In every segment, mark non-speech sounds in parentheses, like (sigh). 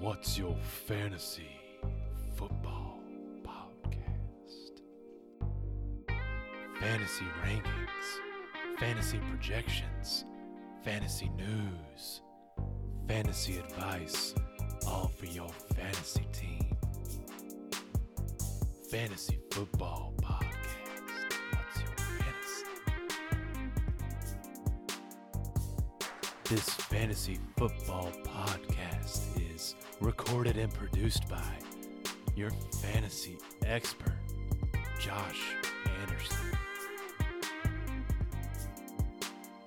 What's your fantasy football podcast? Fantasy rankings, fantasy projections, fantasy news, fantasy advice, all for your fantasy team. Fantasy football podcast. What's your fantasy? This fantasy football podcast is recorded and produced by your fantasy expert, Josh Anderson.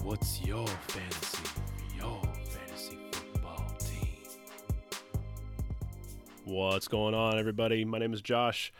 What's your fantasy for your fantasy football team? What's going on, everybody? My name is Josh,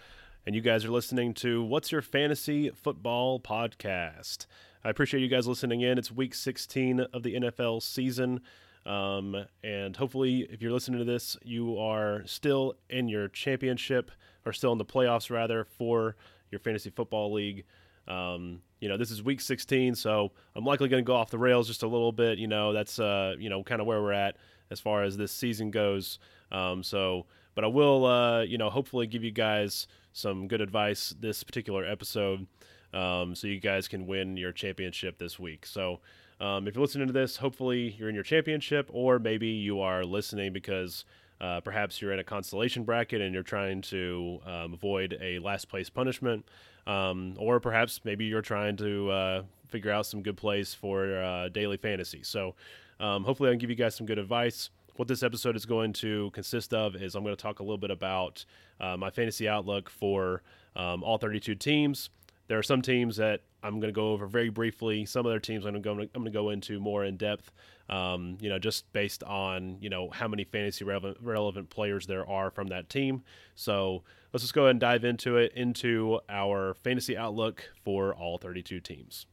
and you guys are listening to What's Your Fantasy Football Podcast. I appreciate you guys listening in. It's week 16 of the NFL season. Um, and hopefully, if you're listening to this, you are still in your championship or still in the playoffs, rather, for your fantasy football league. Um, you know, this is week 16, so I'm likely going to go off the rails just a little bit. You know, that's, uh, you know, kind of where we're at as far as this season goes. Um, so, but I will, uh, you know, hopefully give you guys some good advice this particular episode um, so you guys can win your championship this week. So, um, if you're listening to this, hopefully you're in your championship, or maybe you are listening because uh, perhaps you're in a constellation bracket and you're trying to um, avoid a last place punishment, um, or perhaps maybe you're trying to uh, figure out some good plays for uh, daily fantasy. So, um, hopefully, I can give you guys some good advice. What this episode is going to consist of is I'm going to talk a little bit about uh, my fantasy outlook for um, all 32 teams. There are some teams that I'm going to go over very briefly. Some other teams I'm going to go, I'm going to go into more in depth. Um, you know, just based on you know how many fantasy relevant, relevant players there are from that team. So let's just go ahead and dive into it into our fantasy outlook for all 32 teams.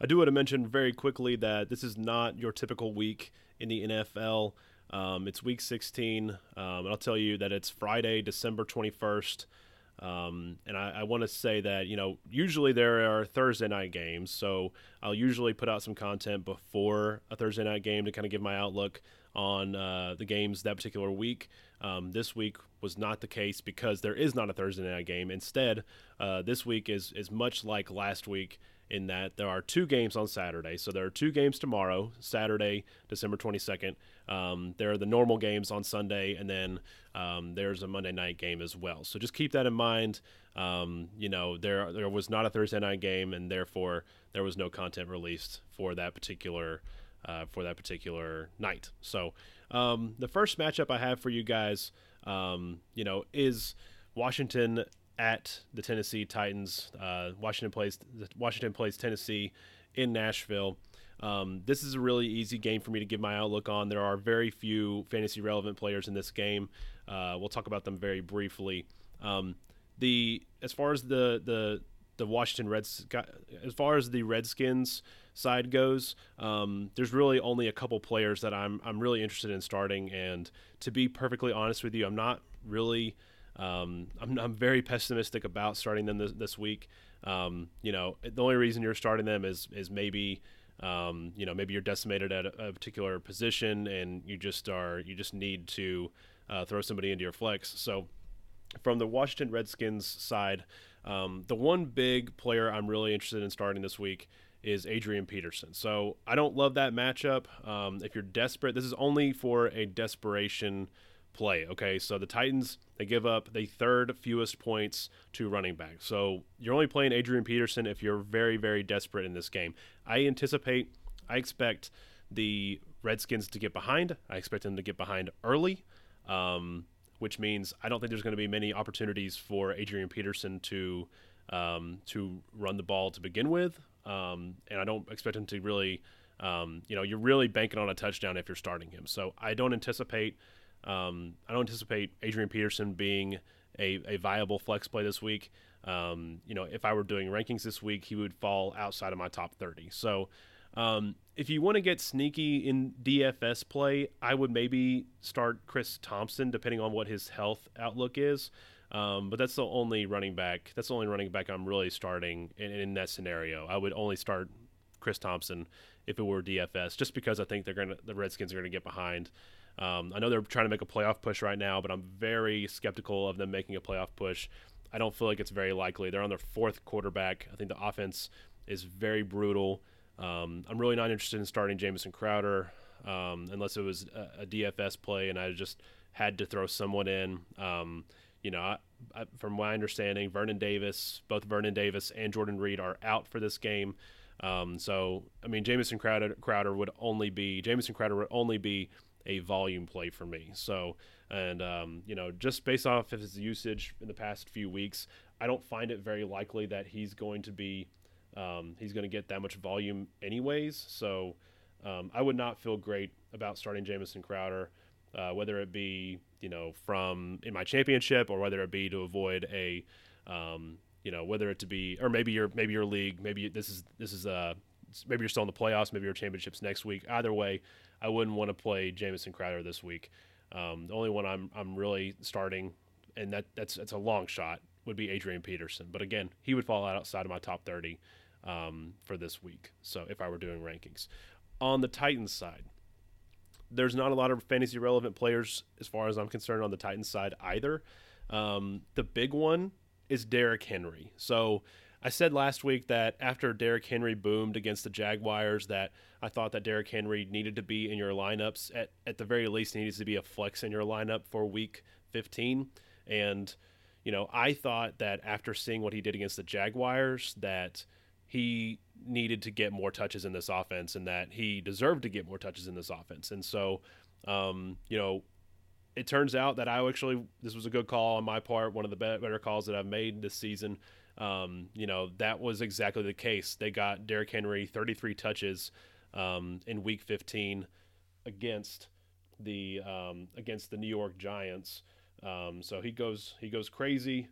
I do want to mention very quickly that this is not your typical week in the NFL. Um, it's week 16, um, and I'll tell you that it's Friday, December 21st. Um, and I, I want to say that, you know, usually there are Thursday night games. So I'll usually put out some content before a Thursday night game to kind of give my outlook on uh, the games that particular week. Um, this week was not the case because there is not a Thursday night game. Instead, uh, this week is, is much like last week in that there are two games on Saturday. So there are two games tomorrow, Saturday, December 22nd. Um, there are the normal games on Sunday, and then um, there's a Monday night game as well. So just keep that in mind. Um, you know, there there was not a Thursday night game, and therefore there was no content released for that particular uh, for that particular night. So um, the first matchup I have for you guys, um, you know, is Washington at the Tennessee Titans. Uh, Washington plays Washington plays Tennessee in Nashville. Um, this is a really easy game for me to give my outlook on. There are very few fantasy relevant players in this game. Uh, we'll talk about them very briefly. Um, the as far as the the the Washington Reds as far as the Redskins side goes, um, there's really only a couple players that I'm I'm really interested in starting. And to be perfectly honest with you, I'm not really um, I'm, I'm very pessimistic about starting them this, this week. Um, you know, the only reason you're starting them is is maybe um, you know maybe you're decimated at a, a, particular position and you just are you just need to uh, throw somebody into your flex. So from the Washington Redskins side, um, the one big player I'm really interested in starting this week is Adrian Peterson. So I don't love that matchup. Um, if you're desperate, this is only for a desperation play. Okay, so the Titans they give up the third fewest points to running back. So you're only playing Adrian Peterson if you're very very desperate in this game. I anticipate, I expect the Redskins to get behind. I expect them to get behind early, um, which means I don't think there's going to be many opportunities for Adrian Peterson to um, to run the ball to begin with, um, and I don't expect him to really. Um, you know, you're really banking on a touchdown if you're starting him. So I don't anticipate um, I don't anticipate Adrian Peterson being a, a viable flex play this week. Um, you know, if I were doing rankings this week, he would fall outside of my top 30. So, um, if you want to get sneaky in DFS play, I would maybe start Chris Thompson, depending on what his health outlook is. Um, but that's the only running back. That's the only running back I'm really starting in, in that scenario. I would only start Chris Thompson if it were DFS, just because I think they're gonna the Redskins are gonna get behind. Um, I know they're trying to make a playoff push right now, but I'm very skeptical of them making a playoff push. I don't feel like it's very likely. They're on their fourth quarterback. I think the offense is very brutal. Um, I'm really not interested in starting Jamison Crowder um, unless it was a, a, DFS play and I just had to throw someone in. Um, you know, I, I, from my understanding, Vernon Davis, both Vernon Davis and Jordan Reed are out for this game. Um, so, I mean, Jamison Crowder, Crowder would only be Jamison Crowder would only be a volume play for me. So, and um, you know, just based off of his usage in the past few weeks, I don't find it very likely that he's going to be um, he's going to get that much volume anyways. So, um, I would not feel great about starting Jamison Crowder, uh, whether it be you know from in my championship or whether it be to avoid a um, you know whether it to be or maybe your maybe your league maybe this is this is uh maybe you're still in the playoffs maybe your championships next week either way I wouldn't want to play Jamison Crowder this week. Um, the only one I'm I'm really starting, and that that's that's a long shot, would be Adrian Peterson. But again, he would fall out outside of my top 30 um, for this week. So if I were doing rankings, on the Titans side, there's not a lot of fantasy relevant players as far as I'm concerned on the Titans side either. Um, the big one is Derrick Henry. So I said last week that after Derrick Henry boomed against the Jaguars, that I thought that Derrick Henry needed to be in your lineups. At, at the very least, needs to be a flex in your lineup for week 15. And, you know, I thought that after seeing what he did against the Jaguars, that he needed to get more touches in this offense and that he deserved to get more touches in this offense. And so, um, you know, it turns out that I actually, this was a good call on my part, one of the better calls that I've made this season. Um, you know, that was exactly the case. They got Derrick Henry 33 touches um, in Week 15 against the um, against the New York Giants. Um, so he goes he goes crazy.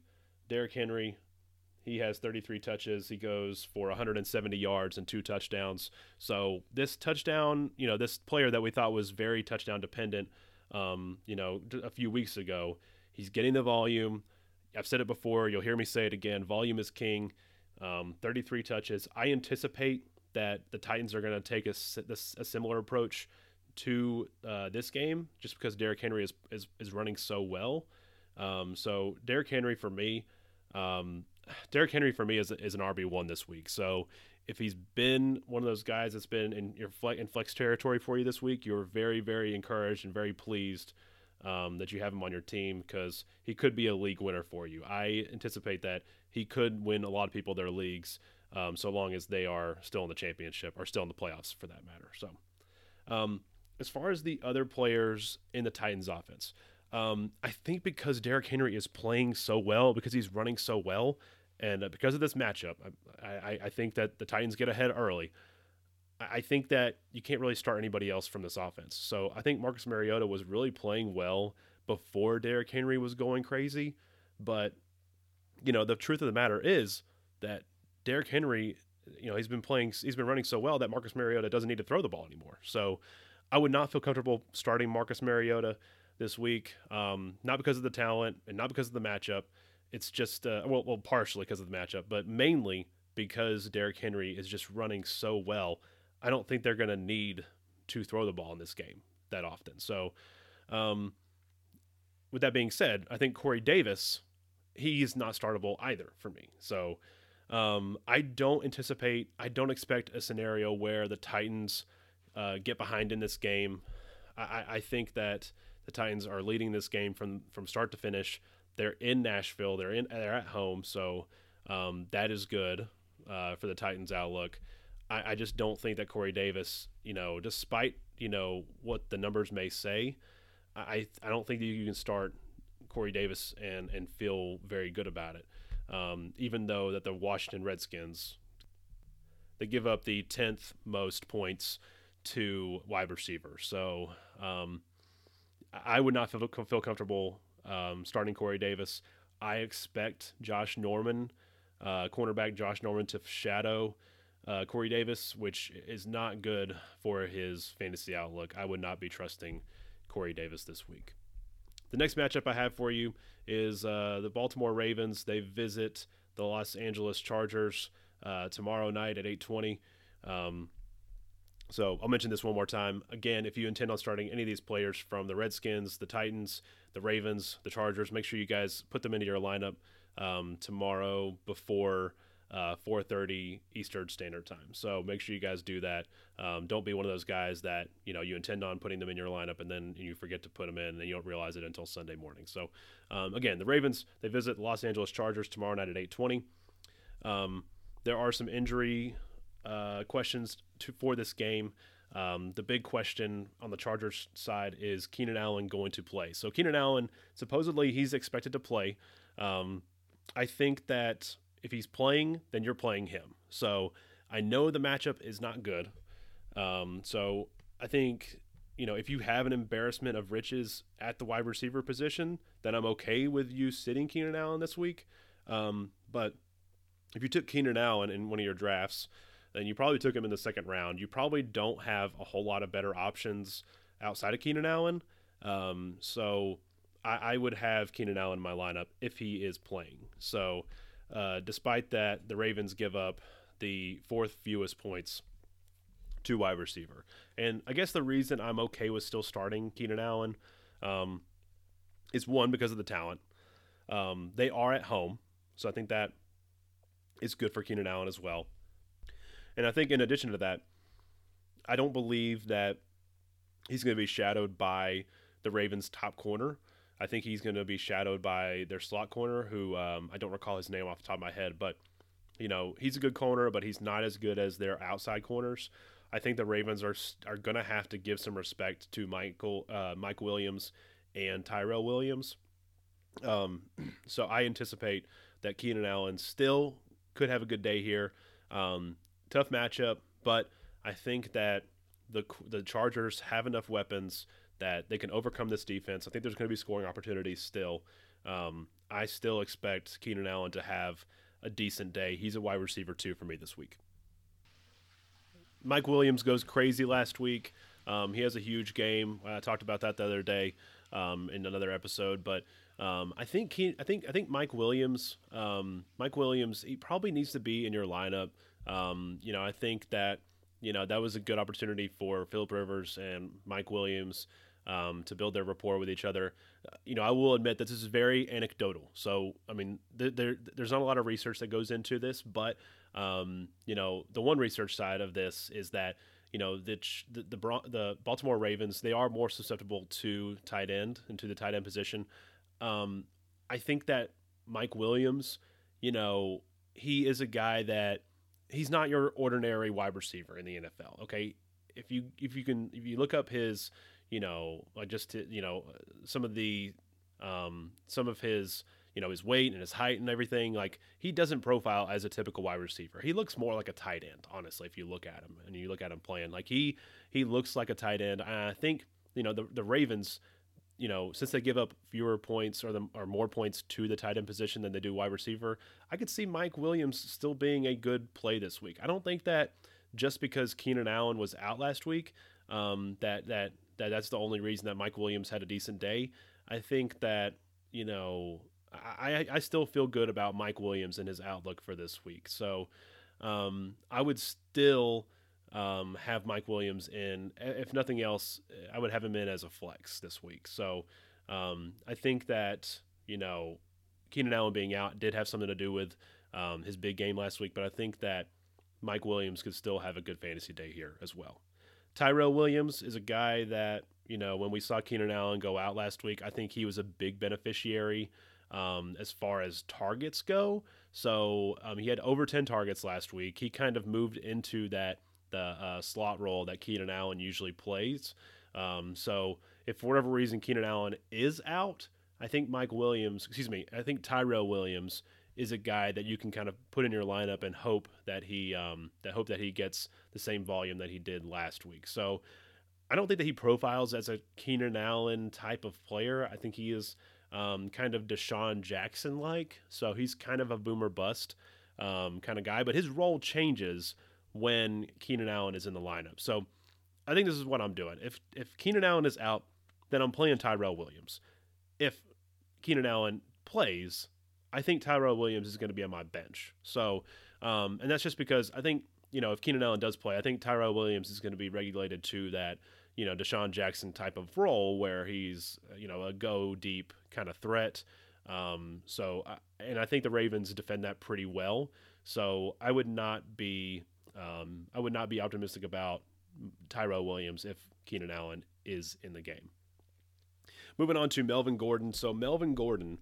Derrick Henry, he has 33 touches. He goes for 170 yards and two touchdowns. So this touchdown, you know, this player that we thought was very touchdown dependent, um, you know, a few weeks ago, he's getting the volume. I've said it before. You'll hear me say it again. Volume is king. Um, 33 touches. I anticipate that the Titans are going to take a, a, similar approach to uh, this game, just because Derrick Henry is, is, is running so well. Um, so Derrick Henry for me, um, Derrick Henry for me is, is an RB one this week. So if he's been one of those guys that's been in your flex, in flex territory for you this week, you're very very encouraged and very pleased um, that you have him on your team because he could be a league winner for you. I anticipate that he could win a lot of people their leagues um, so long as they are still in the championship or still in the playoffs for that matter. So, um, as far as the other players in the Titans offense, um, I think because Derrick Henry is playing so well, because he's running so well, and uh, because of this matchup, I, I, I think that the Titans get ahead early. I think that you can't really start anybody else from this offense. So I think Marcus Mariota was really playing well before Derrick Henry was going crazy. But, you know, the truth of the matter is that Derrick Henry, you know, he's been playing, he's been running so well that Marcus Mariota doesn't need to throw the ball anymore. So I would not feel comfortable starting Marcus Mariota this week, um, not because of the talent and not because of the matchup. It's just, uh, well, well, partially because of the matchup, but mainly because Derrick Henry is just running so well I don't think they're going to need to throw the ball in this game that often. So, um, with that being said, I think Corey Davis, he's not startable either for me. So, um, I don't anticipate, I don't expect a scenario where the Titans uh, get behind in this game. I, I think that the Titans are leading this game from from start to finish. They're in Nashville. They're in. They're at home. So um, that is good uh, for the Titans' outlook. I, I just don't think that Corey Davis, you know, despite you know what the numbers may say, I I don't think that you can start Corey Davis and and feel very good about it. Um, even though that the Washington Redskins they give up the tenth most points to wide receivers, so um, I would not feel feel comfortable um, starting Corey Davis. I expect Josh Norman, uh, cornerback Josh Norman, to shadow uh, Corey Davis, which is not good for his fantasy outlook. I would not be trusting Corey Davis this week. The next matchup I have for you is uh, the Baltimore Ravens. They visit the Los Angeles Chargers uh, tomorrow night at 8:20. Um, So I'll mention this one more time. Again, if you intend on starting any of these players from the Redskins, the Titans, the Ravens, the Chargers, make sure you guys put them into your lineup um, tomorrow before uh, 4:30 Eastern Standard Time. So make sure you guys do that. Um, don't be one of those guys that you know you intend on putting them in your lineup and then you forget to put them in and you don't realize it until Sunday morning. So um, again, the Ravens they visit the Los Angeles Chargers tomorrow night at 8:20. Um, there are some injury uh, questions to, for this game. Um, the big question on the Chargers side is Keenan Allen going to play? So Keenan Allen supposedly he's expected to play. Um, I think that if he's playing, then you're playing him. So I know the matchup is not good. Um, so I think you know if you have an embarrassment of riches at the wide receiver position, then I'm okay with you sitting Keenan Allen this week. Um, but if you took Keenan Allen in one of your drafts, then you probably took him in the second round. You probably don't have a whole lot of better options outside of Keenan Allen. Um, so I, I, would have Keenan Allen in my lineup if he is playing. So uh, despite that, the Ravens give up the fourth fewest points to wide receiver. And I guess the reason I'm okay with still starting Keenan Allen um, is one, because of the talent. Um, they are at home. So I think that is good for Keenan Allen as well. And I think in addition to that, I don't believe that he's going to be shadowed by the Ravens' top corner. I think he's going to be shadowed by their slot corner, who um, I don't recall his name off the top of my head, but you know he's a good corner, but he's not as good as their outside corners. I think the Ravens are are going to have to give some respect to Michael uh, Mike Williams and Tyrell Williams. Um, (clears throat) so I anticipate that Keenan Allen still could have a good day here. Um, tough matchup, but I think that the the Chargers have enough weapons that they can overcome this defense. I think there's going to be scoring opportunities still. Um, I still expect Keenan Allen to have a decent day. He's a wide receiver too for me this week. Mike Williams goes crazy last week. Um, he has a huge game. I talked about that the other day um, in another episode, but um, I think he, I think I think Mike Williams, um, Mike Williams, he probably needs to be in your lineup. Um, you know, I think that you know that was a good opportunity for Philip Rivers and Mike Williams um, to build their rapport with each other. Uh, you know, I will admit that this is very anecdotal. So, I mean, th- there there's not a lot of research that goes into this, but um, you know, the one research side of this is that you know the the the, the Baltimore Ravens they are more susceptible to tight end and to the tight end position. Um, I think that Mike Williams, you know, he is a guy that he's not your ordinary wide receiver in the NFL. Okay, if you if you can if you look up his you know, like just to, you know, some of the um, some of his you know his weight and his height and everything like he doesn't profile as a typical wide receiver. He looks more like a tight end honestly if you look at him and you look at him playing. Like he he looks like a tight end. And i think you know the, the ravens you know since they give up fewer points or the or more points to the tight end position than they do wide receiver i could see mike williams still being a good play this week. I don't think that just because keenan allen was out last week um, that that that that's the only reason that Mike Williams had a decent day. I think that you know I I still feel good about Mike Williams and his outlook for this week. So um, I would still um, have Mike Williams in. If nothing else, I would have him in as a flex this week. So um, I think that you know Keenan Allen being out did have something to do with um, his big game last week, but I think that Mike Williams could still have a good fantasy day here as well. Tyrell Williams is a guy that, you know, when we saw Keenan Allen go out last week, I think he was a big beneficiary um, as far as targets go. So um, he had over 10 targets last week. He kind of moved into that the uh, slot role that Keenan Allen usually plays. Um, so if for whatever reason Keenan Allen is out, I think Mike Williams, excuse me, I think Tyrell Williams is a guy that you can kind of put in your lineup and hope that he um, that hope that he gets the same volume that he did last week. So I don't think that he profiles as a Keenan Allen type of player. I think he is um, kind of DeSean Jackson like. So he's kind of a boomer bust um, kind of guy, but his role changes when Keenan Allen is in the lineup. So I think this is what I'm doing. If if Keenan Allen is out, then I'm playing Tyrell Williams. If Keenan Allen plays, I think Tyrell Williams is going to be on my bench. So, um, and that's just because I think you know, if Keenan Allen does play, I think Tyrell Williams is going to be regulated to that, you know, DeSean Jackson type of role where he's, you know, a go deep kind of threat. Um, so, and I think the Ravens defend that pretty well. So I would not be, um, I would not be optimistic about Tyrell Williams if Keenan Allen is in the game. Moving on to Melvin Gordon. So Melvin Gordon,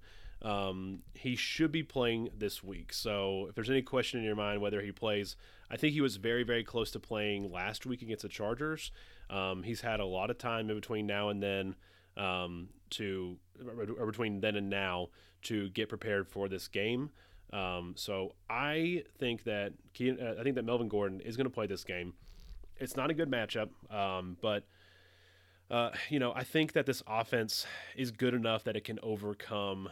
um, he should be playing this week. So if there's any question in your mind whether he plays, I think he was very, very close to playing last week against the Chargers. Um, he's had a lot of time in between now and then um, to, or between then and now to get prepared for this game. Um, so I think that I think that Melvin Gordon is going to play this game. It's not a good matchup, um, but uh, you know, I think that this offense is good enough that it can overcome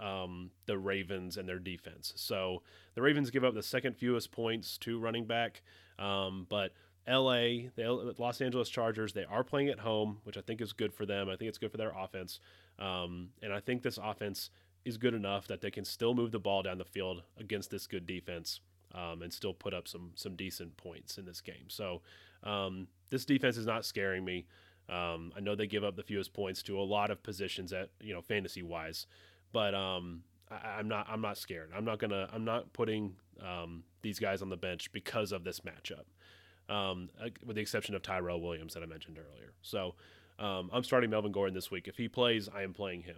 um, the Ravens and their defense. So the Ravens give up the second fewest points to running back, um, but LA, the Los Angeles Chargers, they are playing at home, which I think is good for them. I think it's good for their offense. Um, and I think this offense is good enough that they can still move the ball down the field against this good defense um, and still put up some some decent points in this game. So um, this defense is not scaring me. Um, I know they give up the fewest points to a lot of positions at you know fantasy wise, but um, I, am not I'm not scared. I'm not gonna I'm not putting um, these guys on the bench because of this matchup, um, with the exception of Tyrell Williams that I mentioned earlier. So um, I'm starting Melvin Gordon this week. If he plays, I am playing him.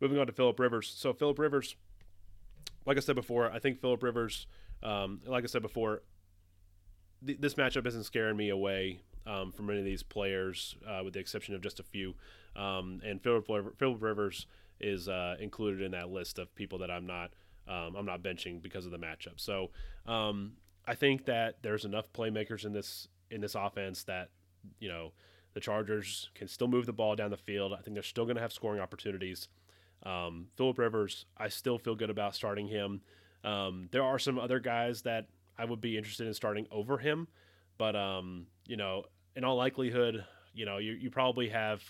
Moving on to Philip Rivers. So Philip Rivers, like I said before, I think Philip Rivers, um, like I said before, th- this matchup isn't scaring me away um, from any of these players, uh, with the exception of just a few. Um, and Philip, Philip Rivers is uh, included in that list of people that I'm not um, I'm not benching because of the matchup. So um, I think that there's enough playmakers in this in this offense that you know the Chargers can still move the ball down the field. I think they're still going to have scoring opportunities. Um, Philip Rivers, I still feel good about starting him. Um, there are some other guys that I would be interested in starting over him, but um, you know in all likelihood, you know, you, you probably have,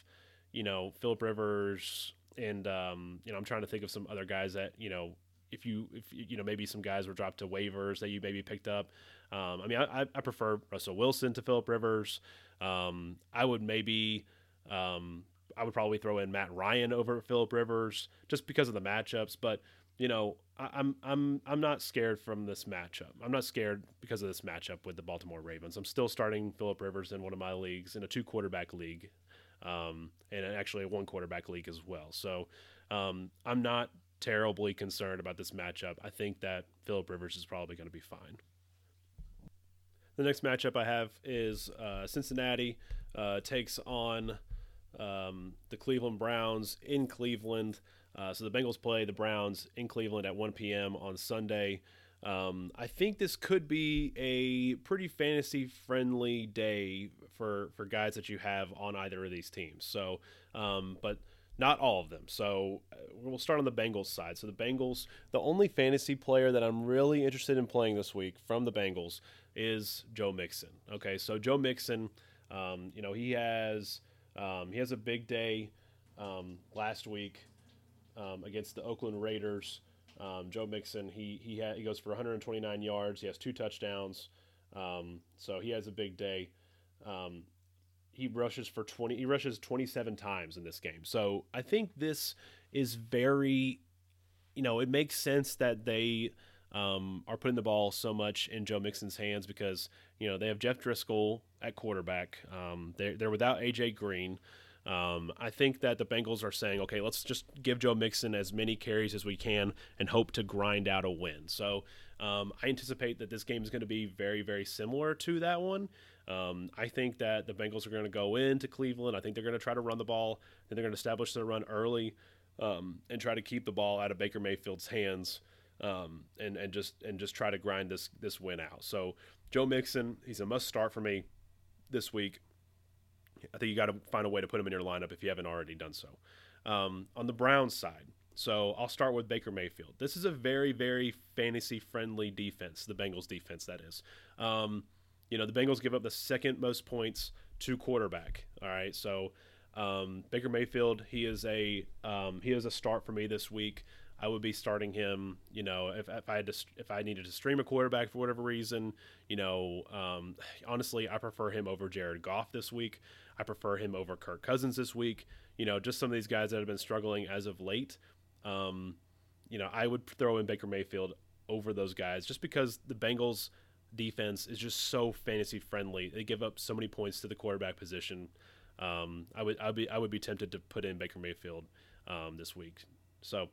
you know, Philip Rivers and, um, you know, I'm trying to think of some other guys that, you know, if you, if you know, maybe some guys were dropped to waivers that you maybe picked up. Um, I mean, I, I prefer Russell Wilson to Philip Rivers. Um, I would maybe, um, I would probably throw in Matt Ryan over Philip Rivers just because of the matchups. But you know, I, am I'm I'm not scared from this matchup. I'm not scared because of this matchup with the Baltimore Ravens. I'm still starting Philip Rivers in one of my leagues in a two quarterback league, um, and actually a one quarterback league as well. So um, I'm not terribly concerned about this matchup. I think that Philip Rivers is probably going to be fine. The next matchup I have is uh, Cincinnati uh, takes on um, the Cleveland Browns in Cleveland. Uh, so the Bengals play the Browns in Cleveland at 1 p.m. on Sunday. Um, I think this could be a pretty fantasy friendly day for for guys that you have on either of these teams. So, um, but not all of them. So uh, we'll start on the Bengals side. So the Bengals, the only fantasy player that I'm really interested in playing this week from the Bengals is Joe Mixon. Okay, so Joe Mixon, um, you know he has um, he has a big day um, last week um, against the Oakland Raiders. Um, Joe Mixon, he he ha- he goes for 129 yards. He has two touchdowns. Um, so he has a big day. Um, he rushes for 20. He rushes 27 times in this game. So I think this is very, you know, it makes sense that they um, are putting the ball so much in Joe Mixon's hands because you know they have Jeff Driskel at quarterback. Um, they're they're without AJ Green. Um, I think that the Bengals are saying, okay, let's just give Joe Mixon as many carries as we can and hope to grind out a win. So um, I anticipate that this game is going to be very, very similar to that one. Um, I think that the Bengals are going to go into Cleveland. I think they're going to try to run the ball. and they're going to establish their run early um, and try to keep the ball out of Baker Mayfield's hands. Um, and and just and just try to grind this this win out. So Joe Mixon, he's a must start for me this week. I think you got to find a way to put him in your lineup if you haven't already done so. Um, on the Browns side, so I'll start with Baker Mayfield. This is a very, very fantasy friendly defense, the Bengals defense, that is. Um, you know, the Bengals give up the second most points to quarterback. All right. So um, Baker Mayfield, he is a um, he is a start for me this week. I would be starting him. You know, if, if I had to, if I needed to stream a quarterback for whatever reason, you know, um, (sighs) honestly, I prefer him over Jared Goff this week. I prefer him over Kirk Cousins this week. You know, just some of these guys that have been struggling as of late. Um, you know, I would throw in Baker Mayfield over those guys just because the Bengals defense is just so fantasy friendly. They give up so many points to the quarterback position. Um, I would I would be I would be tempted to put in Baker Mayfield um, this week. So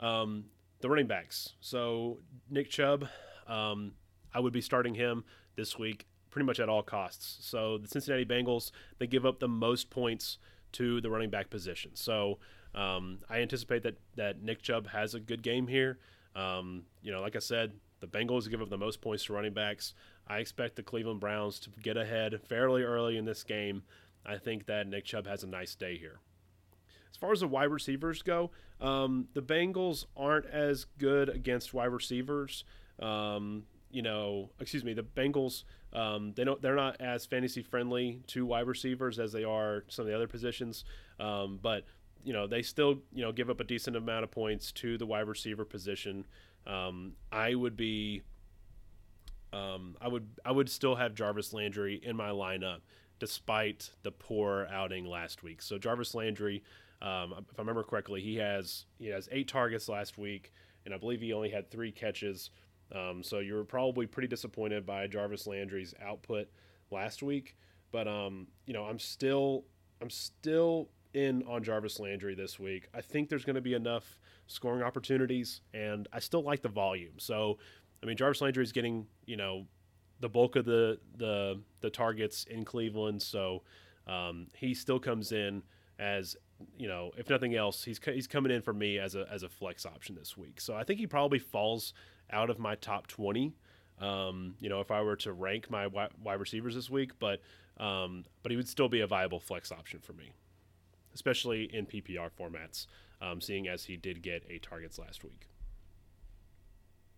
um, the running backs. So Nick Chubb, um, I would be starting him this week pretty much at all costs. So the Cincinnati Bengals they give up the most points to the running back position. So um, I anticipate that that Nick Chubb has a good game here. Um, you know, like I said, the Bengals give up the most points to running backs. I expect the Cleveland Browns to get ahead fairly early in this game. I think that Nick Chubb has a nice day here. As far as the wide receivers go, um, the Bengals aren't as good against wide receivers. Um, you know, excuse me, the Bengals um, they don't they're not as fantasy friendly to wide receivers as they are some of the other positions. Um, but you know they still you know give up a decent amount of points to the wide receiver position. Um, I would be um, I would I would still have Jarvis Landry in my lineup despite the poor outing last week. So Jarvis Landry, um, if I remember correctly, he has he has eight targets last week, and I believe he only had three catches. Um, so you were probably pretty disappointed by Jarvis Landry's output last week. But um, you know, I'm still I'm still in on Jarvis Landry this week. I think there's going to be enough scoring opportunities, and I still like the volume. So, I mean, Jarvis Landry is getting you know the bulk of the the the targets in Cleveland, so um, he still comes in as you know, if nothing else, he's he's coming in for me as a as a flex option this week. So I think he probably falls out of my top twenty. Um, you know, if I were to rank my wide receivers this week, but um, but he would still be a viable flex option for me, especially in PPR formats, um, seeing as he did get eight targets last week.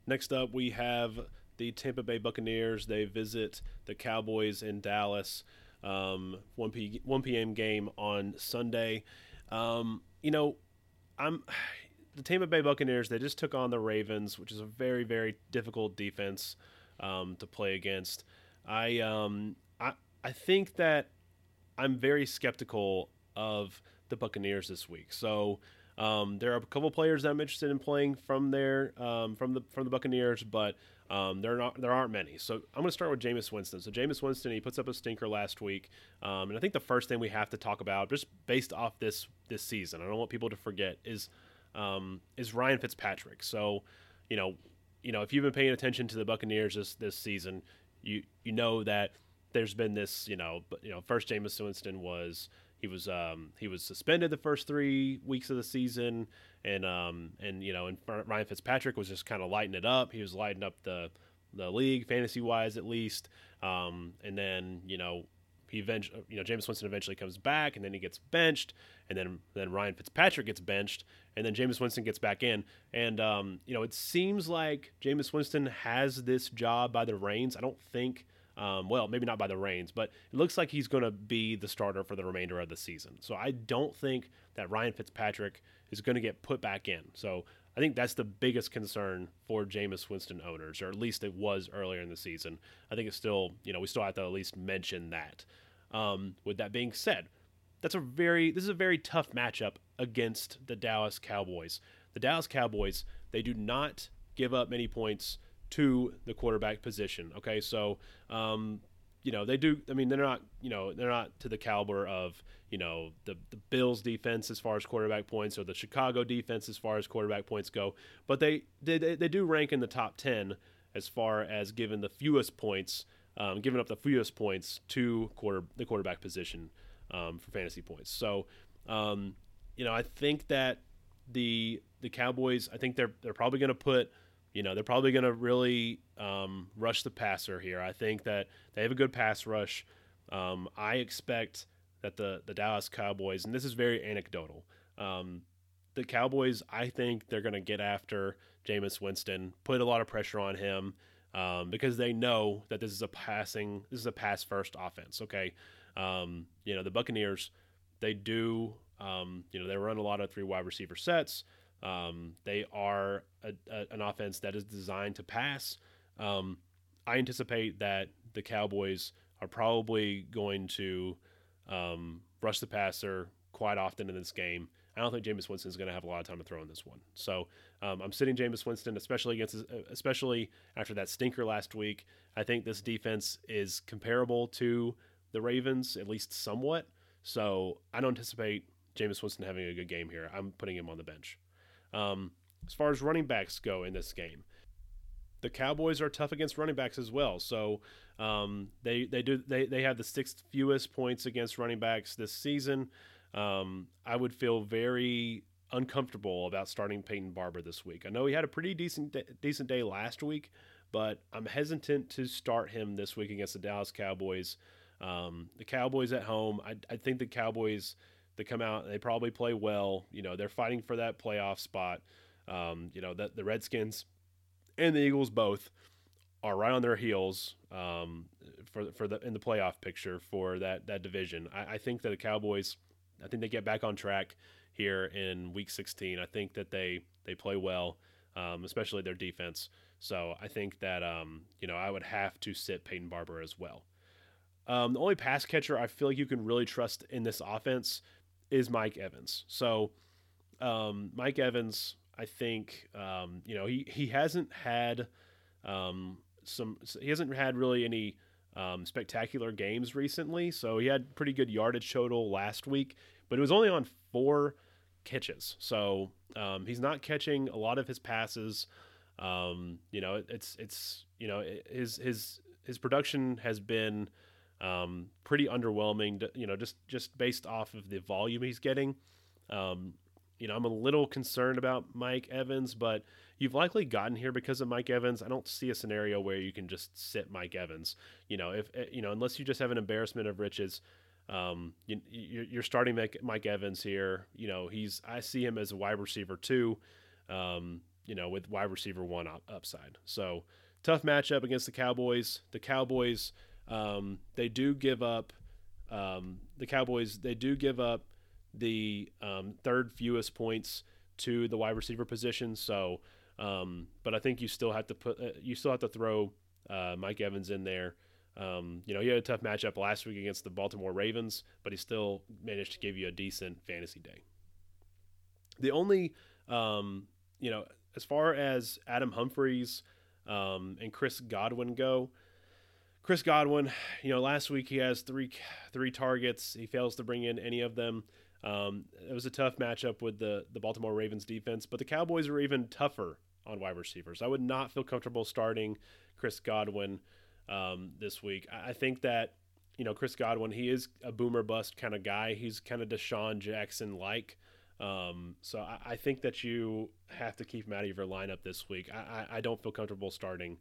Next up, we have the Tampa Bay Buccaneers. They visit the Cowboys in Dallas. Um, 1 p 1 p.m. game on Sunday. Um, you know, I'm the Tampa Bay Buccaneers. They just took on the Ravens, which is a very very difficult defense um, to play against. I um, I I think that I'm very skeptical of the Buccaneers this week. So um, there are a couple players that I'm interested in playing from there um, from the from the Buccaneers, but um, there not there aren't many. So I'm going to start with Jameis Winston. So Jameis Winston he puts up a stinker last week, um, and I think the first thing we have to talk about, just based off this this season, I don't want people to forget is um, is Ryan Fitzpatrick. So you know you know if you've been paying attention to the Buccaneers this this season, you you know that there's been this you know you know first Jameis Winston was he was um, he was suspended the first three weeks of the season, and um, and you know, and Ryan Fitzpatrick was just kind of lighting it up. He was lighting up the the league fantasy wise at least. Um, and then you know he eventually you know Jameis Winston eventually comes back, and then he gets benched, and then then Ryan Fitzpatrick gets benched, and then Jameis Winston gets back in, and um, you know it seems like Jameis Winston has this job by the reins. I don't think um, well, maybe not by the reins, but it looks like he's going to be the starter for the remainder of the season. So I don't think that Ryan Fitzpatrick is going to get put back in. So I think that's the biggest concern for Jameis Winston owners, or at least it was earlier in the season. I think it's still, you know, we still have to at least mention that. Um, with that being said, that's a very this is a very tough matchup against the Dallas Cowboys. The Dallas Cowboys they do not give up many points to the quarterback position. Okay, so um, you know they do. I mean, they're not. You know, they're not to the caliber of you know the the Bills defense as far as quarterback points or the Chicago defense as far as quarterback points go. But they they they do rank in the top ten as far as given the fewest points, um, giving up the fewest points to quarter the quarterback position um, for fantasy points. So um, you know, I think that the the Cowboys. I think they're they're probably going to put you know, they're probably going to really um, rush the passer here. I think that they have a good pass rush. Um, I expect that the the Dallas Cowboys, and this is very anecdotal, um, the Cowboys, I think they're going to get after Jameis Winston, put a lot of pressure on him um, because they know that this is a passing, this is a pass first offense. Okay, um, you know the Buccaneers, they do, um, you know, they run a lot of three wide receiver sets. Um, they are a, a, an offense that is designed to pass. Um, I anticipate that the Cowboys are probably going to um, rush the passer quite often in this game. I don't think Jameis Winston is going to have a lot of time to throw in this one. So um, I'm sitting Jameis Winston, especially against, especially after that stinker last week. I think this defense is comparable to the Ravens, at least somewhat. So I don't anticipate Jameis Winston having a good game here. I'm putting him on the bench. Um, as far as running backs go in this game, the Cowboys are tough against running backs as well. So um, they they do they they have the sixth fewest points against running backs this season. Um, I would feel very uncomfortable about starting Peyton Barber this week. I know he had a pretty decent decent day last week, but I'm hesitant to start him this week against the Dallas Cowboys. Um, the Cowboys at home, I, I think the Cowboys they come out they probably play well. You know they're fighting for that playoff spot. Um, you know the Redskins and the Eagles both are right on their heels um, for for the in the playoff picture for that that division. I, I, think that the Cowboys, I think they get back on track here in Week 16. I think that they they play well, um, especially their defense. So I think that um, you know I would have to sit Peyton Barber as well. Um, the only pass catcher I feel like you can really trust in this offense is Mike Evans. So um, Mike Evans, I think um, you know he he hasn't had um, some he hasn't had really any um, spectacular games recently. So he had pretty good yardage total last week, but it was only on four catches. So um, he's not catching a lot of his passes. Um, you know, it's it's you know his his his production has been um, pretty underwhelming. You know, just just based off of the volume he's getting. Um, you know, I'm a little concerned about Mike Evans, but you've likely gotten here because of Mike Evans. I don't see a scenario where you can just sit Mike Evans. You know, if eh, you know, unless you just have an embarrassment of riches, um, you, you're starting Mike Evans here. You know, he's I see him as a wide receiver too. Um, you know, with wide receiver one upside. So tough matchup against the Cowboys. The Cowboys, um, they do give up. Um, the Cowboys, they do give up the um, third fewest points to the wide receiver position. So, um, but I think you still have to put uh, you still have to throw uh, Mike Evans in there. Um, you know, he had a tough matchup last week against the Baltimore Ravens, but he still managed to give you a decent fantasy day. The only, um, you know, as far as Adam Humphries um, and Chris Godwin go, Chris Godwin, you know, last week he has three three targets. He fails to bring in any of them. Um, it was a tough matchup with the the Baltimore Ravens defense, but the Cowboys are even tougher on wide receivers. I would not feel comfortable starting Chris Godwin um, this week. I, I think that you know Chris Godwin, he is a boomer bust kind of guy. He's kind of DeSean Jackson like. Um, so I, I, think that you have to keep him out of your lineup this week. I, I, I don't feel comfortable starting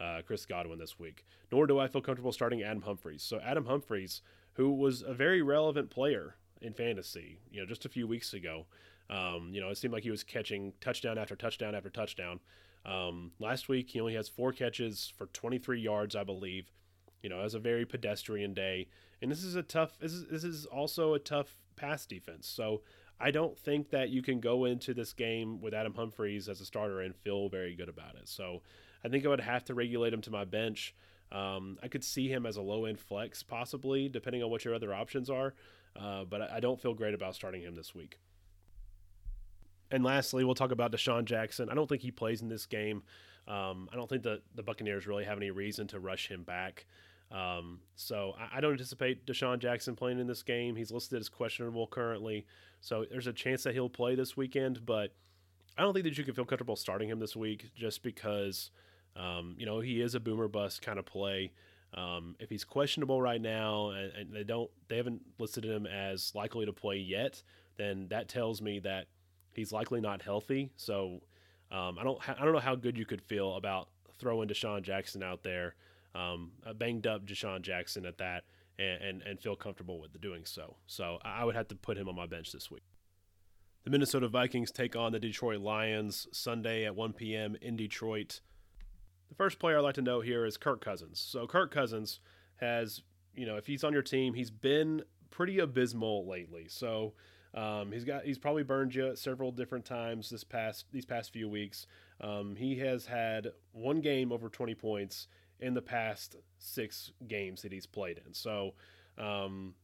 uh, Chris Godwin this week, nor do I feel comfortable starting Adam Humphries. So Adam Humphries, who was a very relevant player in fantasy, you know, just a few weeks ago. Um, you know, it seemed like he was catching touchdown after touchdown after touchdown. Um, last week, he only has four catches for 23 yards, I believe. You know, it was a very pedestrian day, and this is a tough. This is this is also a tough pass defense. So I don't think that you can go into this game with Adam Humphries as a starter and feel very good about it. So I think I would have to regulate him to my bench. Um, I could see him as a low end flex, possibly, depending on what your other options are. Uh, but I don't feel great about starting him this week. And lastly, we'll talk about DeSean Jackson. I don't think he plays in this game. Um, I don't think the, the Buccaneers really have any reason to rush him back. Um, so I, I, don't anticipate DeSean Jackson playing in this game. He's listed as questionable currently. So there's a chance that he'll play this weekend, but I don't think that you can feel comfortable starting him this week just because, um, you know, he is a boomer bust kind of play. Um, if he's questionable right now and, and, they don't, they haven't listed him as likely to play yet, then that tells me that he's likely not healthy. So um, I don't, I don't know how good you could feel about throwing DeSean Jackson out there, um, a banged up DeSean Jackson at that, and, and, and feel comfortable with doing so. So I would have to put him on my bench this week. The Minnesota Vikings take on the Detroit Lions Sunday at 1 p.m. in Detroit. The first player I'd like to note here is Kirk Cousins. So Kirk Cousins has, you know, if he's on your team, he's been pretty abysmal lately. So Um, he's got he's probably burned you several different times this past these past few weeks. Um, he has had one game over 20 points in the past six games that he's played in. So, um,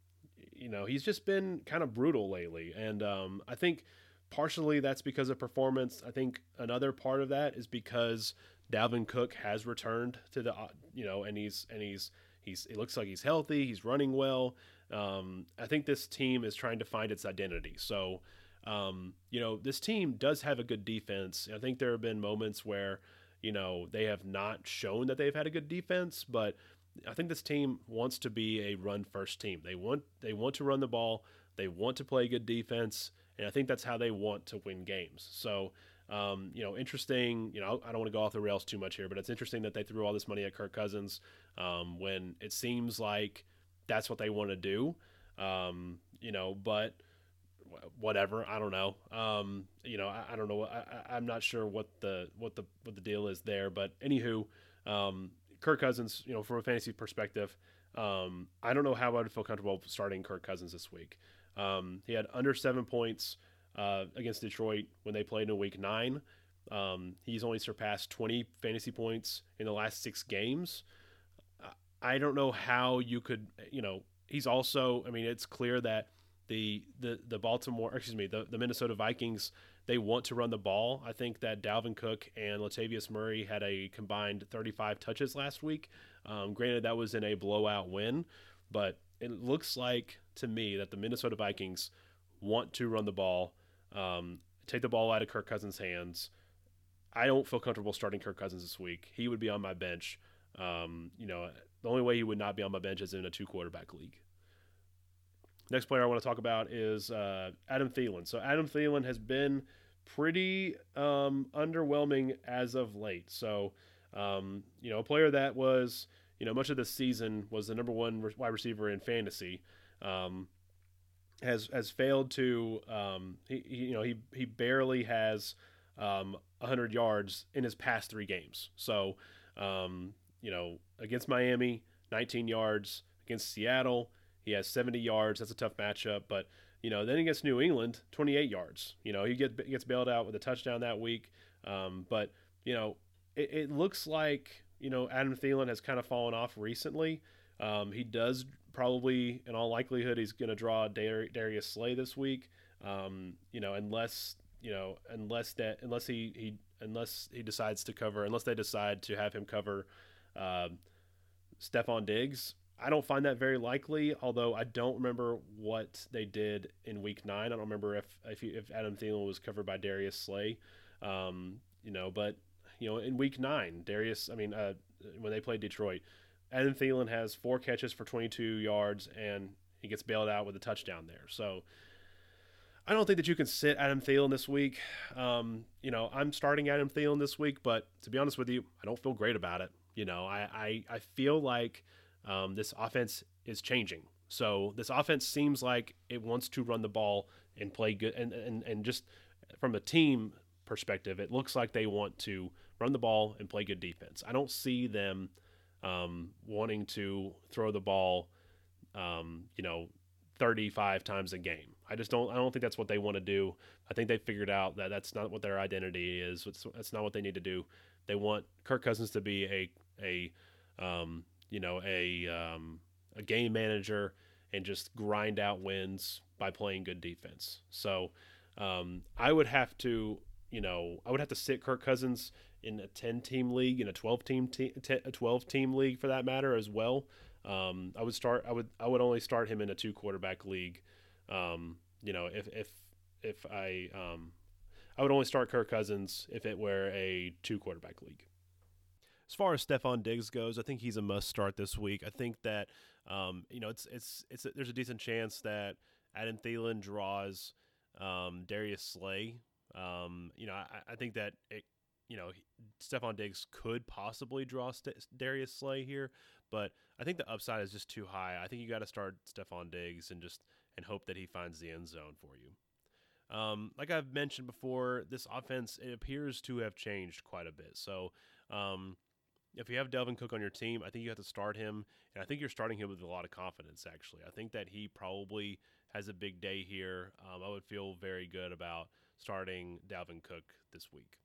you know, he's just been kind of brutal lately, and um, I think partially that's because of performance. I think another part of that is because Dalvin Cook has returned to the uh, you know, and he's and he's he's it looks like he's healthy. He's running well. Um, I think this team is trying to find its identity. So, um, you know, this team does have a good defense. I think there have been moments where, you know, they have not shown that they've had a good defense, but I think this team wants to be a run first team. They want they want to run the ball. They want to play good defense, and I think that's how they want to win games. So, um, you know, interesting. You know, I don't want to go off the rails too much here, but it's interesting that they threw all this money at Kirk Cousins um, when it seems like that's what they want to do. Um, you know, but whatever. I don't know. Um, you know, I, I don't know. I, am not sure what the what the what the deal is there. But anywho, um, Kirk Cousins. You know, from a fantasy perspective, um, I don't know how I would feel comfortable starting Kirk Cousins this week. Um, he had under seven points uh, against Detroit when they played in Week Nine. Um, he's only surpassed 20 fantasy points in the last six games. I don't know how you could, you know, he's also. I mean, it's clear that the the the Baltimore, excuse me, the the Minnesota Vikings, they want to run the ball. I think that Dalvin Cook and Latavius Murray had a combined 35 touches last week. Um, granted, that was in a blowout win, but it looks like to me that the Minnesota Vikings want to run the ball, um, take the ball out of Kirk Cousins' hands. I don't feel comfortable starting Kirk Cousins this week. He would be on my bench. Um, you know, the only way he would not be on my bench is in a two quarterback league. Next player I want to talk about is uh, Adam Thielen. So Adam Thielen has been pretty um, underwhelming as of late. So um, you know, a player that was you know much of the season was the number one wide receiver in fantasy. Um, has has failed to um, he, he, you know he he barely has um, 100 yards in his past three games. So um, you know, against Miami, 19 yards. Against Seattle, he has 70 yards. That's a tough matchup. But, you know, then against New England, 28 yards. You know, he get, gets bailed out with a touchdown that week. Um, but, you know, it, it, looks like, you know, Adam Thielen has kind of fallen off recently. Um, he does probably, in all likelihood, he's going to draw Dar- Darius Slay this week. Um, you know, unless you know, unless that, unless he, he, unless he decides to cover, unless they decide to have him cover um, Stefon Diggs, I don't find that very likely. Although I don't remember what they did in Week Nine. I don't remember if if, if Adam Thielen was covered by Darius Slay. Um, you know, but you know, in Week Nine, Darius. I mean, uh, when they played Detroit, Adam Thielen has four catches for 22 yards, and he gets bailed out with a touchdown there. So. I don't think that you can sit Adam Thielen this week. Um, you know, I'm starting Adam Thielen this week, but to be honest with you, I don't feel great about it. You know, I I, I feel like um, this offense is changing. So this offense seems like it wants to run the ball and play good, and and and just from a team perspective, it looks like they want to run the ball and play good defense. I don't see them um, wanting to throw the ball, um, you know, 35 times a game. I just don't. I don't think that's what they want to do. I think they figured out that that's not what their identity is. That's not what they need to do. They want Kirk Cousins to be a a um, you know a um, a game manager and just grind out wins by playing good defense. So um, I would have to you know I would have to sit Kirk Cousins in a 10 team league in a 12 team te- a 12 team league for that matter as well. Um, I would start I would I would only start him in a two quarterback league. Um, you know if if if I um, I would only start Kirk Cousins if it were a two quarterback league. As far as Stefon Diggs goes, I think he's a must start this week. I think that um, you know it's it's it's a, there's a decent chance that Adam Thielen draws um, Darius Slay. Um, you know, I, I, think that it you know Stefon Diggs could possibly draw St- Darius Slay here, but I think the upside is just too high. I think you got to start Stefon Diggs and just and hope that he finds the end zone for you. Um, like I've mentioned before, this offense it appears to have changed quite a bit. So um, if you have Dalvin Cook on your team, I think you have to start him, and I think you're starting him with a lot of confidence. Actually, I think that he probably has a big day here, um, I would feel very good about starting Dalvin Cook this week.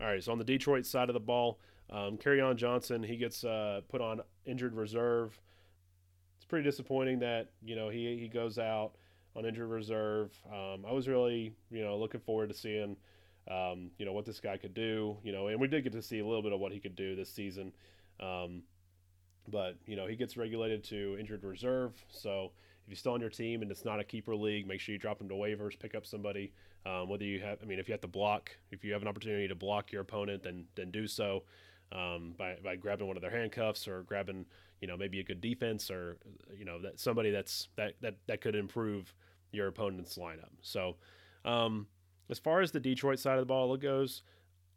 All right, so on the Detroit side of the ball, um, Kerryon Johnson, he gets uh, put on injured reserve. It's pretty disappointing that you know he he goes out on injured reserve. Um, I was really you know looking forward to seeing um, you know what this guy could do. You know, and we did get to see a little bit of what he could do this season. Um, but you know he gets regulated to injured reserve, so if he's still on your team and it's not a keeper league, make sure you drop him to waivers, pick up somebody. Um, whether you have, I mean, if you have to block, if you have an opportunity to block your opponent, then then do so um, by by grabbing one of their handcuffs or grabbing, you know, maybe a good defense or you know that somebody that's that that that could improve your opponent's lineup. So, um, as far as the Detroit side of the ball goes,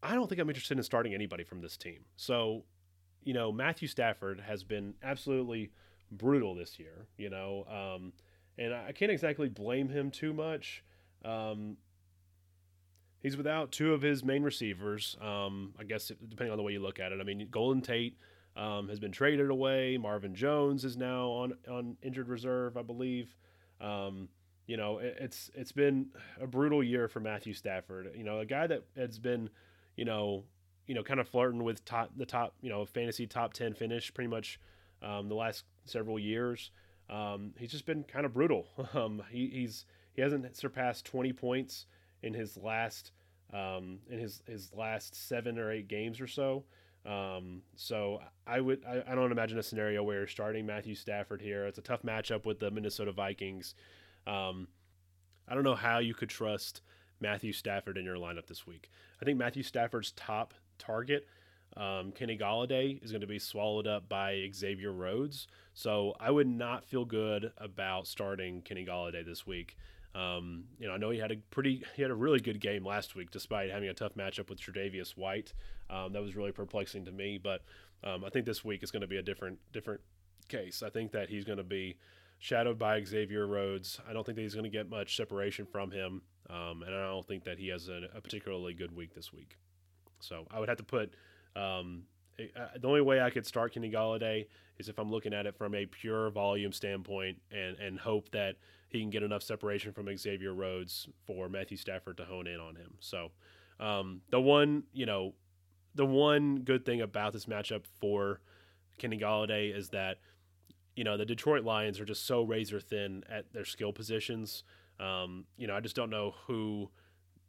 I don't think I'm interested in starting anybody from this team. So, you know, Matthew Stafford has been absolutely brutal this year, you know, um, and I can't exactly blame him too much. Um, he's without two of his main receivers. Um, I guess depending on the way you look at it. I mean, Golden Tate um, has been traded away. Marvin Jones is now on on injured reserve, I believe. Um, you know, it, it's it's been a brutal year for Matthew Stafford. You know, a guy that has been, you know, you know, kind of flirting with top the top, you know, fantasy top ten finish pretty much um, the last several years. Um, he's just been kind of brutal. (laughs) Um, he, he's he hasn't surpassed 20 points in his last um, in his his last seven or eight games or so. Um, so I would I, I, don't imagine a scenario where you're starting Matthew Stafford here. It's a tough matchup with the Minnesota Vikings. Um, I don't know how you could trust Matthew Stafford in your lineup this week. I think Matthew Stafford's top target um, Kenny Golladay is going to be swallowed up by Xavier Rhodes. So I would not feel good about starting Kenny Golladay this week. Um, you know, I know he had a pretty, he had a really good game last week, despite having a tough matchup with Tre'Davious White. Um, that was really perplexing to me. But um, I think this week is going to be a different, different case. I think that he's going to be shadowed by Xavier Rhodes. I don't think that he's going to get much separation from him, um, and I don't think that he has a, a particularly good week this week. So I would have to put um, the only way I could start Kenny Golladay is if I'm looking at it from a pure volume standpoint and, and hope that he can get enough separation from Xavier Rhodes for Matthew Stafford to hone in on him. So um, the one, you know, the one good thing about this matchup for Kenny Golladay is that, you know, the Detroit Lions are just so razor thin at their skill positions. Um, you know, I just don't know who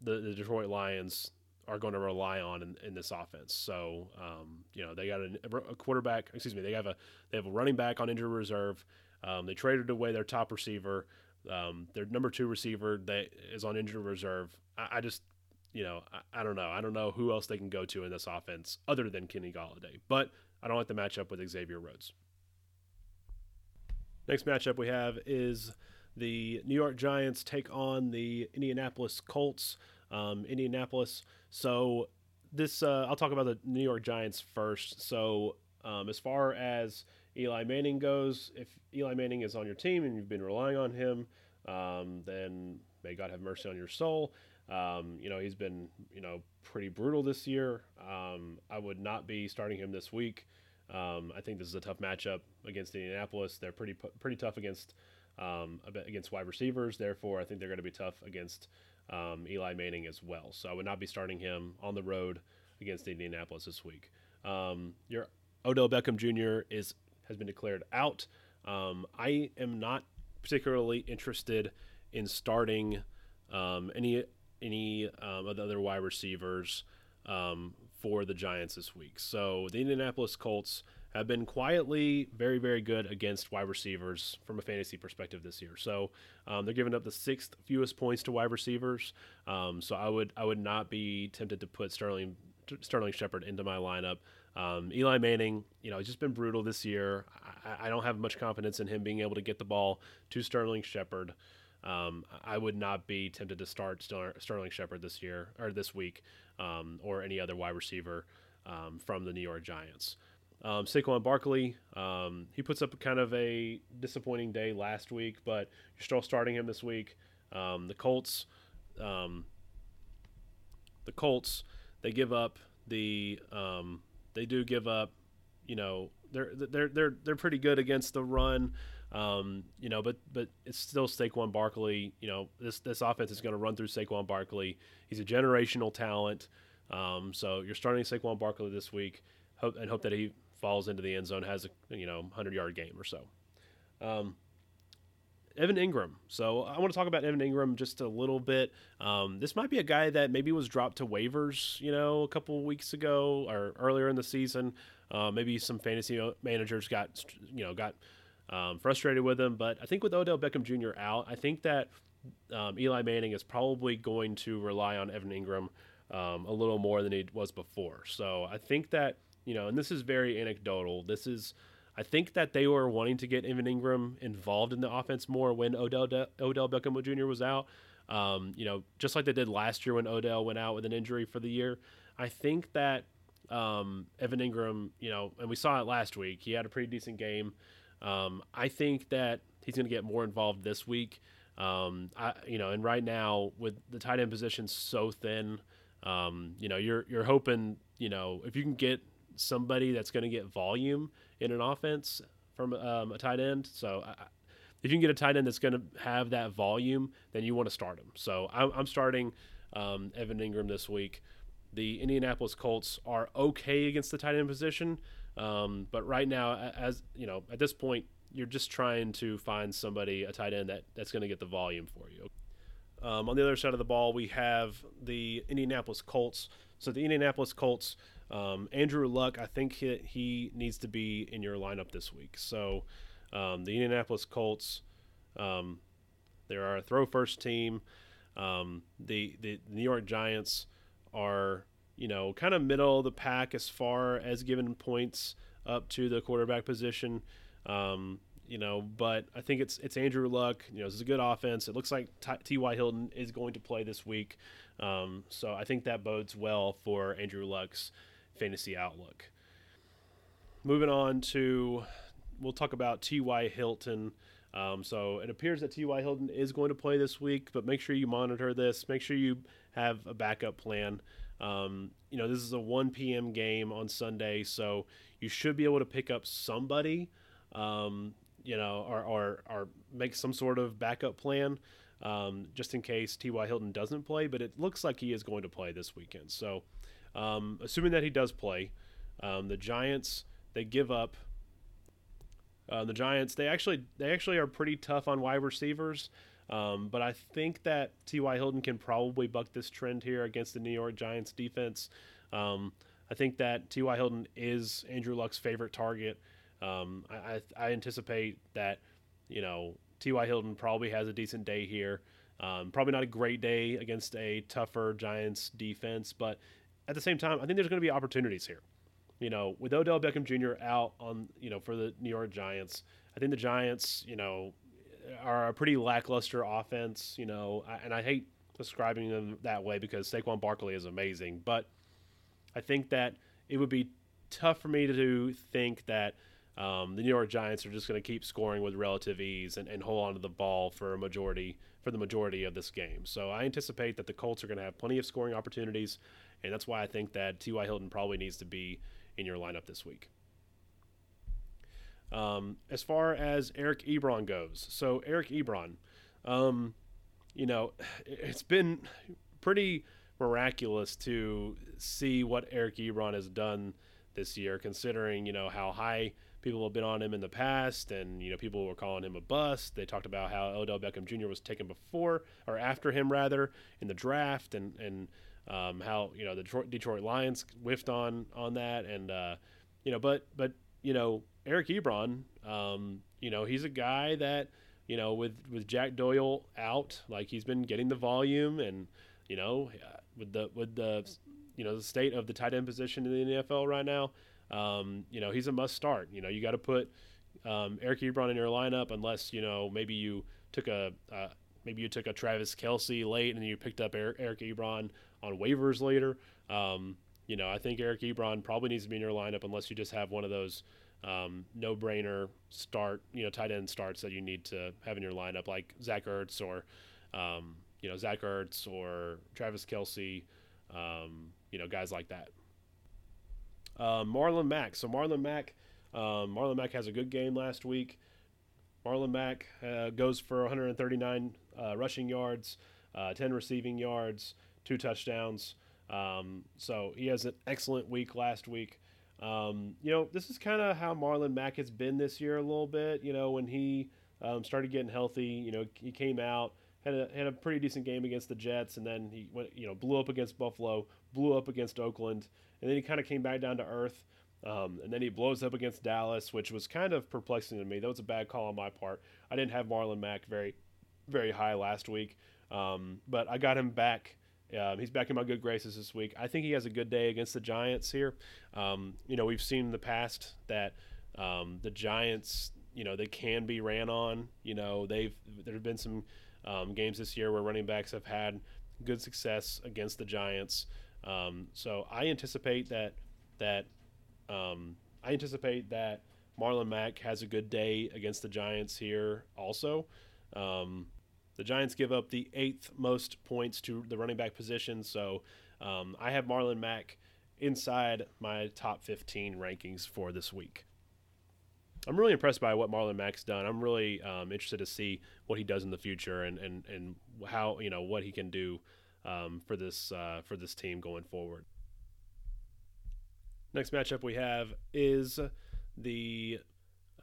the, the Detroit Lions are going to rely on in, in this offense. So, um, you know, they got a, a, quarterback. Excuse me, they have a they have a running back on injury reserve. Um, they traded away their top receiver. Um, their number two receiver that is on injured reserve. I, I just, you know, I, I, don't know. I don't know who else they can go to in this offense other than Kenny Golladay. But I don't like the matchup with Xavier Rhodes. Next matchup we have is the New York Giants take on the Indianapolis Colts um, Indianapolis. So this uh, I'll talk about the New York Giants first. So um, as far as Eli Manning goes, if Eli Manning is on your team and you've been relying on him, um, then may God have mercy on your soul. Um, you know he's been you know pretty brutal this year. Um, I would not be starting him this week. Um, I think this is a tough matchup against Indianapolis. They're pretty pretty tough against um, against wide receivers. Therefore, I think they're going to be tough against um, Eli Manning as well. So I would not be starting him on the road against Indianapolis this week. Your Odell Beckham Jr. is has been declared out. Um, I am not particularly interested in starting um, any any um, of the other wide receivers um, for the Giants this week. So the Indianapolis Colts have been quietly very, very good against wide receivers from a fantasy perspective this year. So um, they're giving up the sixth fewest points to wide receivers. Um, so I would I would not be tempted to put Sterling Sterling Shepard into my lineup. Um, Eli Manning, you know, he's just been brutal this year. I, I, don't have much confidence in him being able to get the ball to Sterling Shepard. Um, I would not be tempted to start Sterling Shepard this year or this week um, or any other wide receiver um, from the New York Giants. Um, Saquon Barkley, um, he puts up kind of a disappointing day last week, but you're still starting him this week. Um, the Colts, the Colts, they give up the, um, they do give up, you know, they're they're they're they're pretty good against the run. Um, you know, but but it's still Saquon Barkley. You know, this this offense is going to run through Saquon Barkley. He's a generational talent. Um, so you're starting Saquon Barkley this week, hope and hope that he falls into the end zone, has a you know 100 yard game or so. Um, Evan Engram. So I want to talk about Evan Engram just a little bit. Um, this might be a guy that maybe was dropped to waivers, you know, a couple weeks ago or earlier in the season. Uh, maybe some fantasy managers got, you know, got um, frustrated with him. But I think with Odell Beckham Jr. out, I think that um, Eli Manning is probably going to rely on Evan Engram um, a little more than he was before. So I think that, you know, and this is very anecdotal. This is I think that they were wanting to get Evan Engram involved in the offense more when Odell De- Odell Beckham Jr. was out. Um, you know, just like they did last year when Odell went out with an injury for the year. I think that um, Evan Engram, you know, and we saw it last week. He had a pretty decent game. Um, I think that he's going to get more involved this week. Um, I, you know, and right now with the tight end position so thin, um, you know, you're you're hoping, you know, if you can get somebody that's going to get volume in an offense from um, a tight end. So I, if you can get a tight end that's going to have that volume, then you want to start him. So I'm, I'm starting um, Evan Engram this week. The Indianapolis Colts are okay against the tight end position, um, but right now, as you know, at this point, you're just trying to find somebody a tight end that, that's going to get the volume for you. Um, on the other side of the ball, we have the Indianapolis Colts. So the Indianapolis Colts um, Andrew Luck, I think he, he needs to be in your lineup this week. So um, the Indianapolis Colts, um, they're our throw first team. Um, the, the New York Giants are, you know, kind of middle of the pack as far as giving points up to the quarterback position. Um, you know, but I think it's it's Andrew Luck. You know, this is a good offense. It looks like T.Y. Hilton is going to play this week, um, so I think that bodes well for Andrew Luck's fantasy outlook. Moving on to, we'll talk about T.Y. Hilton. Um, so it appears that T.Y. Hilton is going to play this week, but make sure you monitor this. Make sure you have a backup plan. Um, you know, this is a 1 p.m. game on Sunday, so you should be able to pick up somebody, um, you know, or, or, or make some sort of backup plan um, just in case T.Y. Hilton doesn't play. But it looks like he is going to play this weekend. So um, assuming that he does play, um, the Giants they give up. Uh, the Giants they actually they actually are pretty tough on wide receivers, um, but I think that T.Y. Hilton can probably buck this trend here against the New York Giants defense. Um, I think that T.Y. Hilton is Andrew Luck's favorite target. Um, I, I, anticipate that you know T.Y. Hilton probably has a decent day here. Um, probably not a great day against a tougher Giants defense, but at the same time, I think there's going to be opportunities here. You know, with Odell Beckham Jr. out on, you know, for the New York Giants, I think the Giants, you know, are a pretty lackluster offense, you know, and I hate describing them that way because Saquon Barkley is amazing, but I think that it would be tough for me to think that um, the New York Giants are just going to keep scoring with relative ease and, and hold on to the ball for a majority for the majority of this game. So I anticipate that the Colts are going to have plenty of scoring opportunities and that's why I think that T.Y. Hilton probably needs to be in your lineup this week. Um, as far as Eric Ebron goes, so Eric Ebron, um, you know, (sighs) it's been pretty miraculous to see what Eric Ebron has done this year, considering you know how high people have been on him in the past, and you know people were calling him a bust. They talked about how Odell Beckham Jr. was taken before or after him rather in the draft, and and um, how you know the Detroit, Detroit, Lions whiffed on on that, and uh, you know, but but you know Eric Ebron, um, you know, he's a guy that you know with with Jack Doyle out, like he's been getting the volume, and you know, uh, with the with the you know the state of the tight end position in the NFL right now, um, you know, he's a must start. You know, you got to put um, Eric Ebron in your lineup unless you know maybe you took a uh, maybe you took a Travis Kelce late and you picked up Eric, Eric Ebron on waivers later. Um, you know, I think Eric Ebron probably needs to be in your lineup unless you just have one of those um, no-brainer start, you know, tight end starts that you need to have in your lineup, like Zach Ertz or, um, you know, Zach Ertz or Travis Kelce, um, you know, guys like that. Uh, Marlon Mack. So Marlon Mack, um, Marlon Mack has a good game last week. Marlon Mack uh, goes for 139 uh, rushing yards, uh, 10 receiving yards, two touchdowns. Um, so he has an excellent week last week. Um, you know, this is kind of how Marlon Mack has been this year a little bit. You know, when he um, started getting healthy, you know, he came out, had a, had a pretty decent game against the Jets, and then he went, you know, blew up against Buffalo, blew up against Oakland, and then he kind of came back down to earth. Um, and then he blows up against Dallas, which was kind of perplexing to me. That was a bad call on my part. I didn't have Marlon Mack very, very high last week, um, but I got him back um, he's back in my good graces this week. I think he has a good day against the Giants here. Um, you know, we've seen in the past that um, the Giants, you know, they can be ran on. You know, they've there have been some um, games this year where running backs have had good success against the Giants. Um, so I anticipate that that um, I anticipate that Marlon Mack has a good day against the Giants here also. Um, the Giants give up the eighth most points to the running back position, so um, I have Marlon Mack inside my top 15 rankings for this week. I'm really impressed by what Marlon Mack's done. I'm really um, interested to see what he does in the future and, and, and how you know what he can do um, for this uh, for this team going forward. Next matchup we have is the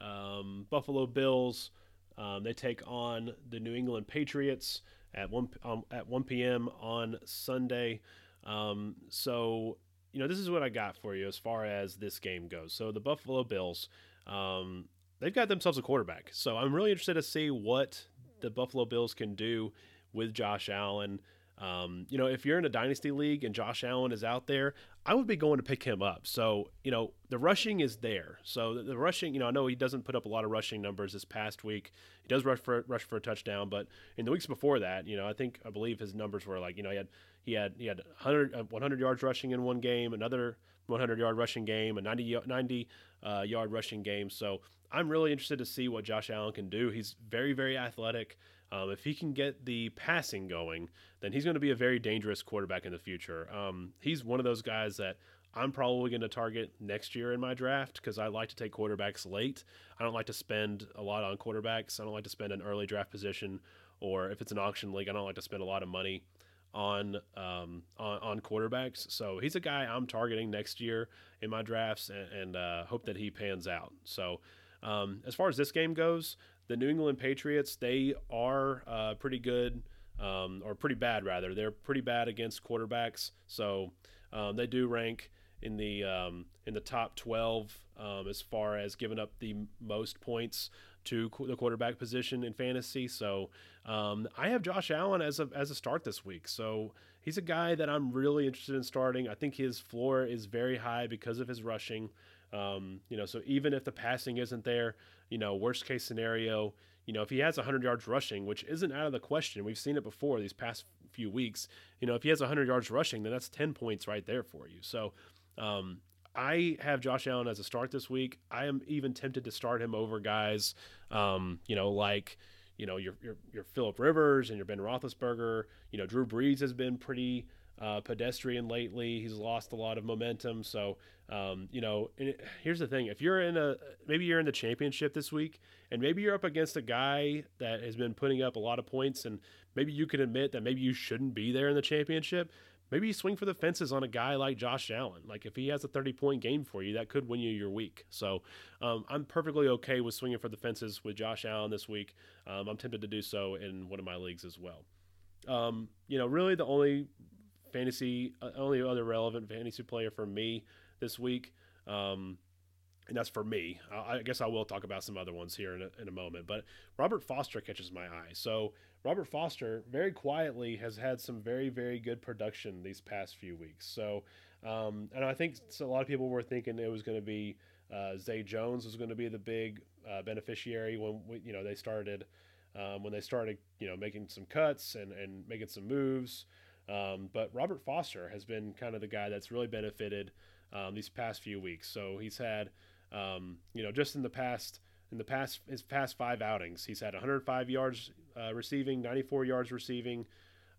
um, Buffalo Bills um, they take on the New England Patriots at one um, at 1 p.m. on Sunday. Um, so you know this is what I got for you as far as this game goes. So the Buffalo Bills, um, they've got themselves a quarterback. So I'm really interested to see what the Buffalo Bills can do with Josh Allen. Um, you know, if you're in a dynasty league and Josh Allen is out there, I would be going to pick him up. So, you know, the rushing is there. So the, the, rushing, you know, I know he doesn't put up a lot of rushing numbers this past week. He does rush for rush for a touchdown, but in the weeks before that, you know, I think I believe his numbers were like, you know, he had he had he had 100 uh, 100 yards rushing in one game, another 100 yard rushing game, a 90 90 uh, yard rushing game. So I'm really interested to see what Josh Allen can do. He's very very athletic. Um, if he can get the passing going, then he's going to be a very dangerous quarterback in the future. Um, he's one of those guys that I'm probably going to target next year in my draft because I like to take quarterbacks late. I don't like to spend a lot on quarterbacks. I don't like to spend an early draft position, or if it's an auction league, I don't like to spend a lot of money on um, on, on quarterbacks. So he's a guy I'm targeting next year in my drafts, and, and uh, hope that he pans out. So um, as far as this game goes, the New England Patriots, they are uh, pretty good, um, or pretty bad rather. They're pretty bad against quarterbacks, so um, they do rank in the um, in the top 12 um, as far as giving up the most points to the quarterback position in fantasy. So um, I have Josh Allen as a as a start this week. So he's a guy that I'm really interested in starting. I think his floor is very high because of his rushing. Um, you know, so even if the passing isn't there, you know, worst case scenario, you know, if he has 100 yards rushing, which isn't out of the question, we've seen it before these past few weeks. You know, if he has 100 yards rushing, then that's 10 points right there for you. So, um, I have Josh Allen as a start this week. I am even tempted to start him over guys, um, you know, like you know your your, your Philip Rivers and your Ben Roethlisberger. You know, Drew Brees has been pretty uh, pedestrian lately. He's lost a lot of momentum. So, um, you know, it, here's the thing: if you're in a maybe you're in the championship this week, and maybe you're up against a guy that has been putting up a lot of points, and maybe you can admit that maybe you shouldn't be there in the championship. Maybe you swing for the fences on a guy like Josh Allen. Like if he has a 30 point game for you, that could win you your week. So um, I'm perfectly okay with swinging for the fences with Josh Allen this week. Um, I'm tempted to do so in one of my leagues as well. Um, you know, really the only fantasy, uh, only other relevant fantasy player for me this week. Um, and that's for me. I, I guess I will talk about some other ones here in a, in a moment. But Robert Foster catches my eye. So Robert Foster very quietly has had some very very good production these past few weeks. So um, and I think a lot of people were thinking it was going to be uh, Zay Jones was going to be the big uh, beneficiary when we, you know they started um, when they started you know making some cuts and and making some moves. Um, but Robert Foster has been kind of the guy that's really benefited um, these past few weeks. So he's had, um, you know, just in the past in the past his past five outings, he's had 105 yards uh, receiving, 94 yards receiving,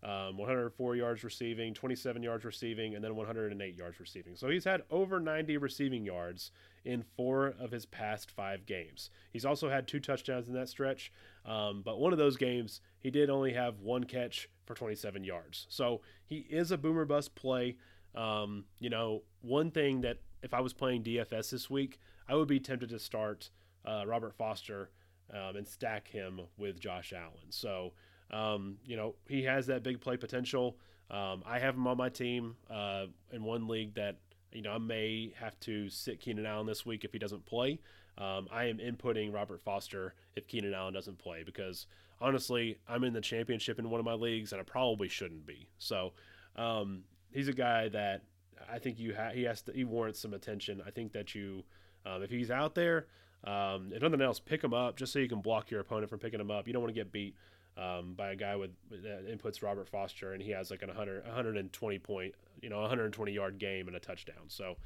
um, 104 yards receiving, 27 yards receiving, and then 108 yards receiving. So he's had over 90 receiving yards in four of his past five games. He's also had two touchdowns in that stretch, um, but one of those games he did only have one catch for 27 yards. So he is a boomer bust play. Um, you know, one thing that if I was playing DFS this week, I would be tempted to start uh, Robert Foster um, and stack him with Josh Allen. So um, you know, he has that big play potential. Um, I have him on my team uh, in one league that you know I may have to sit Keenan Allen this week if he doesn't play. Um, I am inputting Robert Foster if Keenan Allen doesn't play because honestly, I'm in the championship in one of my leagues and I probably shouldn't be. So um, he's a guy that I think you ha- he has to he warrants some attention. I think that you um, if he's out there, um, if nothing else, pick him up just so you can block your opponent from picking him up. You don't want to get beat um, by a guy with that inputs Robert Foster, and he has like an 100, 120 point, you know, 120 yard game and a touchdown. So,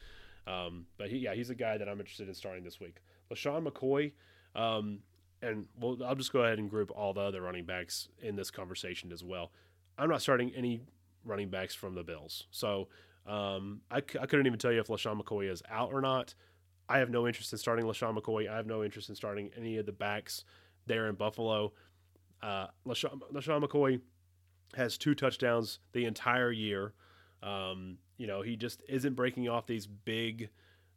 um, but he, yeah, he's a guy that I'm interested in starting this week. LeSean McCoy, um, and well, I'll just go ahead and group all the other running backs in this conversation as well. I'm not starting any running backs from the Bills. So um, I, I couldn't even tell you if LeSean McCoy is out or not. I have no interest in starting LeSean McCoy. I have no interest in starting any of the backs there in Buffalo. Uh, LeSean, LeSean McCoy has two touchdowns the entire year. Um, you know, he just isn't breaking off these big,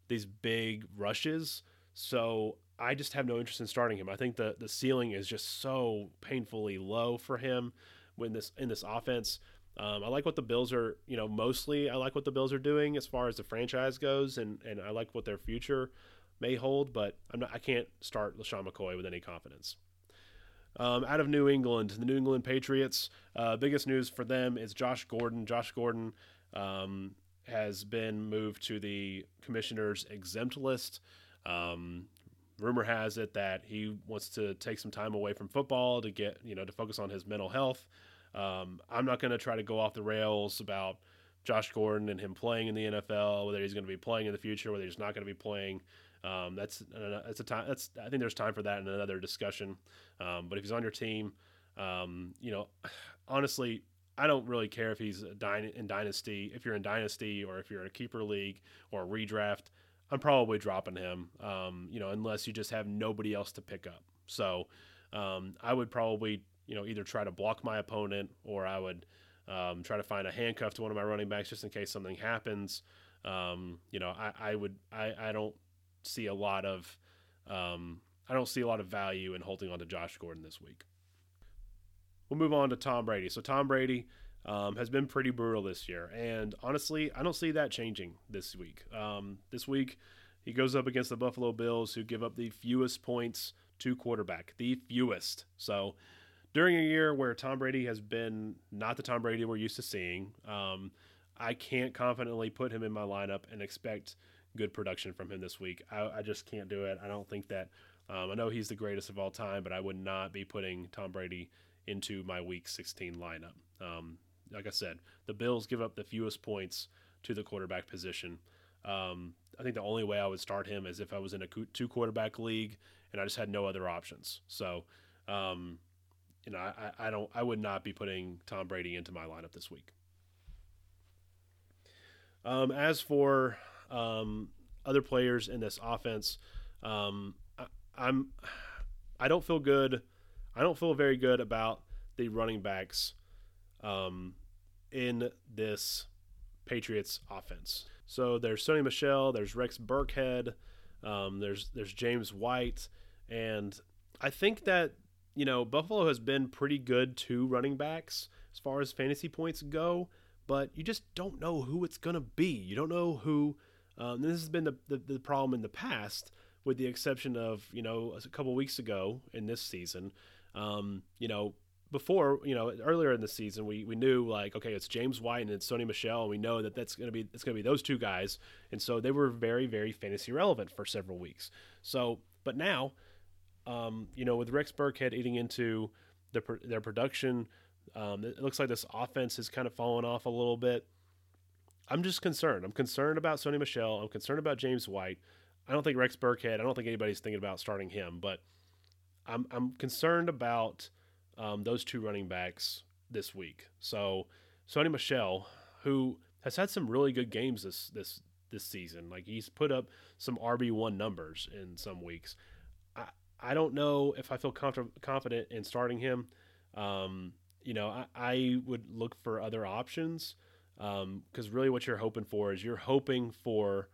these big rushes. So I just have no interest in starting him. I think the the ceiling is just so painfully low for him when this in this offense. Um, I like what the Bills are, you know, mostly I like what the Bills are doing as far as the franchise goes, and and I like what their future may hold. But I'm not, I can't start LeSean McCoy with any confidence. Um, out of New England, the New England Patriots, uh, biggest news for them is Josh Gordon. Josh Gordon um, has been moved to the commissioner's exempt list. Um, rumor has it that he wants to take some time away from football to get, you know, to focus on his mental health. Um, I'm not going to try to go off the rails about Josh Gordon and him playing in the NFL, whether he's going to be playing in the future, whether he's not going to be playing. Um, that's that's a time. That's I think there's time for that in another discussion. Um, but if he's on your team, um, you know, honestly, I don't really care if he's in dynasty. If you're in dynasty or if you're in a keeper league or a redraft, I'm probably dropping him. Um, you know, unless you just have nobody else to pick up. So um, I would probably you know either try to block my opponent or I would um, try to find a handcuff to one of my running backs just in case something happens. you know, I, I would I, I don't see a lot of um, I don't see a lot of value in holding on to Josh Gordon this week. We'll move on to Tom Brady. So Tom Brady um, has been pretty brutal this year, and honestly, I don't see that changing this week. Um, this week, he goes up against the Buffalo Bills, who give up the fewest points to quarterback, the fewest. So during a year where Tom Brady has been not the Tom Brady we're used to seeing, um, I can't confidently put him in my lineup and expect good production from him this week. I, I just can't do it. I don't think that. Um, I know he's the greatest of all time, but I would not be putting Tom Brady into my Week 16 lineup. Um, like I said, the Bills give up the fewest points to the quarterback position. Um, I think the only way I would start him is if I was in a two quarterback league and I just had no other options. So, um, you know, I, I don't, I would not be putting Tom Brady into my lineup this week. Um, as for um, other players in this offense. Um, I, I'm I don't feel good. I don't feel very good about the running backs um, in this Patriots offense. So there's Sony Michel, there's Rex Burkhead, um, there's there's James White, and I think that you know Buffalo has been pretty good to running backs as far as fantasy points go, but you just don't know who it's gonna be. You don't know who um, this has been the, the, the, problem in the past, with the exception of you know a couple weeks ago in this season. Um, you know, before you know earlier in the season, we, we knew like okay, it's James White and it's Sony Michel. and we know that that's going to be it's going to be those two guys, and so they were very very fantasy relevant for several weeks. So, but now, um, you know, with Rex Burkhead eating into the, their production. Um, it looks like this offense has kind of fallen off a little bit. I'm just concerned. I'm concerned about Sony Michel. I'm concerned about James White. I don't think Rex Burkhead. I don't think anybody's thinking about starting him, but I'm I'm concerned about um, those two running backs this week. So Sony Michel, who has had some really good games this this this season, like he's put up some RB one numbers in some weeks. I don't know if I feel confident in starting him. Um, you know, I, I would look for other options because um, really what you're hoping for is you're hoping for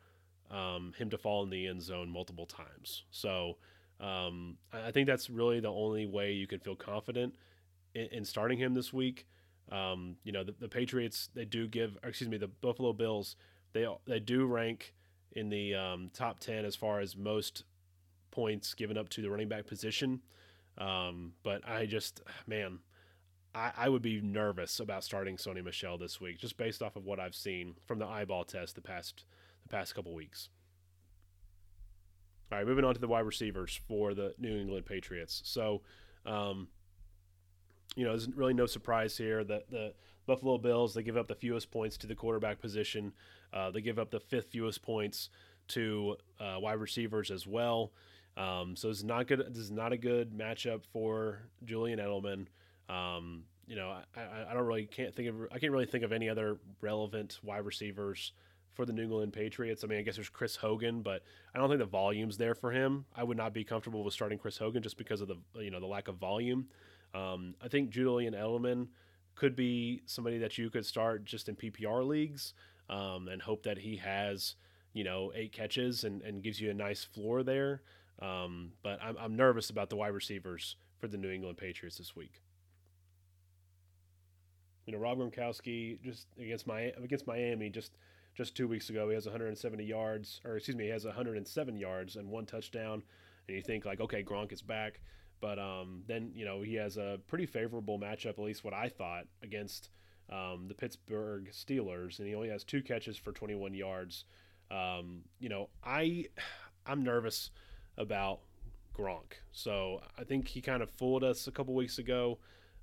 um, him to fall in the end zone multiple times. So um, I think that's really the only way you can feel confident in, in starting him this week. Um, you know, the, the, Patriots they do give, excuse me, the Buffalo Bills they they do rank in the um, top ten as far as most points given up to the running back position. Um, but I just, man, I, I would be nervous about starting Sony Michel this week, just based off of what I've seen from the eyeball test the past the past couple weeks. All right, moving on to the wide receivers for the New England Patriots. So, um, you know, there's really no surprise here that the Buffalo Bills they give up the fewest points to the quarterback position. Uh, they give up the fifth fewest points to uh, wide receivers as well. Um, so it's not good. This is not a good matchup for Julian Edelman. Um, you know, I, I, I, don't really can't think of I can't really think of any other relevant wide receivers for the New England Patriots. I mean, I guess there's Chris Hogan, but I don't think the volume's there for him. I would not be comfortable with starting Chris Hogan just because of the you know the lack of volume. Um, I think Julian Edelman could be somebody that you could start just in PPR leagues um, and hope that he has you know eight catches and, and gives you a nice floor there. Um, but I'm, I'm nervous about the wide receivers for the New England Patriots this week you know, Rob Gronkowski just against my against Miami just just two weeks ago, he has 170 yards, or excuse me, he has 107 yards and one touchdown. And you think like, okay, Gronk is back, but um, then you know he has a pretty favorable matchup, at least what I thought, against um, the Pittsburgh Steelers, and he only has two catches for 21 yards. Um, you know, I (sighs) I'm nervous about Gronk, so I think he kind of fooled us a couple weeks ago.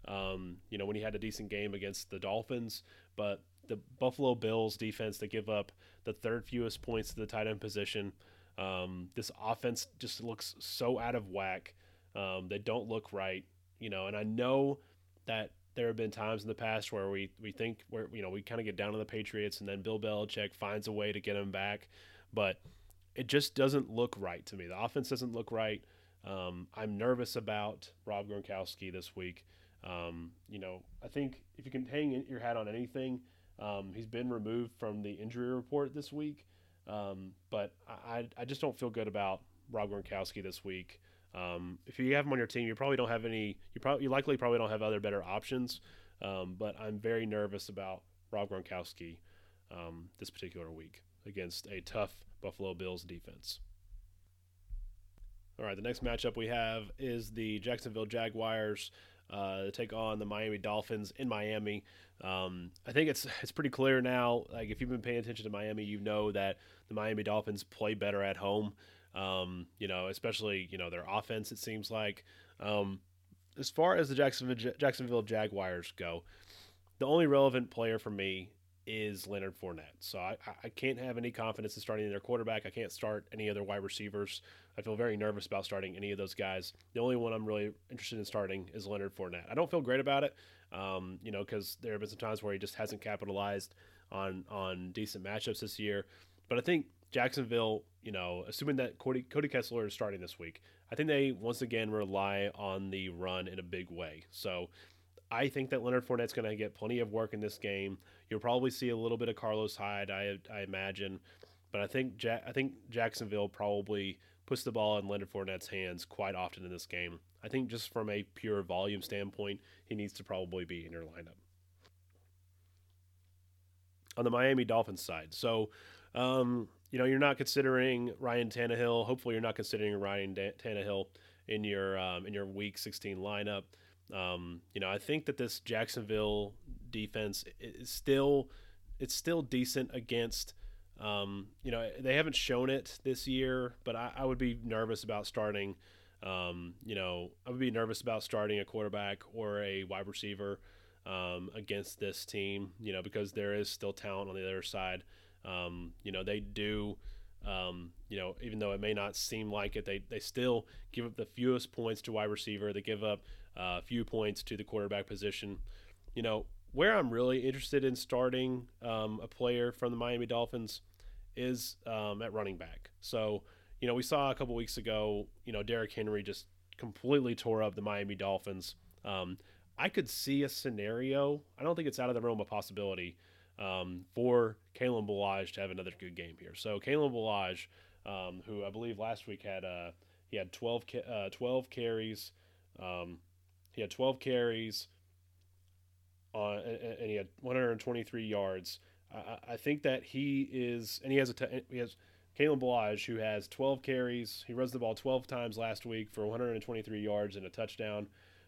Um, you know, when he had a decent game against the Dolphins, but the Buffalo Bills defense they give up the third fewest points to the tight end position. Um, this offense just looks so out of whack. Um, they don't look right, you know. And I know that there have been times in the past where we we think where you know we kind of get down on the Patriots and then Bill Belichick finds a way to get them back, but it just doesn't look right to me. The offense doesn't look right. Um, I'm nervous about Rob Gronkowski this week. Um, you know, I think if you can hang your hat on anything, um, he's been removed from the injury report this week. Um, but I, I just don't feel good about Rob Gronkowski this week. Um, if you have him on your team, you probably don't have any. You probably you likely probably don't have other better options. Um, but I'm very nervous about Rob Gronkowski this particular week against a tough Buffalo Bills defense. All right, the next matchup we have is the Jacksonville Jaguars uh, take on the Miami Dolphins in Miami. Um, I think it's it's pretty clear now. Like if you've been paying attention to Miami, you know that the Miami Dolphins play better at home. Um, you know, especially you know their offense. It seems like. Um, as far as the Jacksonville Jacksonville Jaguars go, the only relevant player for me is Leonard Fournette. So I, I can't have any confidence in starting their quarterback. I can't start any other wide receivers. I feel very nervous about starting any of those guys. The only one I'm really interested in starting is Leonard Fournette. I don't feel great about it, um, you know, because there have been some times where he just hasn't capitalized on on decent matchups this year. But I think Jacksonville, you know, assuming that Cody, Cody Kessler is starting this week, I think they once again rely on the run in a big way. So I think that Leonard Fournette's going to get plenty of work in this game. You'll probably see a little bit of Carlos Hyde, I, I imagine, but I think ja- I think Jacksonville probably puts the ball in Leonard Fournette's hands quite often in this game. I think just from a pure volume standpoint, he needs to probably be in your lineup. On the Miami Dolphins side, so um, you know you're not considering Ryan Tannehill. Hopefully, you're not considering Ryan Tannehill in your um, in your Week 16 lineup. Um, you know, I think that this Jacksonville defense is still it's still decent against. Um, you know, they haven't shown it this year, but I, I would be nervous about starting. Um, you know, I would be nervous about starting a quarterback or a wide receiver um, against this team. You know, because there is still talent on the other side. Um, you know, they do. Um, you know, even though it may not seem like it, they, they still give up the fewest points to wide receiver. They give up a uh, few points to the quarterback position. you know, where I'm really interested in starting um, a player from the Miami Dolphins is um, at running back. So, you know, we saw a couple weeks ago, you know, Derrick Henry just completely tore up the Miami Dolphins. Um, I could see a scenario. I don't think it's out of the realm of possibility um, for Kalen Ballage to have another good game here. So Kalen Ballage, um, who I believe last week had uh, he had 12, uh, 12 carries. Um, he had 12 carries, on, and he had 123 yards. I, I think that he is, and he has a t- he has Kalen Ballage, who has 12 carries. He runs the ball 12 times last week for 123 yards and a touchdown.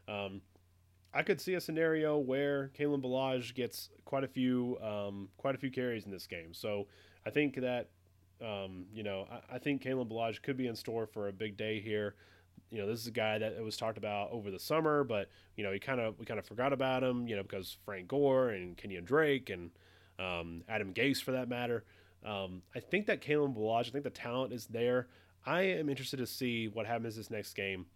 Um, I could see a scenario where Kalen Ballage gets quite a few um, quite a few carries in this game. So I think that um, you know I, I think Kalen Ballage could be in store for a big day here. You know, this is a guy that was talked about over the summer, but you know he kind of we kind of forgot about him. You know because Frank Gore and Kenyan Drake and um, Adam Gase for that matter. Um, I think that Kalen Ballage, I think the talent is there. I am interested to see what happens this next game.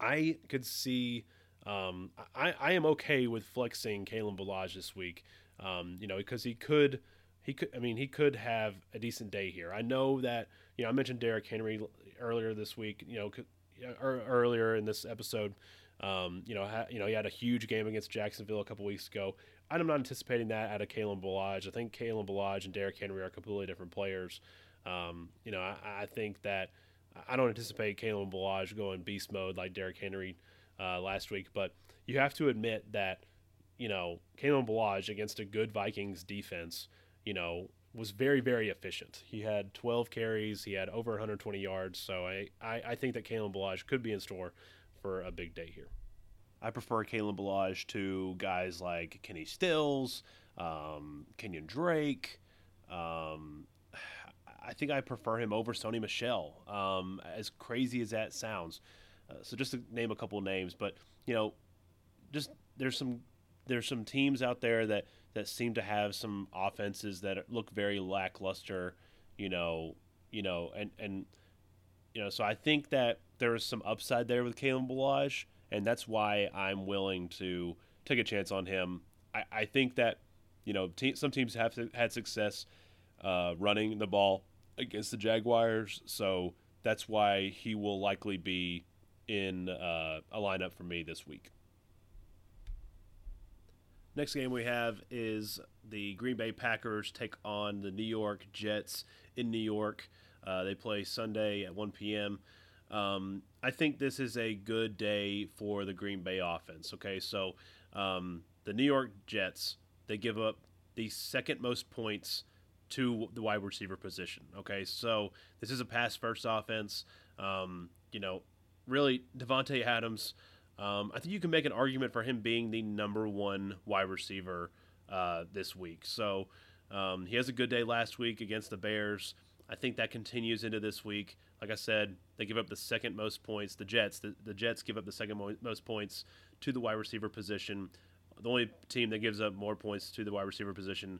I could see. Um, I, I am okay with flexing Kalen Ballage this week. Um, you know, because he could, he could. I mean, he could have a decent day here. I know that. You know, I mentioned Derrick Henry earlier this week. You know, er, earlier in this episode. Um, you know, ha, you know, he had a huge game against Jacksonville a couple weeks ago. I'm not anticipating that out of Kalen Ballage. I think Kalen Ballage and Derrick Henry are completely different players. Um, you know, I, I, think that I don't anticipate Kalen Ballage going beast mode like Derrick Henry uh, last week, but you have to admit that, you know, Kalen Ballage against a good Vikings defense, you know, was very, very efficient. He had 12 carries, he had over 120 yards. So I, I, I think that Kalen Ballage could be in store for a big day here. I prefer Kalen Ballage to guys like Kenny Stills, um, Kenyan Drake. Um, I think I prefer him over Sony Michel, um, as crazy as that sounds. Uh, so just to name a couple names, but you know, just there's some there's some teams out there that that seem to have some offenses that look very lackluster. You know, you know, and and you know, so I think that there is some upside there with Kalen Ballage and that's why I'm willing to take a chance on him. I, I think that you know te- some teams have had success uh, running the ball against the Jaguars, so that's why he will likely be in uh, a lineup for me this week. Next game we have is the Green Bay Packers take on the New York Jets in New York. Uh, they play Sunday at 1 p.m. Um, I think this is a good day for the Green Bay offense. Okay, so um, the New York Jets they give up the second most points to the wide receiver position. Okay, so this is a pass first offense. Um, you know, really Davante Adams. Um, I think you can make an argument for him being the number one wide receiver uh, this week. So um, he has a good day last week against the Bears. I think that continues into this week. Like I said, they give up the second most points. The Jets, the, the Jets give up the second mo- most points to the wide receiver position. The only team that gives up more points to the wide receiver position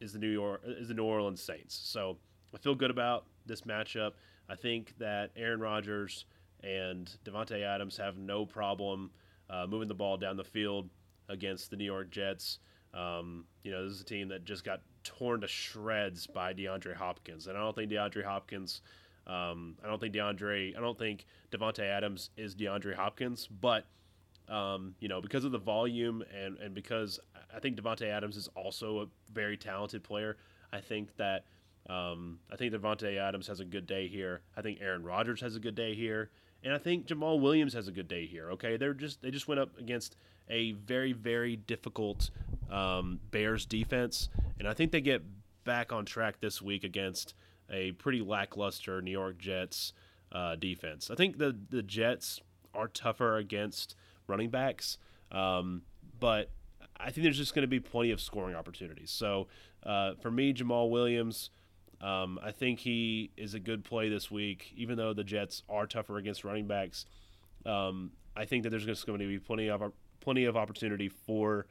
is the New York is the New Orleans Saints. So I feel good about this matchup. I think that Aaron Rodgers and Davante Adams have no problem uh, moving the ball down the field against the New York Jets. Um, you know, this is a team that just got torn to shreds by DeAndre Hopkins, and I don't think DeAndre Hopkins um, I don't think DeAndre, I don't think Davante Adams is DeAndre Hopkins, but um, you know, because of the volume and and because I think Davante Adams is also a very talented player. I think that um, I think Davante Adams has a good day here. I think Aaron Rodgers has a good day here, and I think Jamaal Williams has a good day here. Okay, they're just they just went up against a very very difficult um, Bears defense, and I think they get back on track this week against a pretty lackluster New York Jets uh, defense. I think the the Jets are tougher against running backs, um, but I think there's just going to be plenty of scoring opportunities. So uh, for me, Jamaal Williams. Um, I think he is a good play this week, even though the Jets are tougher against running backs. Um, I think that there's just going to be plenty of plenty of opportunity for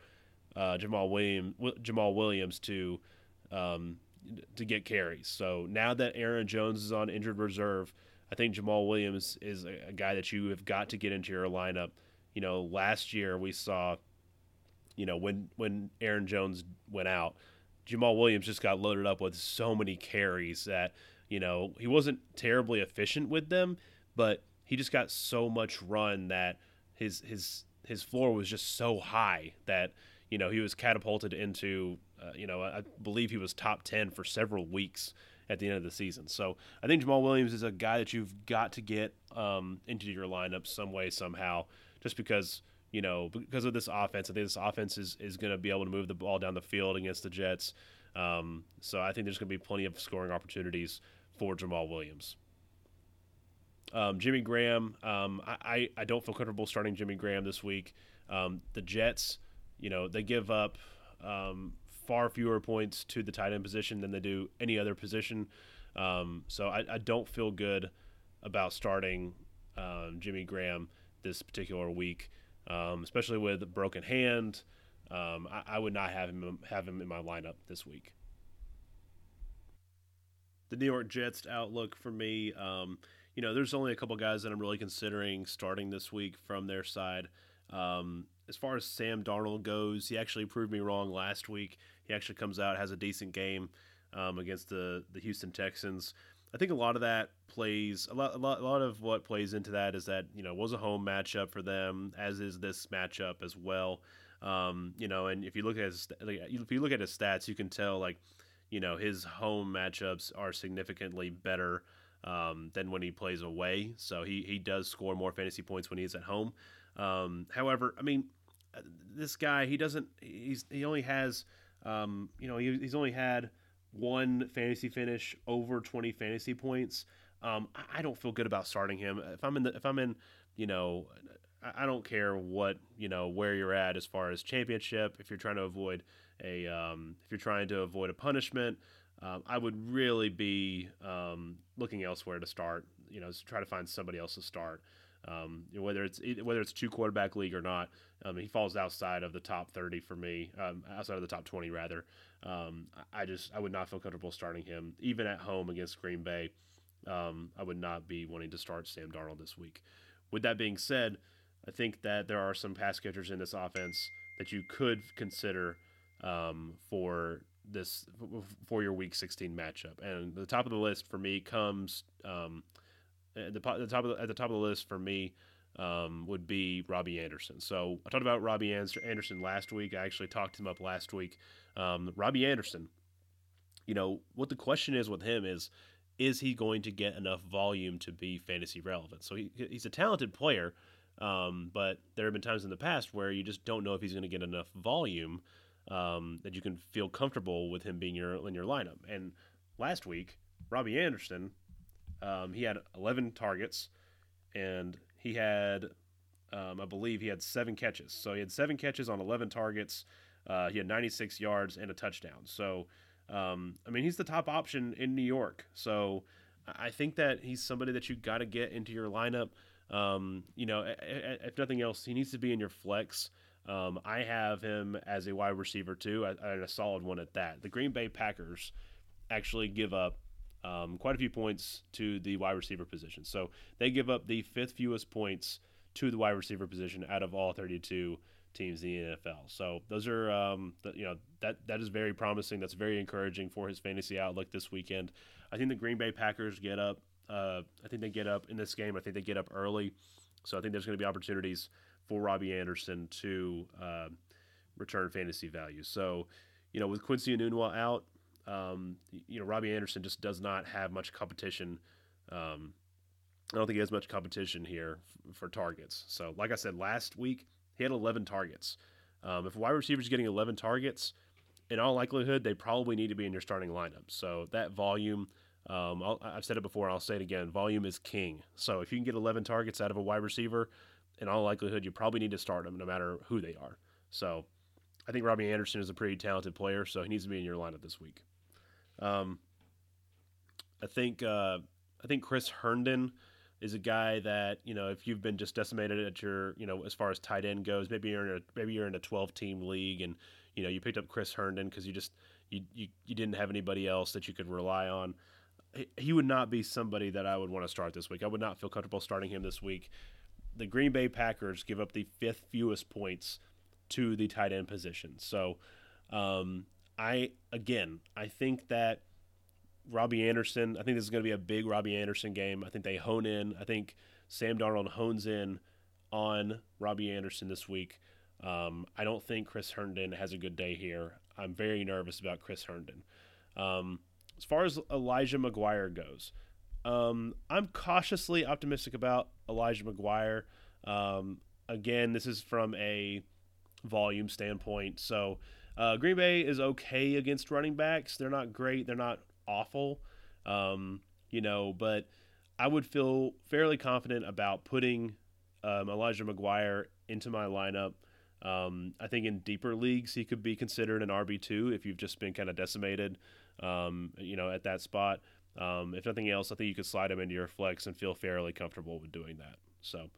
uh, Jamaal Williams Jamaal Williams to um, to get carries. So now that Aaron Jones is on injured reserve, I think Jamaal Williams is a, a guy that you have got to get into your lineup. You know, last year we saw you know, when when Aaron Jones went out, Jamaal Williams just got loaded up with so many carries that you know he wasn't terribly efficient with them, but he just got so much run that his his his floor was just so high that you know he was catapulted into uh, you know I believe he was top ten for several weeks at the end of the season. So I think Jamaal Williams is a guy that you've got to get um, into your lineup some way somehow, just because you know because of this offense. I think this offense is is going to be able to move the ball down the field against the Jets. Um, so I think there's going to be plenty of scoring opportunities for Jamaal Williams. Um, Jimmy Graham, um, I, I don't feel comfortable starting Jimmy Graham this week. Um, the Jets, you know, they give up um, far fewer points to the tight end position than they do any other position. Um, so I, I, don't feel good about starting Jimmy Graham this particular week, especially with a broken hand. I, I, would not have him have him in my lineup this week. The New York Jets outlook for me you know, there's only a couple guys that I'm really considering starting this week from their side. Um, as far as Sam Darnold goes, he actually proved me wrong last week. He actually comes out has a decent game um, against the the Houston Texans. I think a lot of that plays a lot, a lot, a lot of what plays into that is that you know was a home matchup for them, as is this matchup as well. Um, you know, and if you look at his, if you look at his stats, you can tell like you know his home matchups are significantly better um, than when he plays away. So he, he does score more fantasy points when he's at home. Um, however, I mean, uh, this guy he doesn't he's he only has um, you know he, he's only had one fantasy finish over 20 fantasy points. Um, I, don't feel good about starting him. If I'm in the if I'm in you know I don't care what you know where you're at as far as championship. If you're trying to avoid a, um, if you're trying to avoid a punishment, um, I would really be um, looking elsewhere to start. You know, try to find somebody else to start. Um, whether it's whether it's two quarterback league or not, um, he falls outside of the top thirty for me, um, outside of the top twenty rather. Um, I just I would not feel comfortable starting him even at home against Green Bay. I would not be wanting to start Sam Darnold this week. With that being said, I think that there are some pass catchers in this offense that you could consider for this for your Week 16 matchup. And the top of the list for me comes um, at the, the top of the, at the top of the list for me um, would be Robbie Anderson. So I talked about Robbie Anderson last week. I actually talked him up last week. Um, Robbie Anderson. You know what the question is with him is is he going to get enough volume to be fantasy relevant? So he, he's a talented player, um, but there have been times in the past where you just don't know if he's going to get enough volume um, that you can feel comfortable with him being your in your lineup. And last week, Robbie Anderson, um, he had 11 targets, and he had, um, I believe, he had seven catches. So he had seven catches on 11 targets. Uh, he had 96 yards and a touchdown. So, um, I mean, he's the top option in New York. So I think that he's somebody that you got to get into your lineup. Um, you know, if nothing else, he needs to be in your flex. Um, I have him as a wide receiver too, and a solid one at that. The Green Bay Packers actually give up um, quite a few points to the wide receiver position. So they give up the fifth fewest points to the wide receiver position out of all 32 teams in the NFL. So those are, um, the, you know, that that is very promising. That's very encouraging for his fantasy outlook this weekend. I think the Green Bay Packers get up. Uh, I think they get up in this game. I think they get up early. So I think there's going to be opportunities for Robbie Anderson to uh, return fantasy value. So, you know, with Quincy Enunwa out, um, you know, Robbie Anderson just does not have much competition. Um, I don't think he has much competition here f- for targets. So, like I said last week, he had 11 targets. Um, if a wide receiver is getting 11 targets, in all likelihood, they probably need to be in your starting lineup. So that volume, um, i have said it before, I'll say it again. Volume is king. So if you can get 11 targets out of a wide receiver, in all likelihood, you probably need to start them no matter who they are. So I think Robbie Anderson is a pretty talented player, so he needs to be in your lineup this week. Um, I think uh, I think Chris Herndon is a guy that you know if you've been just decimated at your you know as far as tight end goes, maybe you're in a maybe you're in a 12 team league and you know you picked up Chris Herndon because you just you, you you didn't have anybody else that you could rely on. He would not be somebody that I would want to start this week. I would not feel comfortable starting him this week the Green Bay Packers give up the fifth fewest points to the tight end position. So, um, I again, I think that Robbie Anderson. I think this is going to be a big Robbie Anderson game. I think they hone in. I think Sam Darnold hones in on Robbie Anderson this week. Um, I don't think Chris Herndon has a good day here. I'm very nervous about Chris Herndon. Um, as far as Elijah McGuire goes, um, I'm cautiously optimistic about Elijah McGuire. Um, again, this is from a volume standpoint. So uh, Green Bay is okay against running backs. They're not great. They're not awful. Um, you know, but I would feel fairly confident about putting um, Elijah McGuire into my lineup. Um, I think in deeper leagues he could be considered an RB two if you've just been kind of decimated, um, you know, at that spot. Um, if nothing else, I think you could slide him into your flex and feel fairly comfortable with doing that. So,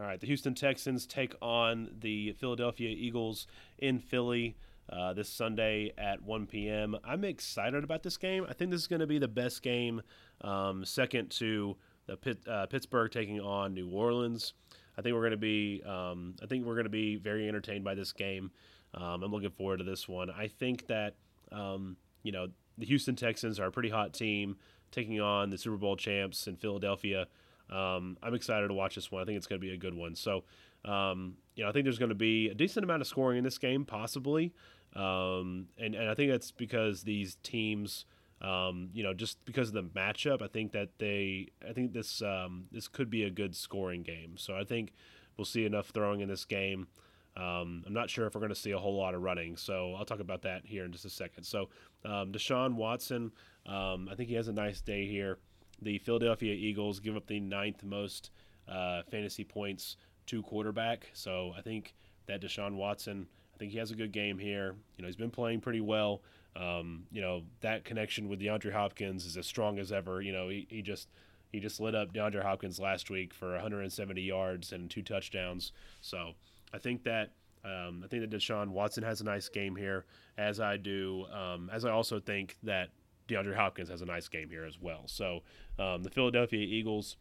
all right, the Houston Texans take on the Philadelphia Eagles in Philly. Uh, this Sunday at 1 p.m. I'm excited about this game. I think this is going to be the best game, um, second to the Pitt, uh, Pittsburgh taking on New Orleans. I think we're going to be um, I think we're going to be very entertained by this game. Um, I'm looking forward to this one. I think that um, you know the Houston Texans are a pretty hot team taking on the Super Bowl champs in Philadelphia. Um, I'm excited to watch this one. I think it's going to be a good one. So, um, you know, I think there's going to be a decent amount of scoring in this game, possibly. Um, and, and I think that's because these teams, um, you know, just because of the matchup, I think that they, I think this, um, this could be a good scoring game. So I think we'll see enough throwing in this game. Um, I'm not sure if we're going to see a whole lot of running, so I'll talk about that here in just a second. So, um, Deshaun Watson, um, I think he has a nice day here. The Philadelphia Eagles give up the ninth most uh, fantasy points to quarterback, so I think that Deshaun Watson I think he has a good game here. You know, he's been playing pretty well. Um, you know, that connection with DeAndre Hopkins is as strong as ever. You know, he, he just he just lit up DeAndre Hopkins last week for 170 yards and two touchdowns. So I think that um, I think that Deshaun Watson has a nice game here, as I do. Um, as I also think that DeAndre Hopkins has a nice game here as well. So um, the Philadelphia Eagles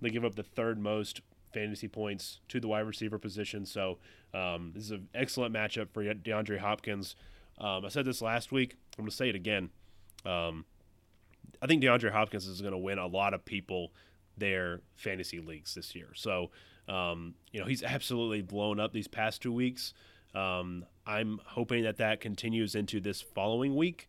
they give up the third most fantasy points to the wide receiver position. So um, this is an excellent matchup for DeAndre Hopkins. Um, I said this last week. I'm going to say it again. Um, I think DeAndre Hopkins is going to win a lot of people their fantasy leagues this year. So, um, you know, he's absolutely blown up these past two weeks. Um, I'm hoping that that continues into this following week.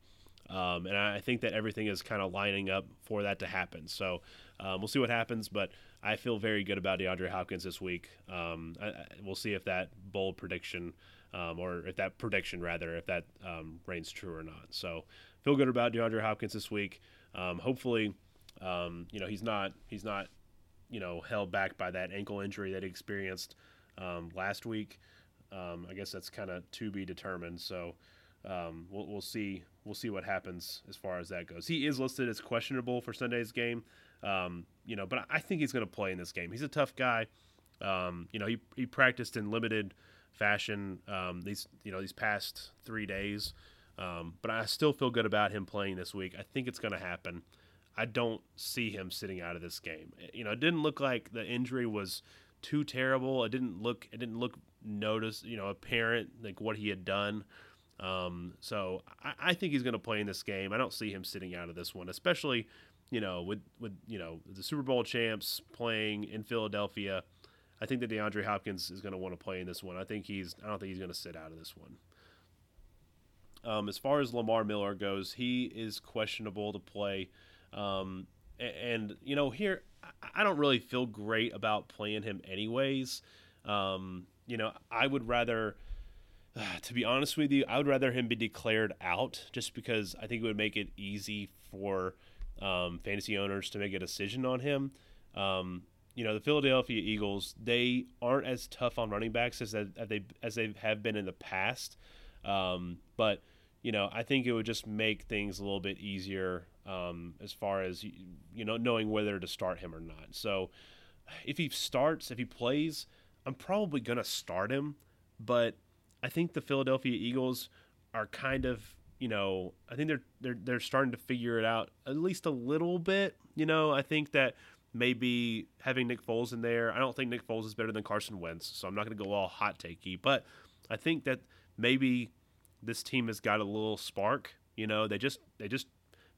Um, and I think that everything is kind of lining up for that to happen. So we'll see what happens. But I feel very good about DeAndre Hopkins this week. Um, I, I, we'll see if that bold prediction, um, or if that prediction rather, if that um, reigns true or not. So feel good about DeAndre Hopkins this week. Um, hopefully, um, you know he's not he's not you know held back by that ankle injury that he experienced um, last week. I guess that's kind of to be determined. So we'll, we'll see we'll see what happens as far as that goes. He is listed as questionable for Sunday's game. Um, you know, but I think he's going to play in this game. He's a tough guy. Um, you know, he, he practiced in limited fashion um, these you know these past three days, um, but I still feel good about him playing this week. I think it's going to happen. I don't see him sitting out of this game. You know, it didn't look like the injury was too terrible. It didn't look it didn't look notice you know apparent like what he had done. Um, so I, I, think he's going to play in this game. I don't see him sitting out of this one, especially you know, with with you know the Super Bowl champs playing in Philadelphia, I think that DeAndre Hopkins is going to want to play in this one. I think he's I don't think he's going to sit out of this one. Um, as far as Lamar Miller goes, he is questionable to play, um, and, and, you know here I don't really feel great about playing him anyways. Um, you know, I would rather. (sighs) To be honest with you, I would rather him be declared out just because I think it would make it easy for um, fantasy owners to make a decision on him. Um, you know, the Philadelphia Eagles they aren't as tough on running backs as, as they as they have been in the past, um, but you know, I think it would just make things a little bit easier um, as far as you know knowing whether to start him or not. So, if he starts, if he plays, I'm probably gonna start him, but I think the Philadelphia Eagles are kind of you know, I think they're they're they're starting to figure it out at least a little bit. You know, I think that maybe having Nick Foles in there. I don't think Nick Foles is better than Carson Wentz, so I'm not going to go all hot takey. But I think that maybe this team has got a little spark. You know, they just they just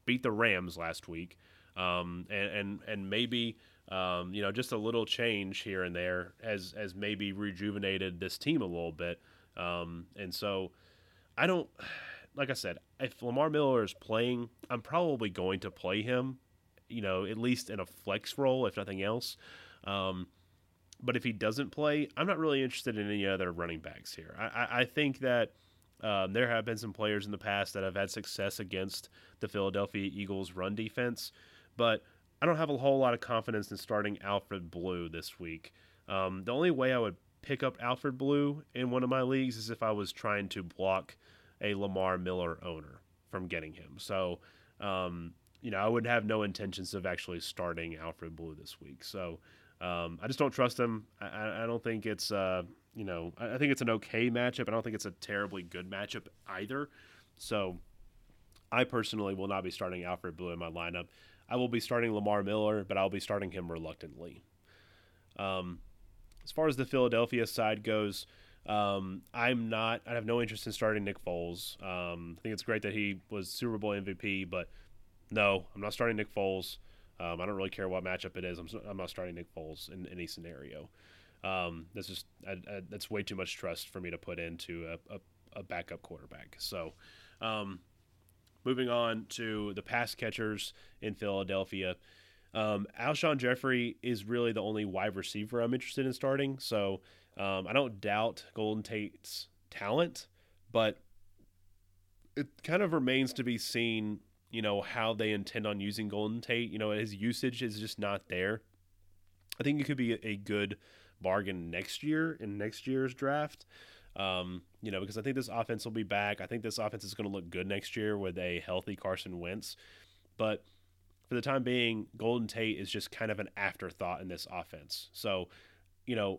beat the Rams last week, um, and and and maybe um, you know just a little change here and there has has maybe rejuvenated this team a little bit. Um, and so I don't like I said, if Lamar Miller is playing, I'm probably going to play him you know, at least in a flex role, if nothing else. Um, but if he doesn't play, I'm not really interested in any other running backs here. I, I, I think that um, there have been some players in the past that have had success against the Philadelphia Eagles' run defense, but I don't have a whole lot of confidence in starting Alfred Blue this week. Um, the only way I would pick up Alfred Blue in one of my leagues is if I was trying to block a Lamar Miller owner from getting him. So um, you know, I would have no intentions of actually starting Alfred Blue this week. So um, I just don't trust him. I, I don't think it's, uh, you know, I think it's an okay matchup. I don't think it's a terribly good matchup either. So I personally will not be starting Alfred Blue in my lineup. I will be starting Lamar Miller, but I'll be starting him reluctantly. Um, as far as the Philadelphia side goes, um, I'm not. I have no interest in starting Nick Foles. Um, I think it's great that he was Super Bowl MVP, but no, I'm not starting Nick Foles. Um, I don't really care what matchup it is. I'm, I'm not starting Nick Foles in any scenario. Um, that's just I, I, that's way too much trust for me to put into a, a, a backup quarterback. So, um, moving on to the pass catchers in Philadelphia. Um, Alshon Jeffery is really the only wide receiver I'm interested in starting. So um, I don't doubt Golden Tate's talent, but it kind of remains to be seen you know, how they intend on using Golden Tate. You know, his usage is just not there. I think it could be a good bargain next year in next year's draft. Um, you know, because I think this offense will be back. I think this offense is going to look good next year with a healthy Carson Wentz. But for the time being, Golden Tate is just kind of an afterthought in this offense. So, you know,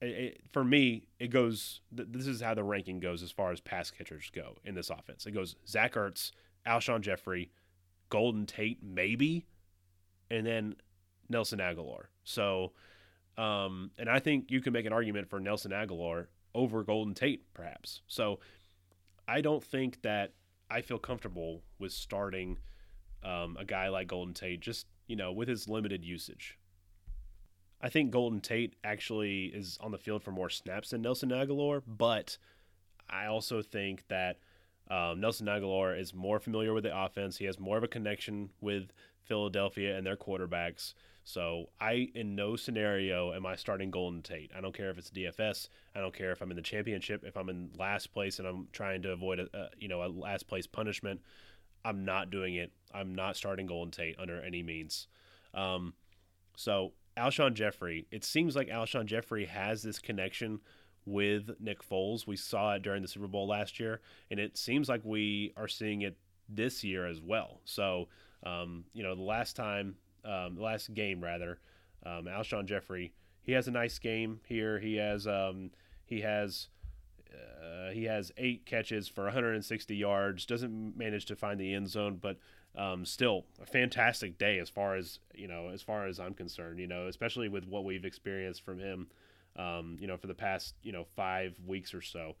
it, it, for me, it goes. Th- this is how the ranking goes as far as pass catchers go in this offense. It goes Zach Ertz, Alshon Jeffery, Golden Tate, maybe, and then Nelson Agholor. So, um, and I think you can make an argument for Nelson Agholor over Golden Tate, perhaps. So, I don't think that I feel comfortable with starting um, a guy like Golden Tate, just you know, with his limited usage. I think Golden Tate actually is on the field for more snaps than Nelson Agholor, but I also think that um, Nelson Agholor is more familiar with the offense. He has more of a connection with Philadelphia and their quarterbacks. So I, in no scenario, am I starting Golden Tate. I don't care if it's DFS. I don't care if I'm in the championship. If I'm in last place and I'm trying to avoid a, a you know a last place punishment, I'm not doing it. I'm not starting Golden Tate under any means. Um, so Alshon Jeffery, it seems like Alshon Jeffery has this connection with Nick Foles. We saw it during the Super Bowl last year, and it seems like we are seeing it this year as well. So, um, you know, the last time, um, the last game rather, um, Alshon Jeffery, he has a nice game here. He has um, he has uh, he has eight catches for 160 yards. Doesn't manage to find the end zone, but um, still a fantastic day as far as you know, as far as I'm concerned. You know, especially with what we've experienced from him um, you know, for the past, you know, five weeks or so.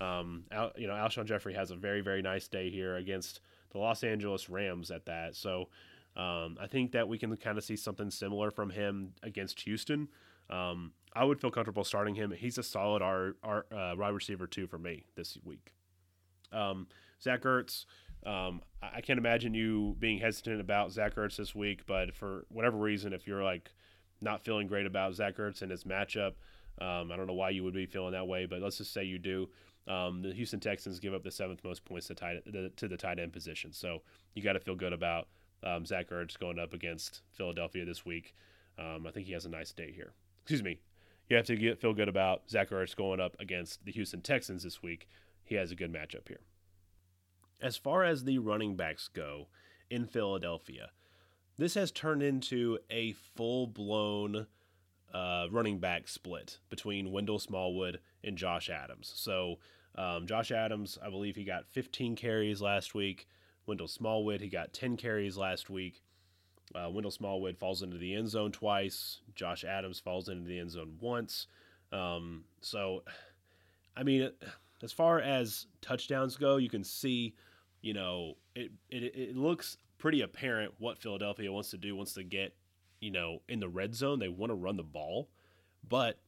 Um, Al, you know, Alshon Jeffery has a very, very nice day here against the Los Angeles Rams at that. So um, I think that we can kind of see something similar from him against Houston. Um, I would feel comfortable starting him. He's a solid our, our uh, wide receiver too for me this week. Um, Zach Ertz, um, I can't imagine you being hesitant about Zach Ertz this week, but for whatever reason, if you're like not feeling great about Zach Ertz and his matchup, um, I don't know why you would be feeling that way, but let's just say you do. Um, the Houston Texans give up the seventh most points to, tight, to the tight end position, so you got to feel good about um, Zach Ertz going up against Philadelphia this week. Um, I think he has a nice day here. Excuse me. You have to get, feel good about Zach Ertz going up against the Houston Texans this week. He has a good matchup here. As far as the running backs go in Philadelphia, this has turned into a full blown uh, running back split between Wendell Smallwood and Josh Adams. So um, Josh Adams, I believe he got 15 carries last week. Wendell Smallwood, he got 10 carries last week. Uh, Wendell Smallwood falls into the end zone twice. Josh Adams falls into the end zone once. Um, so, I mean, as far as touchdowns go, you can see, you know, it, it, it looks pretty apparent what Philadelphia wants to do, wants to get, you know, in the red zone. They want to run the ball, but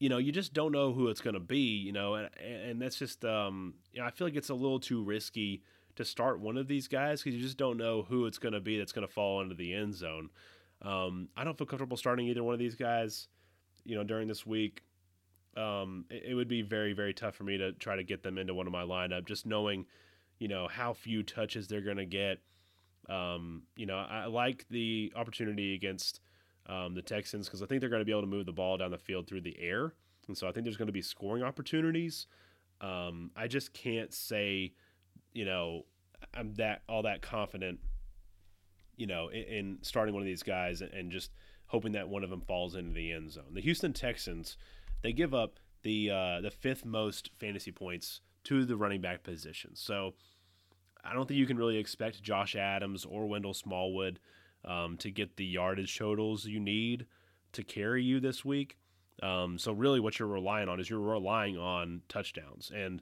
you know, you just don't know who it's going to be, you know, and, and that's just, um, you know, I feel like it's a little too risky to start one of these guys because you just don't know who it's going to be that's going to fall into the end zone. Um, I don't feel comfortable starting either one of these guys, you know, during this week. Um, it, it, would be very, very tough for me to try to get them into one of my lineup, just knowing, you know, how few touches they're going to get. Um, you know, I like the opportunity against um, the Texans because I think they're going to be able to move the ball down the field through the air, and so I think there's going to be scoring opportunities. Um, I just can't say, you know, I'm that all that confident, you know, in, in starting one of these guys and, just hoping that one of them falls into the end zone. The Houston Texans, they give up the uh, the fifth most fantasy points to the running back position, so. I don't think you can really expect Josh Adams or Wendell Smallwood um, to get the yardage totals you need to carry you this week. Um, so really, what you're relying on is you're relying on touchdowns, and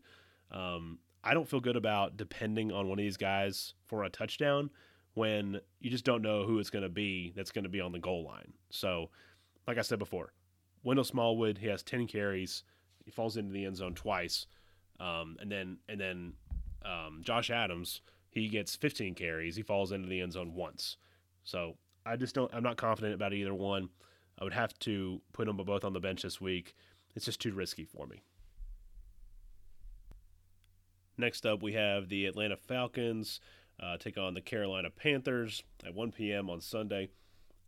um, I don't feel good about depending on one of these guys for a touchdown when you just don't know who it's going to be that's going to be on the goal line. So, like I said before, Wendell Smallwood he has 10 carries, he falls into the end zone twice, um, and then and then um, Josh Adams he gets 15 carries, he falls into the end zone once. So I just don't. I'm not confident about either one. I would have to put them both on the bench this week. It's just too risky for me. Next up, we have the Atlanta Falcons uh, take on the Carolina Panthers at 1 p.m. on Sunday.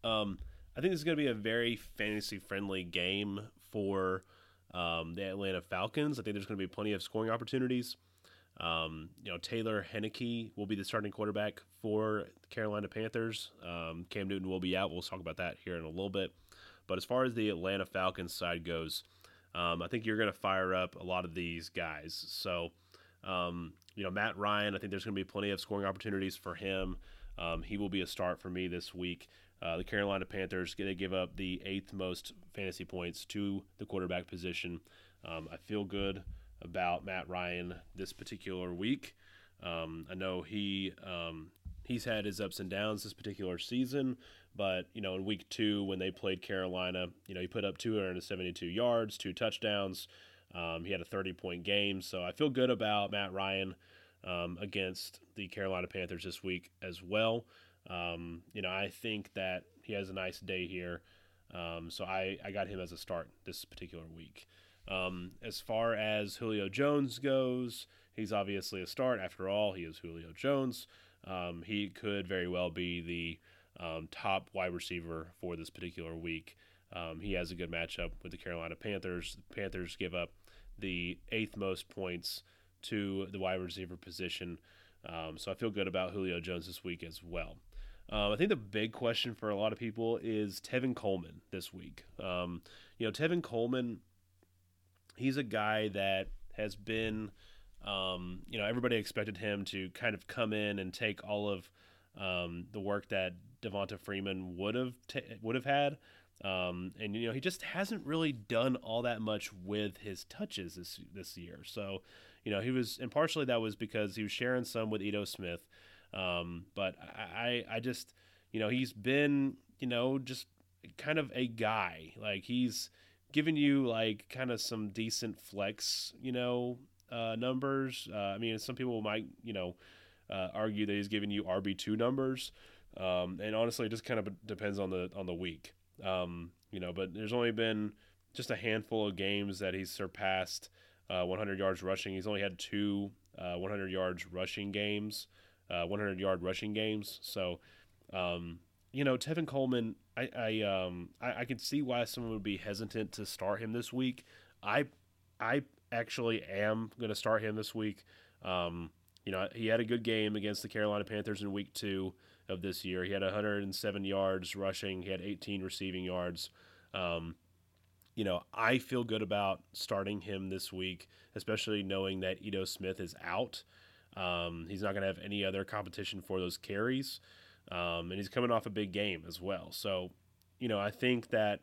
Um, I think this is going to be a very fantasy friendly game for um, the Atlanta Falcons. I think there's going to be plenty of scoring opportunities. Um, you know, Taylor Heinicke will be the starting quarterback for the Carolina Panthers. Um, Cam Newton will be out. We'll talk about that here in a little bit. But as far as the Atlanta Falcons side goes, um, I think you're going to fire up a lot of these guys. So, um, you know, Matt Ryan, I think there's going to be plenty of scoring opportunities for him. Um, he will be a start for me this week. Uh, the Carolina Panthers going to give up the eighth most fantasy points to the quarterback position. Um, I feel good about Matt Ryan this particular week. Um, I know he um, he's had his ups and downs this particular season, but you know in week two when they played Carolina, you know he put up 272 yards, two touchdowns. Um, he had a 30 point game, so I feel good about Matt Ryan um, against the Carolina Panthers this week as well. Um, you know I think that he has a nice day here, um, so I I got him as a start this particular week. Um, as far as Julio Jones goes, he's obviously a start. After all, he is Julio Jones. Um, he could very well be the top wide receiver for this particular week. Um, he has a good matchup with the Carolina Panthers. The Panthers give up the eighth most points to the wide receiver position. Um, so I feel good about Julio Jones this week as well. Um, I think the big question for a lot of people is Tevin Coleman this week. Um, you know, Tevin Coleman he's a guy that has been, um, you know, everybody expected him to kind of come in and take all of um, the work that Devonta Freeman would have would have had. Um, and you know he just hasn't really done all that much with his touches this this year. So, you know he was, and partially that was because he was sharing some with Ito Smith. Um, but I, I just, you know, he's been, you know, just kind of a guy. Like he's giving you like kind of some decent flex, you know, uh, numbers. Uh, I mean, some people might, you know, uh, argue that he's giving you RB two numbers, um, and honestly, it just kind of depends on the on the week. Um, you know, but there's only been just a handful of games that he's surpassed uh, 100 yards rushing. He's only had two uh, 100 yards rushing games, uh, 100 yard rushing games. So, um, you know, Tevin Coleman, I, I um I, I can see why someone would be hesitant to start him this week. I I actually am going to start him this week. Um, you know, he had a good game against the Carolina Panthers in week two of this year. He had 107 yards rushing. He had 18 receiving yards. Um, you know, I feel good about starting him this week, especially knowing that Ito Smith is out. Um, he's not going to have any other competition for those carries. um, and he's coming off a big game as well. So, you know, I think that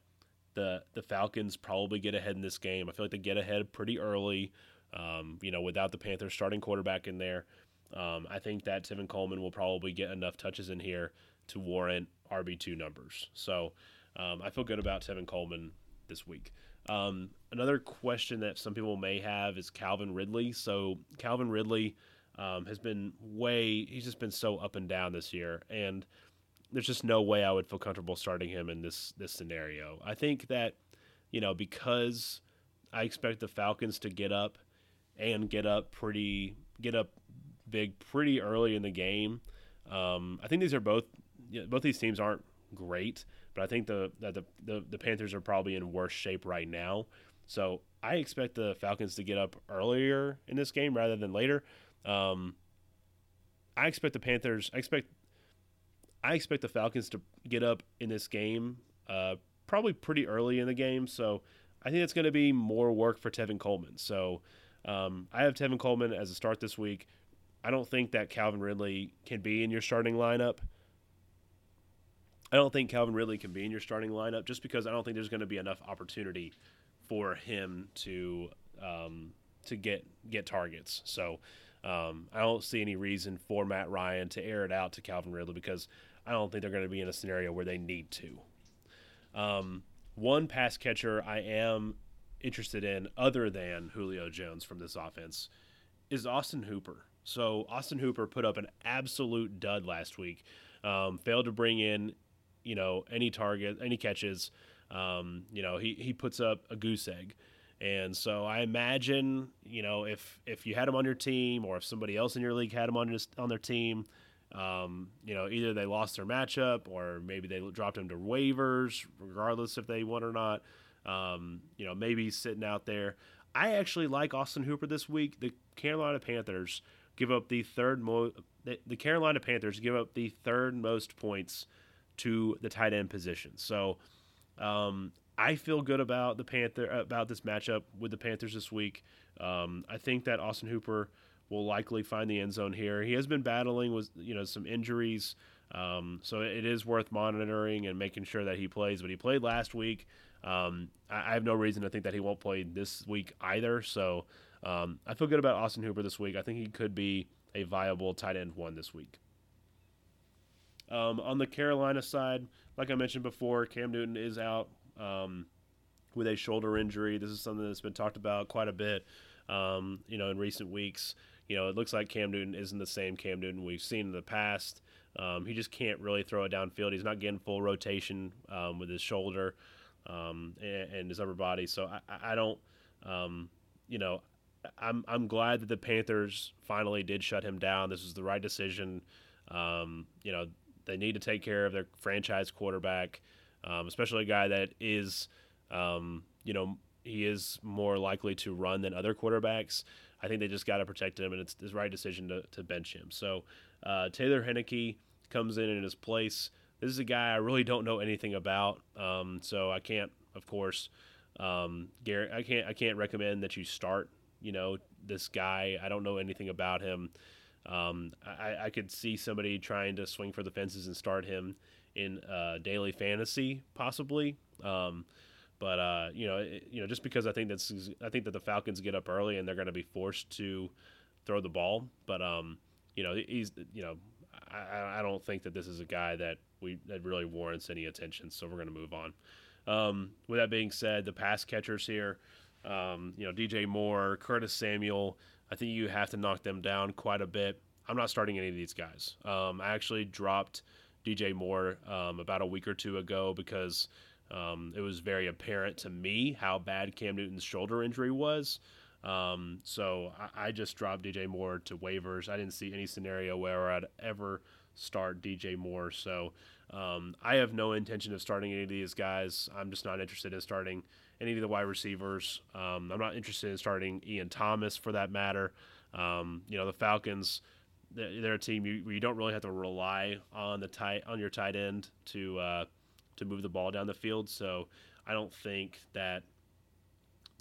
the the Falcons probably get ahead in this game. I feel like they get ahead pretty early. Um, you know, without the Panthers starting quarterback in there, um, I think that Tevin Coleman will probably get enough touches in here to warrant RB two numbers. So um, I feel good about Tevin Coleman this week. Um, another question that some people may have is Calvin Ridley. So Calvin Ridley um, has been way he's just been so up and down this year, and there's just no way I would feel comfortable starting him in this this scenario. I think that you know because I expect the Falcons to get up and get up pretty get up big pretty early in the game. Um, I think these are both you know, both these teams aren't great, but I think the that the, the the Panthers are probably in worse shape right now. So I expect the Falcons to get up earlier in this game rather than later. Um, I expect the Panthers. I expect. I expect the Falcons to get up in this game, uh, probably pretty early in the game. So I think it's going to be more work for Tevin Coleman. So um, I have Tevin Coleman as a start this week. I don't think that Calvin Ridley can be in your starting lineup. I don't think Calvin Ridley can be in your starting lineup just because I don't think there's going to be enough opportunity for him to um, to get get targets. So um, I don't see any reason for Matt Ryan to air it out to Calvin Ridley because I don't think they're going to be in a scenario where they need to. Um, one pass catcher I am interested in, other than Julio Jones from this offense, is Austin Hooper. So Austin Hooper put up an absolute dud last week. Um, failed to bring in, you know, any target, any catches. Um, you know, he he puts up a goose egg. And so I imagine, you know, if if you had him on your team or if somebody else in your league had him on his, on their team, um, you know, either they lost their matchup or maybe they dropped him to waivers, regardless if they won or not. Um, you know, maybe sitting out there. I actually like Austin Hooper this week. The Carolina Panthers give up the third most. The, Carolina Panthers give up the third most points to the tight end position. So um, I feel good about the Panther about this matchup with the Panthers this week. Um, I think that Austin Hooper will likely find the end zone here. He has been battling with you know some injuries, um, so it is worth monitoring and making sure that he plays. But he played last week. Um, I, I, have no reason to think that he won't play this week either. So um, I feel good about Austin Hooper this week. I think he could be a viable tight end one this week. Um, on the Carolina side, like I mentioned before, Cam Newton is out um, with a shoulder injury. This is something that's been talked about quite a bit, um, you know, in recent weeks. You know, it looks like Cam Newton isn't the same Cam Newton we've seen in the past. Um, he just can't really throw it downfield. He's not getting full rotation um, with his shoulder and, and, his upper body. So I, I don't, you know, I'm I'm glad that the Panthers finally did shut him down. This was the right decision. Um, you know, they need to take care of their franchise quarterback um, especially a guy that is, um, you know, he is more likely to run than other quarterbacks. I think they just got to protect him, and it's the right decision to, to bench him. So uh, Taylor Heinicke comes in in his place. This is a guy I really don't know anything about, um, so I can't, of course, um, Garrett. I can't I can't recommend that you start. You know, this guy. I don't know anything about him. Um, I, I could see somebody trying to swing for the fences and start him in uh, daily fantasy, possibly. Um, but uh, you know, it, you know, just because I think that's I think that the Falcons get up early and they're going to be forced to throw the ball. But um, you know, he's you know, I, I don't think that this is a guy that we that really warrants any attention. So we're going to move on. Um, with that being said, the pass catchers here, um, you know, DJ Moore, Curtis Samuel, I think you have to knock them down quite a bit. I'm not starting any of these guys. Um, I actually dropped DJ Moore um, about a week or two ago because um, it was very apparent to me how bad Cam Newton's shoulder injury was. Um, so I, I, just dropped DJ Moore to waivers. I didn't see any scenario where I'd ever start DJ Moore. So um, I have no intention of starting any of these guys. I'm just not interested in starting any of the wide receivers. Um, I'm not interested in starting Ian Thomas for that matter. Um, you know, the Falcons they're a team you, you don't really have to rely on the tight on your tight end to uh, to move the ball down the field. So I don't think that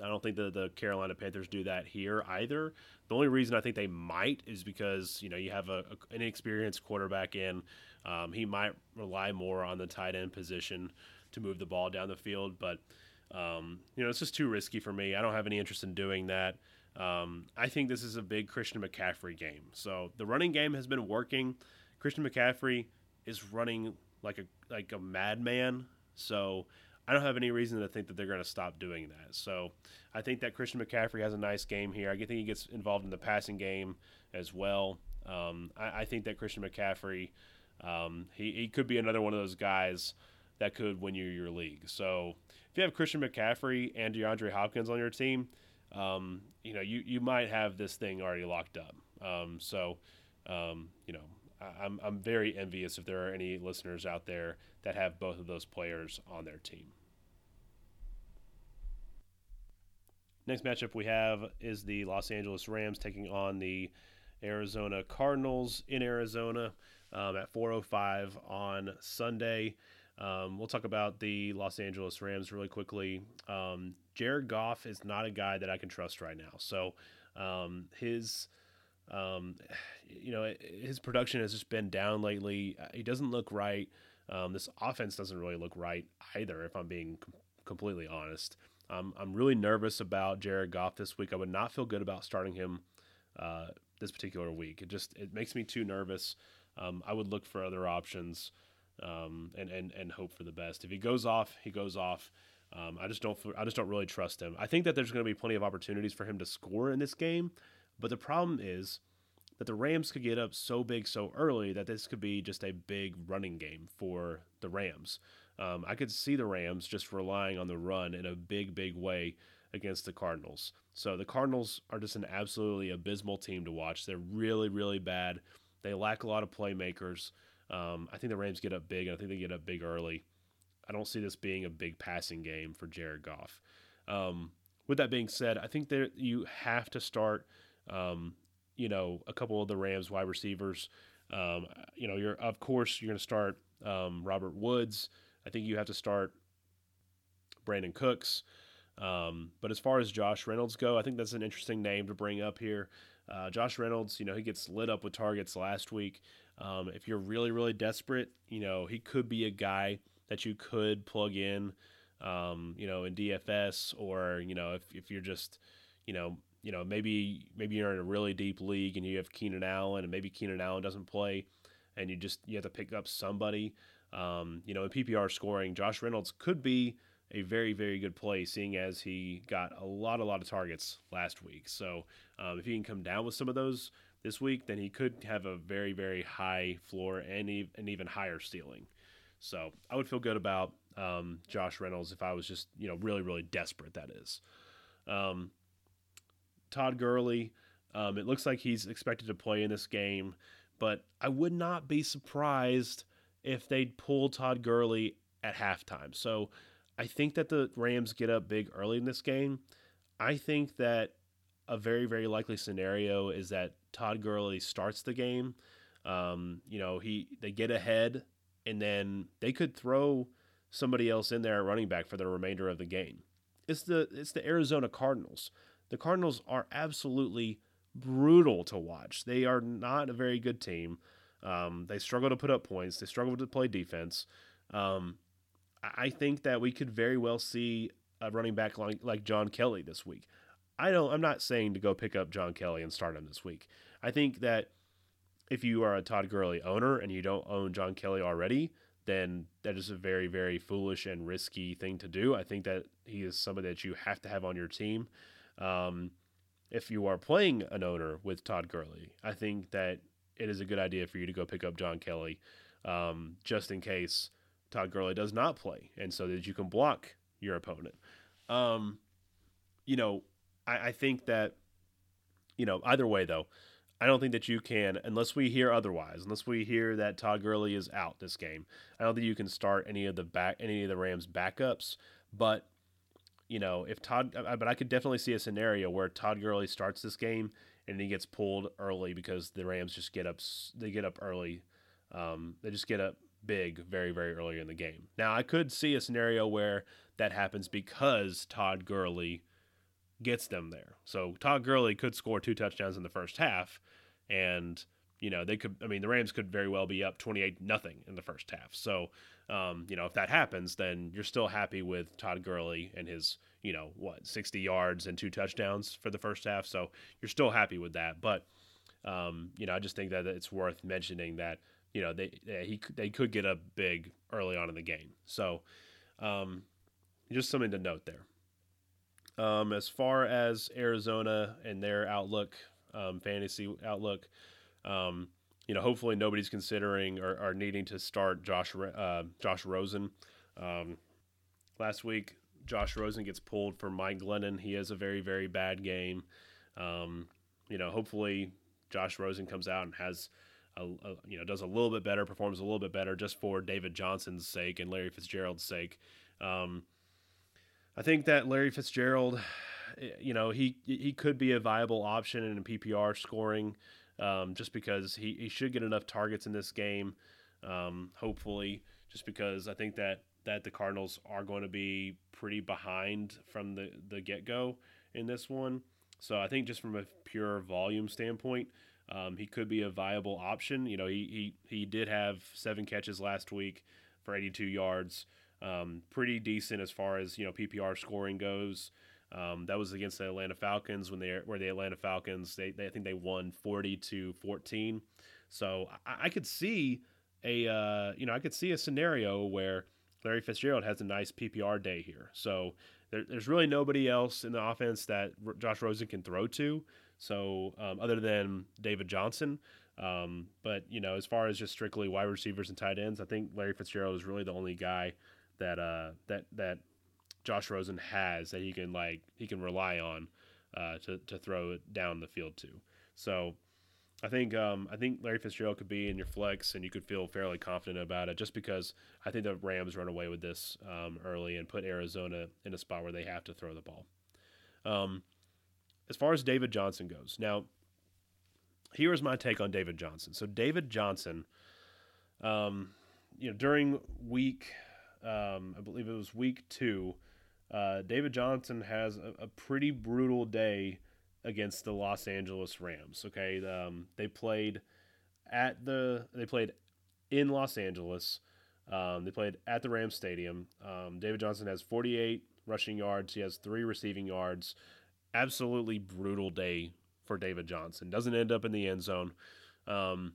I don't think that the Carolina Panthers do that here either. The only reason I think they might is because you know you have a, a an inexperienced quarterback in. Um, he might rely more on the tight end position to move the ball down the field, but um, you know it's just too risky for me. I don't have any interest in doing that. Um, I think this is a big Christian McCaffrey game. So the running game has been working. Christian McCaffrey is running like a like a madman. So I don't have any reason to think that they're going to stop doing that. So I think that Christian McCaffrey has a nice game here. I think he gets involved in the passing game as well. Um, I, I, think that Christian McCaffrey, um, he, he could be another one of those guys that could win you your league. So you have Christian McCaffrey and DeAndre Hopkins on your team, um, you know you, you might have this thing already locked up. Um, so um, you know I'm I'm very envious if there are any listeners out there that have both of those players on their team. Next matchup we have is the Los Angeles Rams taking on the Arizona Cardinals in Arizona um, at 4:05 on Sunday. Um, we'll talk about the Los Angeles Rams really quickly. Um, Jared Goff is not a guy that I can trust right now. So um, his, um, you know, his production has just been down lately. He doesn't look right. Um, this offense doesn't really look right either, if I'm being com- completely honest. Um, I'm really nervous about Jared Goff this week. I would not feel good about starting him uh, this particular week. It just it makes me too nervous. I would look for other options um, and and and hope for the best. If he goes off, he goes off. Um, I just don't I just don't really trust him. I think that there's going to be plenty of opportunities for him to score in this game, but the problem is that the Rams could get up so big so early that this could be just a big running game for the Rams. Um, I could see the Rams just relying on the run in a big, big way against the Cardinals. So the Cardinals are just an absolutely abysmal team to watch. They're really, really bad. They lack a lot of playmakers. Um, I think the Rams get up big, and I think they get up big early. I don't see this being a big passing game for Jared Goff. Um, with that being said, I think that you have to start, um, you know, a couple of the Rams wide receivers. Um, you know, you're of course you're going to start um, Robert Woods. I think you have to start Brandin Cooks. Um, but as far as Josh Reynolds go, I think that's an interesting name to bring up here. Uh, Josh Reynolds, you know, he gets lit up with targets last week. Um, if you're really, really desperate, you know, he could be a guy that you could plug in, um, you know, in DFS or, you know, if, if you're just, you know, you know, maybe maybe you're in a really deep league and you have Keenan Allen and maybe Keenan Allen doesn't play and you just you have to pick up somebody um, you know, in PPR scoring, Josh Reynolds could be a very, very good play, seeing as he got a lot, a lot of targets last week. So um, if he can come down with some of those this week, then he could have a very, very high floor and an even higher ceiling. So I would feel good about um, Josh Reynolds if I was just, you know, really, really desperate. That is. Um, Todd Gurley. Um, it looks like he's expected to play in this game, but I would not be surprised if they'd pull Todd Gurley at halftime. So I think that the Rams get up big early in this game. I think that a very, very likely scenario is that Todd Gurley starts the game. Um, you know, he they get ahead and then they could throw somebody else in there at running back for the remainder of the game. It's the it's the Arizona Cardinals. The Cardinals are absolutely brutal to watch. They are not a very good team. Um, they struggle to put up points. They struggle to play defense. Um, I think that we could very well see a running back like, like John Kelly this week. I don't. I'm not saying to go pick up John Kelly and start him this week. I think that if you are a Todd Gurley owner and you don't own John Kelly already, then that is a very, very foolish and risky thing to do. I think that he is somebody that you have to have on your team. Um, if you are playing an owner with Todd Gurley, I think that it is a good idea for you to go pick up John Kelly um, just in case Todd Gurley does not play, and so that you can block your opponent. Um, you know, I, I think that, you know, either way though, I don't think that you can, unless we hear otherwise, unless we hear that Todd Gurley is out this game. I don't think you can start any of the back, any of the Rams backups. But you know, if Todd, but I could definitely see a scenario where Todd Gurley starts this game and he gets pulled early because the Rams just get up. They get up early. Um, they just get up big very very early in the game. Now I could see a scenario where that happens because Todd Gurley gets them there. So Todd Gurley could score two touchdowns in the first half, and you know they could. I mean, the Rams could very well be up twenty eight nothing in the first half. So um, you know if that happens, then you're still happy with Todd Gurley and his you know what sixty yards and two touchdowns for the first half. So you're still happy with that, but. Um, you know, I just think that it's worth mentioning that you know they he they could get a big early on in the game. So um, just something to note there. Um, as far as Arizona and their outlook, um, fantasy outlook, um, you know, hopefully nobody's considering or, or needing to start Josh uh, Josh Rosen. Um, last week, Josh Rosen gets pulled for Mike Glennon. He has a very very bad game. Um, you know, hopefully Josh Rosen comes out and has. A, a, you know, does a little bit better, performs a little bit better, just for David Johnson's sake and Larry Fitzgerald's sake. Um, I think that Larry Fitzgerald, eh, you know, he he could be a viable option in PPR scoring, um, just because he, he should get enough targets in this game. Um, hopefully, just because I think that that the Cardinals are going to be pretty behind from the the get go in this one. So I think just from a pure volume standpoint, um, he could be a viable option. You know, he, he he did have seven catches last week for 82 yards um, pretty decent as far as you know PPR scoring goes. Um, that was against the Atlanta Falcons when they were the Atlanta Falcons. They, they I think they won forty to fourteen. So I, I could see a uh, you know I could see a scenario where Larry Fitzgerald has a nice PPR day here. So there, there's really nobody else in the offense that Josh Rosen can throw to. So um, other than David Johnson. Um, but you know, as far as just strictly wide receivers and tight ends, I think Larry Fitzgerald is really the only guy that uh that that Josh Rosen has that he can like he can rely on uh, to to throw it down the field to. So I think um, I think Larry Fitzgerald could be in your flex, and you could feel fairly confident about it, just because I think the Rams run away with this um, early and put Arizona in a spot where they have to throw the ball. Um, as far as David Johnson goes, now here is my take on David Johnson. So David Johnson, um, you know, during week um, I believe it was week two, uh, David Johnson has a, a, pretty brutal day against the Los Angeles Rams. Okay, um, they played at the they played in Los Angeles. Um, they played at the Rams Stadium. Um, David Johnson has 48 rushing yards. He has three receiving yards. Absolutely brutal day for David Johnson. Doesn't end up in the end zone. Um,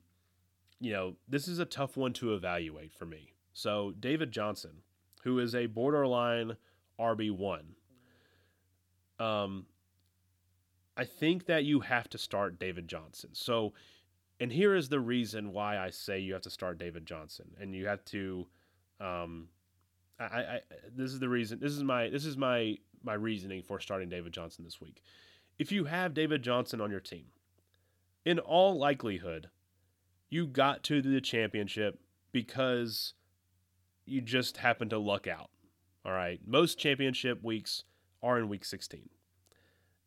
you know, this is a tough one to evaluate for me. So David Johnson, who is a borderline RB one, um, I think that you have to start David Johnson. So, and here is the reason why I say you have to start David Johnson, and you have to. Um, I, I this is the reason. This is my this is my my reasoning for starting David Johnson this week. If you have David Johnson on your team, in all likelihood, you got to the championship because you just happen to luck out. All right. Most championship weeks are in week 16.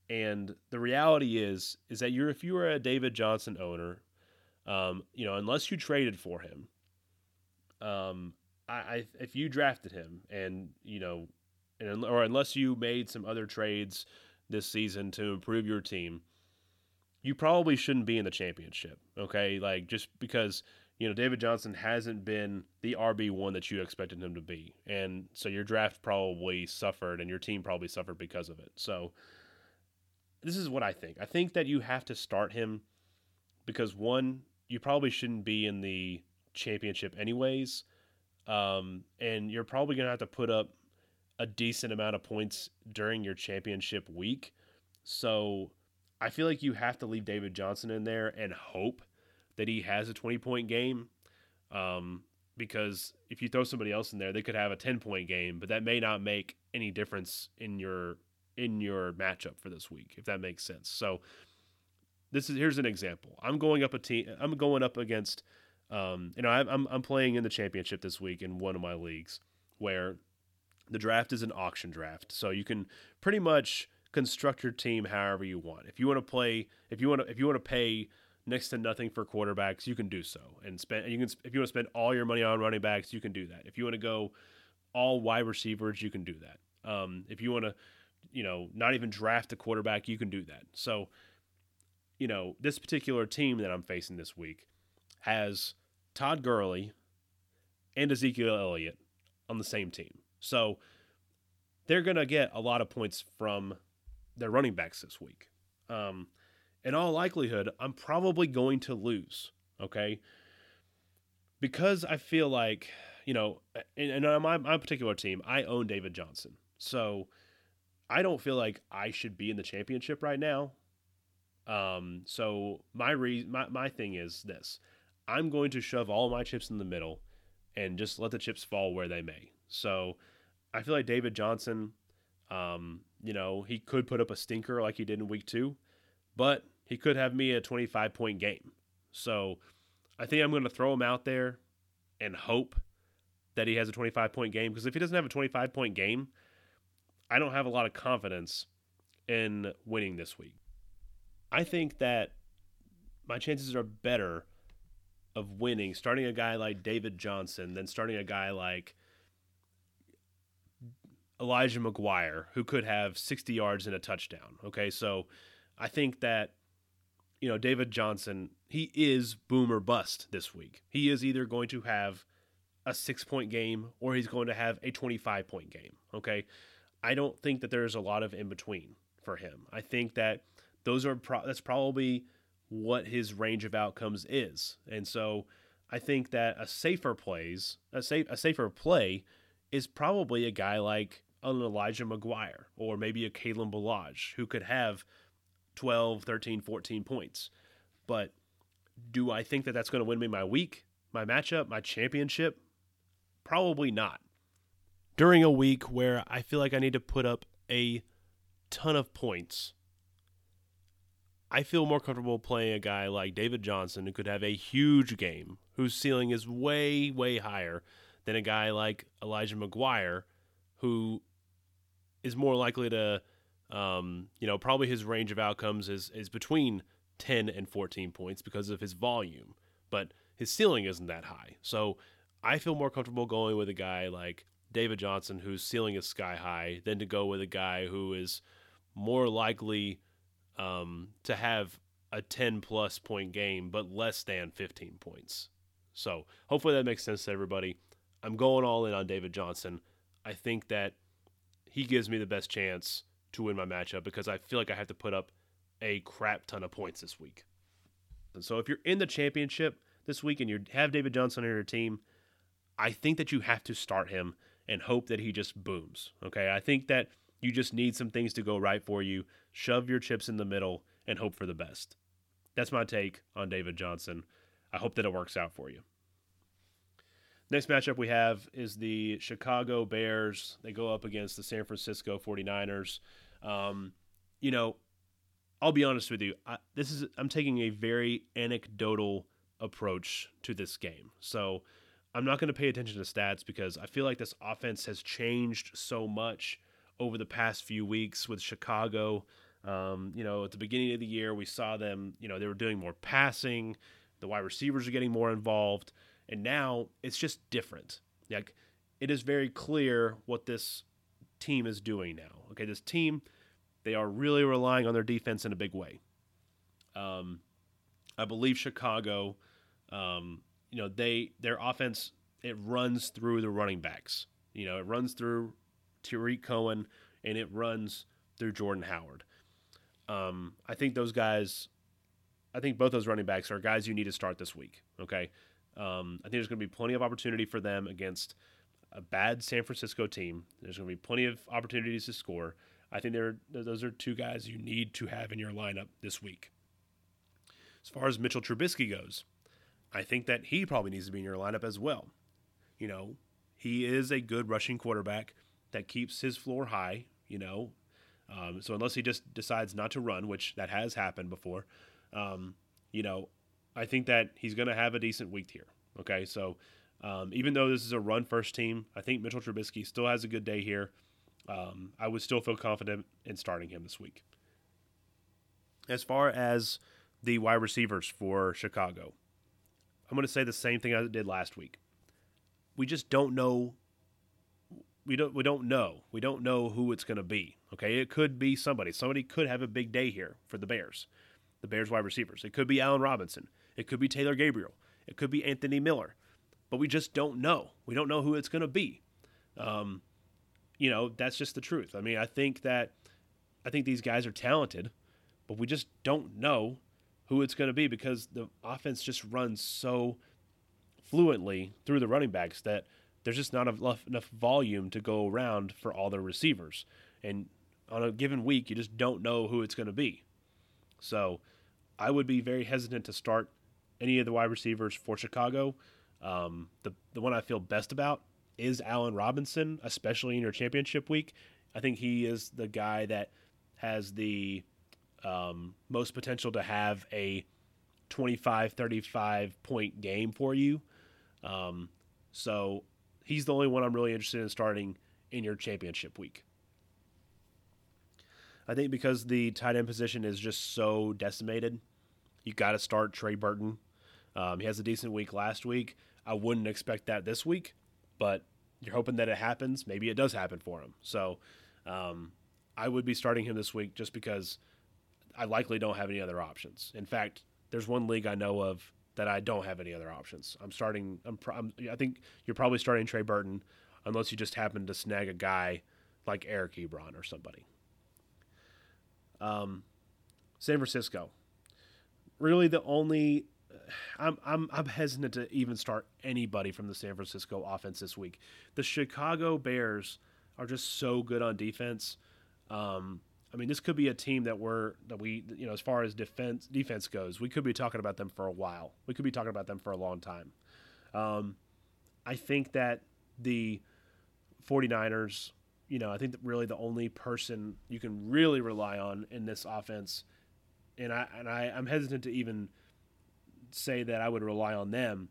And the reality is, is that you're if you are a David Johnson owner, um, you know, unless you traded for him, um, I, I if you drafted him and you know, and or unless you made some other trades this season to improve your team, you probably shouldn't be in the championship. Okay, like just because you know, David Johnson hasn't been the RB1 that you expected him to be. And so your draft probably suffered and your team probably suffered because of it. So this is what I think. I think that you have to start him because one, you probably shouldn't be in the championship anyways. Um, and you're probably going to have to put up a decent amount of points during your championship week. So I feel like you have to leave David Johnson in there and hope that he has a 20 point game. Um, because if you throw somebody else in there, they could have a 10 point game, but that may not make any difference in your in your matchup for this week, if that makes sense. So this is here's an example. I'm going up a team. I'm going up against. Um, you know, I'm I'm playing in the championship this week in one of my leagues where the draft is an auction draft, so you can pretty much construct your team however you want. If you want to play, if you want to, if you want to pay next to nothing for quarterbacks, you can do so and spend. You can if you want to spend all your money on running backs, you can do that. If you want to go all wide receivers, you can do that. Um, if you want to you know, not even draft a quarterback, you can do that. So, you know, this particular team that I'm facing this week has Todd Gurley and Ezekiel Elliott on the same team. So they're going to get a lot of points from their running backs this week. Um, in all likelihood, I'm probably going to lose. Okay. Because I feel like, you know, and, on my, my particular team, I own David Johnson. So I don't feel like I should be in the championship right now. Um, so my, re- my my thing is this: I'm going to shove all my chips in the middle, and just let the chips fall where they may. So I feel like David Johnson, um, you know, he could put up a stinker like he did in week two, but he could have me a 25 point game. So I think I'm going to throw him out there and hope that he has a 25 point game because if he doesn't have a 25 point game, I don't have a lot of confidence in winning this week. I think that my chances are better of winning starting a guy like David Johnson than starting a guy like Elijah McGuire, who could have 60 yards and a touchdown. Okay, so I think that, you know, David Johnson, he is boomer bust this week. He is either going to have a six point game or he's going to have a 25 point game. Okay, I don't think that there's a lot of in between for him. I think that those are pro- that's probably what his range of outcomes is. And so I think that a safer plays, a safe a safer play is probably a guy like an Elijah McGuire or maybe a Kalen Ballage who could have 12, 13, 14 points. But do I think that that's going to win me my week, my matchup, my championship? Probably not. During a week where I feel like I need to put up a ton of points I feel more comfortable playing a guy like David Johnson who could have a huge game, whose ceiling is way, way higher than a guy like Elijah McGuire, who is more likely to, um, you know, probably his range of outcomes is, is between 10 and 14 points because of his volume, but his ceiling isn't that high. So I feel more comfortable going with a guy like David Johnson, whose ceiling is sky high, than to go with a guy who is more likely um, to have a 10 plus point game, but less than 15 points. So hopefully that makes sense to everybody. I'm going all in on David Johnson. I think that he gives me the best chance to win my matchup because I feel like I have to put up a crap ton of points this week. And so if you're in the championship this week and you have David Johnson on your team, I think that you have to start him and hope that he just booms. Okay. I think that you just need some things to go right for you. Shove your chips in the middle and hope for the best. That's my take on David Johnson. I hope that it works out for you. Next matchup we have is the Chicago Bears. They go up against the San Francisco 49ers. Um, you know, I'll be honest with you. I, this is I'm taking a very anecdotal approach to this game. So I'm not going to pay attention to stats because I feel like this offense has changed so much over the past few weeks with Chicago. Um, you know, at the beginning of the year, we saw them, you know, they were doing more passing, the wide receivers are getting more involved, and now it's just different. Like, it is very clear what this team is doing now. Okay, this team, they are really relying on their defense in a big way. Um, I believe Chicago, um, you know, they their offense it runs through the running backs. You know, it runs through Tarik Cohen, and it runs through Jordan Howard. Um, I think those guys, I think both those running backs are guys you need to start this week. Okay. Um, I think there's going to be plenty of opportunity for them against a bad San Francisco team. There's going to be plenty of opportunities to score. I think they're, those are two guys you need to have in your lineup this week. As far as Mitchell Trubisky goes, I think that he probably needs to be in your lineup as well. You know, he is a good rushing quarterback that keeps his floor high, you know. Um, so unless he just decides not to run, which that has happened before, um, you know, I think that he's going to have a decent week here. Okay, so um, even though this is a run first team, I think Mitchell Trubisky still has a good day here. Um, I would still feel confident in starting him this week. As far as the wide receivers for Chicago, I'm going to say the same thing I did last week. We just don't know we don't we don't know. We don't know who it's going to be. Okay, it could be somebody. Somebody could have a big day here for the Bears, the Bears wide receivers. It could be Allen Robinson. It could be Taylor Gabriel. It could be Anthony Miller. But we just don't know. We don't know who it's going to be. Um, you know, that's just the truth. I mean, I think that I think these guys are talented, but we just don't know who it's going to be because the offense just runs so fluently through the running backs that there's just not enough, enough volume to go around for all the receivers. And on a given week, you just don't know who it's going to be. So I would be very hesitant to start any of the wide receivers for Chicago. Um, the, the one I feel best about is Allen Robinson, especially in your championship week. I think he is the guy that has the um, most potential to have a 25, 35 point game for you. Um, so he's the only one I'm really interested in starting in your championship week. I think because the tight end position is just so decimated, you got to start Trey Burton. Um, he has a decent week last week. I wouldn't expect that this week, but you're hoping that it happens. Maybe it does happen for him. So um, I would be starting him this week just because I likely don't have any other options. In fact, there's one league I know of that I don't have any other options. I'm starting. I'm, I'm, i think you're probably starting Trey Burton, unless you just happen to snag a guy like Eric Ebron or somebody. Um, San Francisco, really the only. I'm I'm I'm hesitant to even start anybody from the San Francisco offense this week. The Chicago Bears are just so good on defense. Um, I mean, this could be a team that we're that we you know as far as defense defense goes, we could be talking about them for a while. We could be talking about them for a long time. Um, I think that the 49ers, you know, I think that really the only person you can really rely on in this offense, and I and I, I'm hesitant to even say that I would rely on them,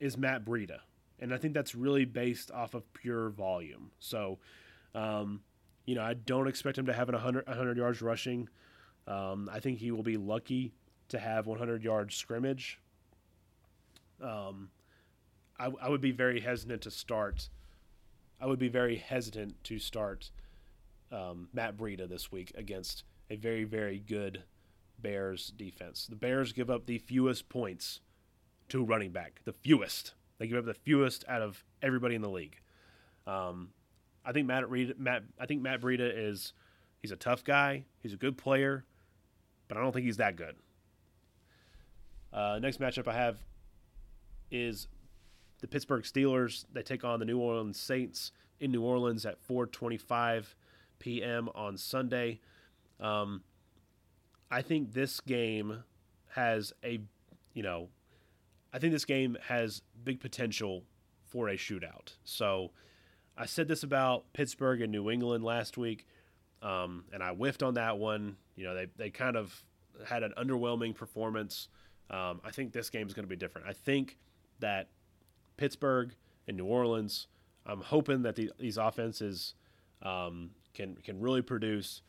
is Matt Breida, and I think that's really based off of pure volume. So. Um, you know, I don't expect him to have 100, 100 yards rushing. Um, I think he will be lucky to have 100 yards scrimmage. Um, I, I would be very hesitant to start. I would be very hesitant to start um, Matt Breida this week against a very, very good Bears defense. The Bears give up the fewest points to running back, the fewest. They give up the fewest out of everybody in the league. Um, I think Matt Breida, Matt I think Matt Breida is he's a tough guy. He's a good player, but I don't think he's that good. Uh, next matchup I have is the Pittsburgh Steelers. They take on the New Orleans Saints in New Orleans at 4:25 p.m. on Sunday. Um, I think this game has a, you know, I think this game has big potential for a shootout. So I said this about Pittsburgh and New England last week, um, and I whiffed on that one. You know, they, they kind of had an underwhelming performance. Um, I think this game is going to be different. I think that Pittsburgh and New Orleans, I'm hoping that the, these offenses um, can can really produce.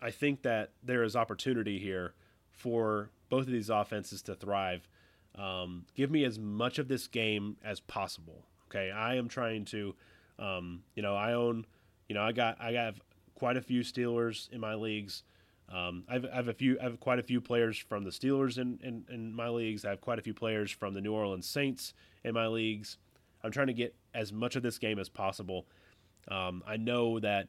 I think that there is opportunity here for both of these offenses to thrive. Um, give me as much of this game as possible. Okay, I am trying to, um, you know, I own, you know, I got I have quite a few Steelers in my leagues. Um, I've, I have a few, I have quite a few players from the Steelers in, in, in my leagues. I have quite a few players from the New Orleans Saints in my leagues. I'm trying to get as much of this game as possible. Um, I know that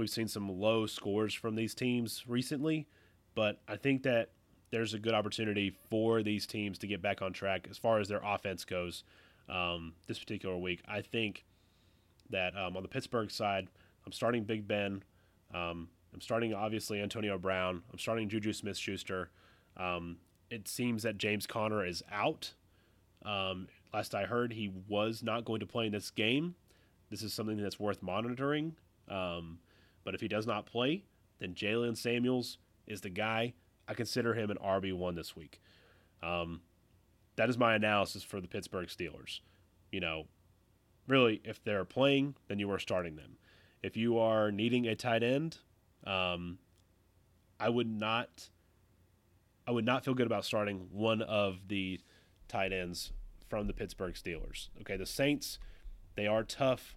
we've seen some low scores from these teams recently, but I think that there's a good opportunity for these teams to get back on track as far as their offense goes um, this particular week. I think that um, on the Pittsburgh side, I'm starting Big Ben. Um, I'm starting obviously Antonio Brown. I'm starting Juju Smith Schuster. Um, it seems that James Conner is out. Um, last I heard, he was not going to play in this game. This is something that's worth monitoring. Um, but if he does not play, then Jaylen Samuels is the guy. I consider him an RB1 this week. Um, that is my analysis for the Pittsburgh Steelers. You know, really, if they're playing, then you are starting them. If you are needing a tight end, um, I would not. I would not feel good about starting one of the tight ends from the Pittsburgh Steelers. Okay, the Saints, they are tough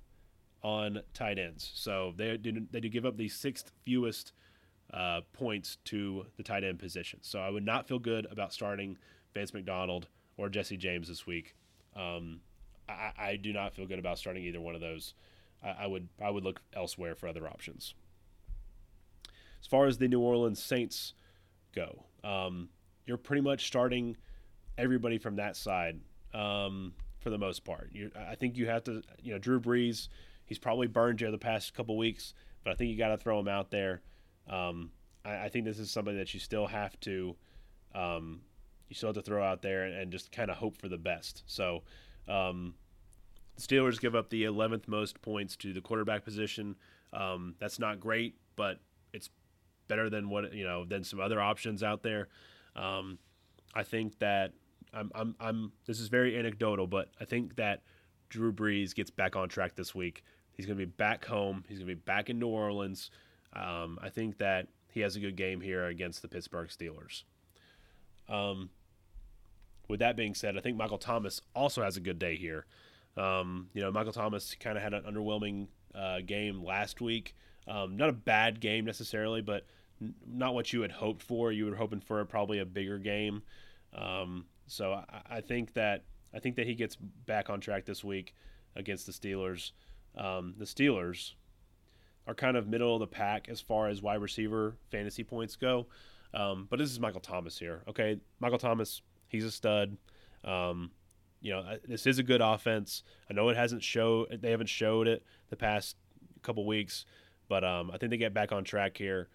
on tight ends. So they do, they do give up the sixth fewest uh, points to the tight end position. So I would not feel good about starting Vance McDonald or Jesse James this week. Um, I, I, do not feel good about starting either one of those. I, I, would I would look elsewhere for other options. As far as the New Orleans Saints go, um, you're pretty much starting everybody from that side um, for the most part. you I think you have to, you know, Drew Brees. He's probably burned you the past couple weeks, but I think you got to throw him out there. Um, I, I, think this is something that you still have to, um, you still have to throw out there and, and just kind of hope for the best. So, um, the Steelers give up the 11th most points to the quarterback position. Um, that's not great, but it's better than what you know than some other options out there. Um, I think that I'm, I'm, I'm. This is very anecdotal, but I think that Drew Brees gets back on track this week. He's going to be back home. He's going to be back in New Orleans. Um, I think that he has a good game here against the Pittsburgh Steelers. Um, with that being said, I think Michael Thomas also has a good day here. Um, you know, Michael Thomas kind of had an underwhelming uh, game last week. Um, not a bad game necessarily, but n- not what you had hoped for. You were hoping for probably a bigger game. Um, so I, I, think that I think that he gets back on track this week against the Steelers. Um, the Steelers are kind of middle of the pack as far as wide receiver fantasy points go. Um, but this is Michael Thomas here. Okay, Michael Thomas, he's a stud. Um, you know, this is a good offense. I know it hasn't show they haven't showed it the past couple weeks, but um, I think they get back on track here.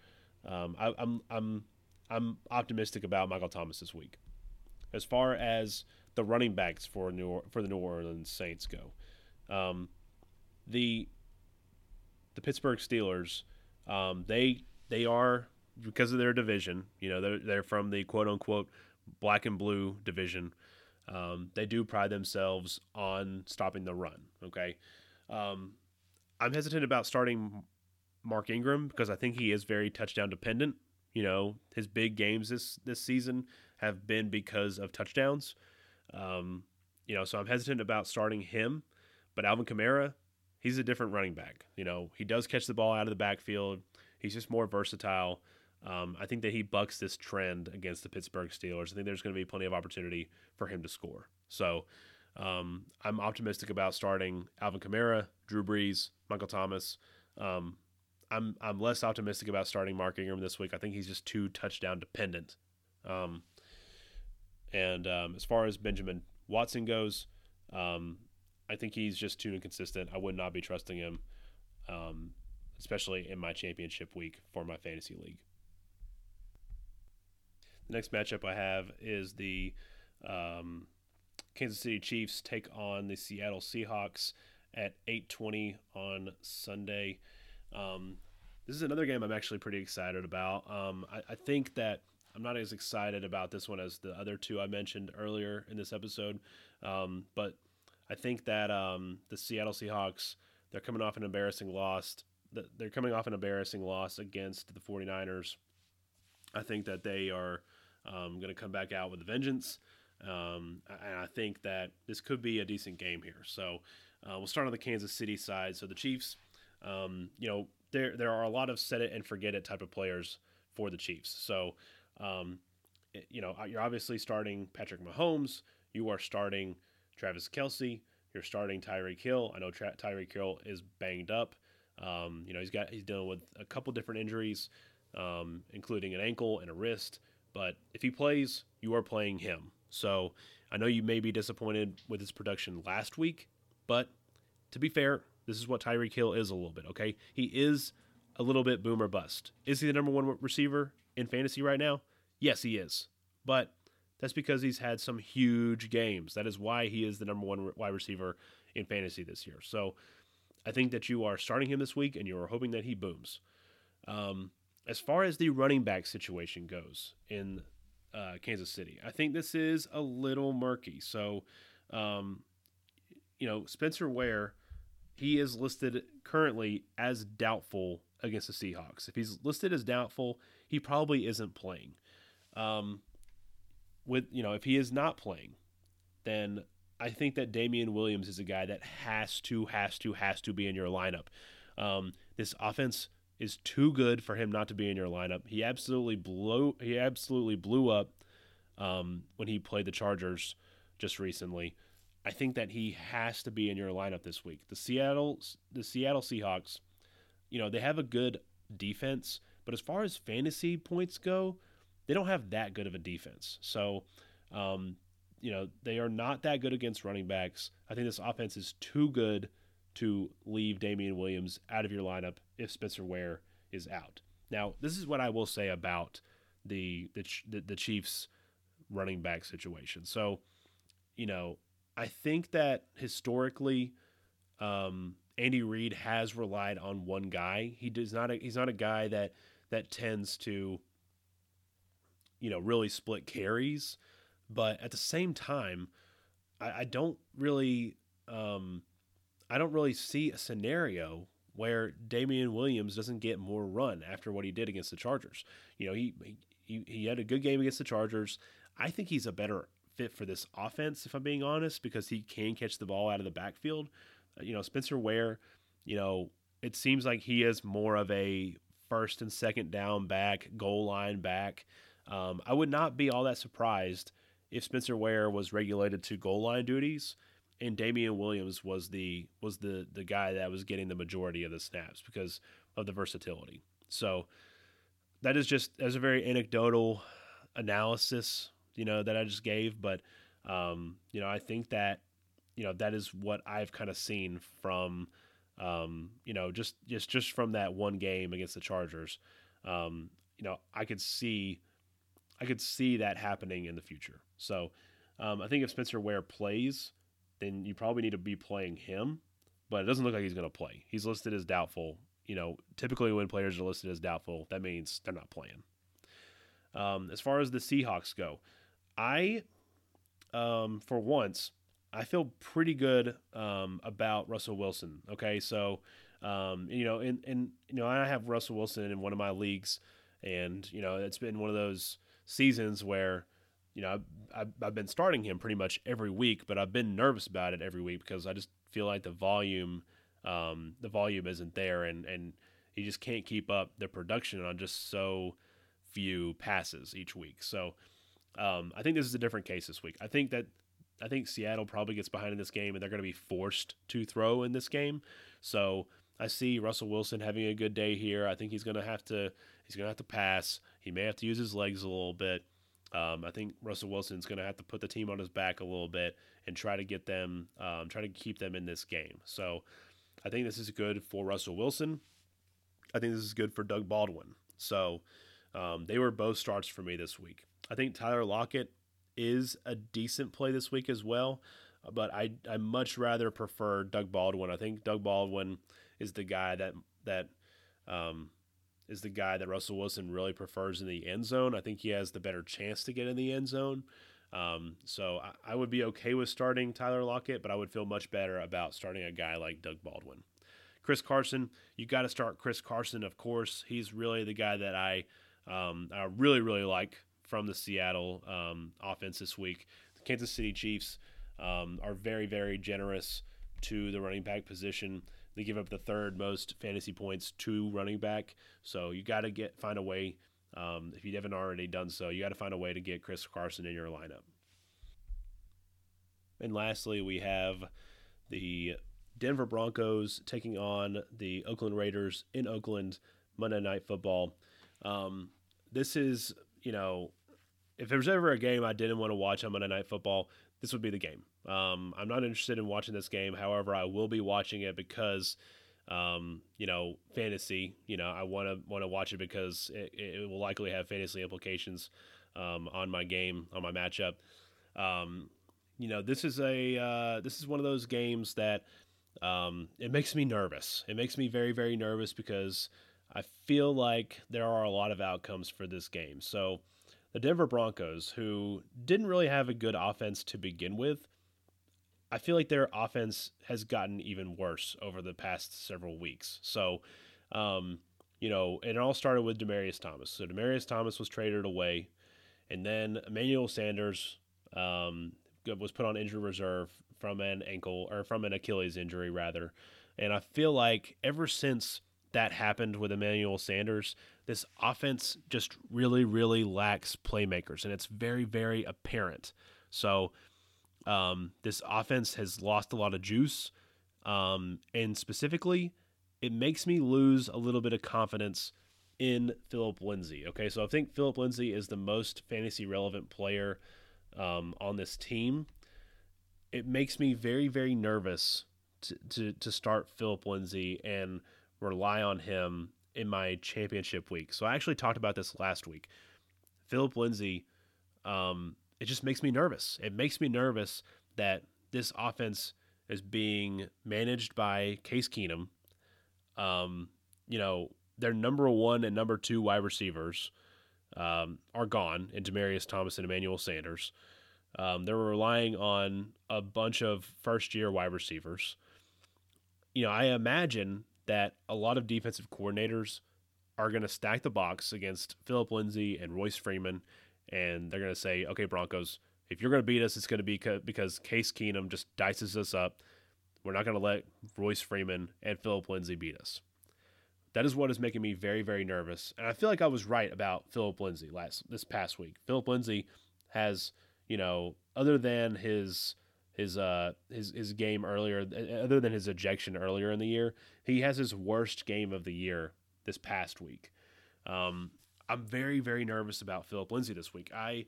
Um, I, I'm I'm I'm optimistic about Michael Thomas this week. As far as the running backs for New for the New Orleans Saints go, um, the the Pittsburgh Steelers, um, they they are because of their division. You know, they're they're from the quote unquote black and blue division. Um, they do pride themselves on stopping the run. Okay, um, I'm hesitant about starting Mark Ingram because I think he is very touchdown dependent. You know, his big games this this season have been because of touchdowns. Um, you know, so I'm hesitant about starting him. But Alvin Kamara, he's a different running back. You know, he does catch the ball out of the backfield. He's just more versatile. Um, I think that he bucks this trend against the Pittsburgh Steelers. I think there's going to be plenty of opportunity for him to score. So um, I'm optimistic about starting Alvin Kamara, Drew Brees, Michael Thomas. Um, I'm I'm less optimistic about starting Mark Ingram this week. I think he's just too touchdown dependent. Um, and um, as far as Benjamin Watson goes, um, I think he's just too inconsistent. I would not be trusting him, um, especially in my championship week for my fantasy league. The next matchup I have is the um, Kansas City Chiefs take on the Seattle Seahawks at 8:20 on Sunday. Um, this is another game I'm actually pretty excited about. Um, I, I, think that I'm not as excited about this one as the other two I mentioned earlier in this episode, um, but I think that um, the Seattle Seahawks they're coming off an embarrassing loss. They're coming off an embarrassing loss against the 49ers. I think that they are um, going to come back out with a vengeance. Um, and I think that this could be a decent game here. So uh, we'll start on the Kansas City side. So the Chiefs, um, you know, there there are a lot of set it and forget it type of players for the Chiefs. So, um, you know, you're obviously starting Patrick Mahomes. You are starting Travis Kelce. You're starting Tyreek Hill. I know Tra- Tyreek Hill is banged up. Um, you know, he's got he's dealing with a couple different injuries, um, including an ankle and a wrist. But if he plays, you are playing him. So I know you may be disappointed with his production last week, but to be fair, this is what Tyreek Hill is a little bit, okay? He is a little bit boomer bust. Is he the number one receiver in fantasy right now? Yes, he is. But that's because he's had some huge games. That is why he is the number one wide receiver in fantasy this year. So I think that you are starting him this week and you are hoping that he booms. Um, as far as the running back situation goes in uh, Kansas City, I think this is a little murky. So, um, you know, Spencer Ware he is listed currently as doubtful against the Seahawks. If he's listed as doubtful, he probably isn't playing. Um, with you know, if he is not playing, then I think that Damien Williams is a guy that has to, has to, has to be in your lineup. Um, this offense is too good for him not to be in your lineup. He absolutely blew. He absolutely blew up um, when he played the Chargers just recently. I think that he has to be in your lineup this week. The Seattle, the Seattle Seahawks, you know, they have a good defense, but as far as fantasy points go, they don't have that good of a defense. So, um, you know, they are not that good against running backs. I think this offense is too good to leave Damien Williams out of your lineup if Spencer Ware is out. Now, this is what I will say about the the, the Chiefs running back situation. So, you know, I think that historically, um, Andy Reid has relied on one guy. He does not. He's not a guy that that tends to, you know, really split carries. But at the same time, I, I don't really, um, I don't really see a scenario where Damien Williams doesn't get more run after what he did against the Chargers. You know, he he he had a good game against the Chargers. I think he's a better fit for this offense, if I'm being honest, because he can catch the ball out of the backfield. Uh, you know, Spencer Ware, you know, it seems like he is more of a first and second down back, goal line back. Um, I would not be all that surprised if Spencer Ware was regulated to goal line duties and Damien Williams was the was the the guy that was getting the majority of the snaps because of the versatility. So that is just as a very anecdotal analysis you know, that I just gave. But, um, you know, I think that, you know, that is what I've kind of seen from, um, you know, just, just, just from that one game against the Chargers. Um, you know, I could see, I could see that happening in the future. So, um, I think if Spencer Ware plays, then you probably need to be playing him, but it doesn't look like he's going to play. He's listed as doubtful. You know, typically when players are listed as doubtful, that means they're not playing. Um, as far as the Seahawks go, I, um, for once, I feel pretty good um, about Russell Wilson. Okay, so um, you know, and and you know, I have Russell Wilson in one of my leagues, and you know, it's been one of those seasons where you know I've, I've been starting him pretty much every week, but I've been nervous about it every week because I just feel like the volume, um, the volume isn't there, and and he just can't keep up the production on just so few passes each week. So um, I think this is a different case this week. I think that I think Seattle probably gets behind in this game, and they're going to be forced to throw in this game. So I see Russell Wilson having a good day here. I think he's going to have to he's going to have to pass. He may have to use his legs a little bit. Um, I think Russell Wilson's going to have to put the team on his back a little bit and try to get them, um, try to keep them in this game. So I think this is good for Russell Wilson. I think this is good for Doug Baldwin. So um, they were both starts for me this week. I think Tyler Lockett is a decent play this week as well, but I I much rather prefer Doug Baldwin. I think Doug Baldwin is the guy that that um, is the guy that Russell Wilson really prefers in the end zone. I think he has the better chance to get in the end zone. Um, so I, I, would be okay with starting Tyler Lockett, but I would feel much better about starting a guy like Doug Baldwin. Chris Carson, you got to start Chris Carson, of course. He's really the guy that I um, I really really like from the Seattle um, offense this week. The Kansas City Chiefs um, are very, very generous to the running back position. They give up the third most fantasy points to running back. So you got to get find a way. Um, if you haven't already done so, you got to find a way to get Chris Carson in your lineup. And lastly, we have the Denver Broncos taking on the Oakland Raiders in Oakland Monday Night Football. Um, this is, you know, if there was ever a game I didn't want to watch on Monday Night Football, this would be the game. Um, I'm not interested in watching this game. However, I will be watching it because, um, you know, fantasy. You know, I want to want to watch it because it, it, will likely have fantasy implications um, on my game, on my matchup. Um, you know, this is a uh, this is one of those games that um, it makes me nervous. It makes me very very nervous because I feel like there are a lot of outcomes for this game. So the Denver Broncos, who didn't really have a good offense to begin with, I feel like their offense has gotten even worse over the past several weeks. So, um, you know, it all started with Demaryius Thomas. So Demaryius Thomas was traded away, and then Emmanuel Sanders um, was put on injury reserve from an ankle or from an Achilles injury rather, and I feel like ever since that happened with Emmanuel Sanders, this offense just really, really lacks playmakers, and it's very, very apparent. So, um, this offense has lost a lot of juice, um, and specifically, it makes me lose a little bit of confidence in Philip Lindsay. Okay, so I think Philip Lindsay is the most fantasy relevant player um, on this team. It makes me very, very nervous to, to, to start Philip Lindsay and rely on him in my championship week. So I actually talked about this last week. Philip Lindsay, um, it just makes me nervous. It makes me nervous that this offense is being managed by Case Keenum. Um, you know, their number one and number two wide receivers um, are gone in Demaryius Thomas and Emmanuel Sanders. Um, they're relying on a bunch of first year wide receivers. You know, I imagine that a lot of defensive coordinators are going to stack the box against Phillip Lindsay and Royce Freeman, and they're going to say, okay, Broncos, if you're going to beat us, it's going to be because Case Keenum just dices us up. We're not going to let Royce Freeman and Phillip Lindsay beat us. That is what is making me very, very nervous. And I feel like I was right about Phillip Lindsay last this past week. Phillip Lindsay has, you know, other than his his uh his his game earlier other than his ejection earlier in the year he has his worst game of the year this past week. Um i'm very very nervous about phillip lindsay this week. I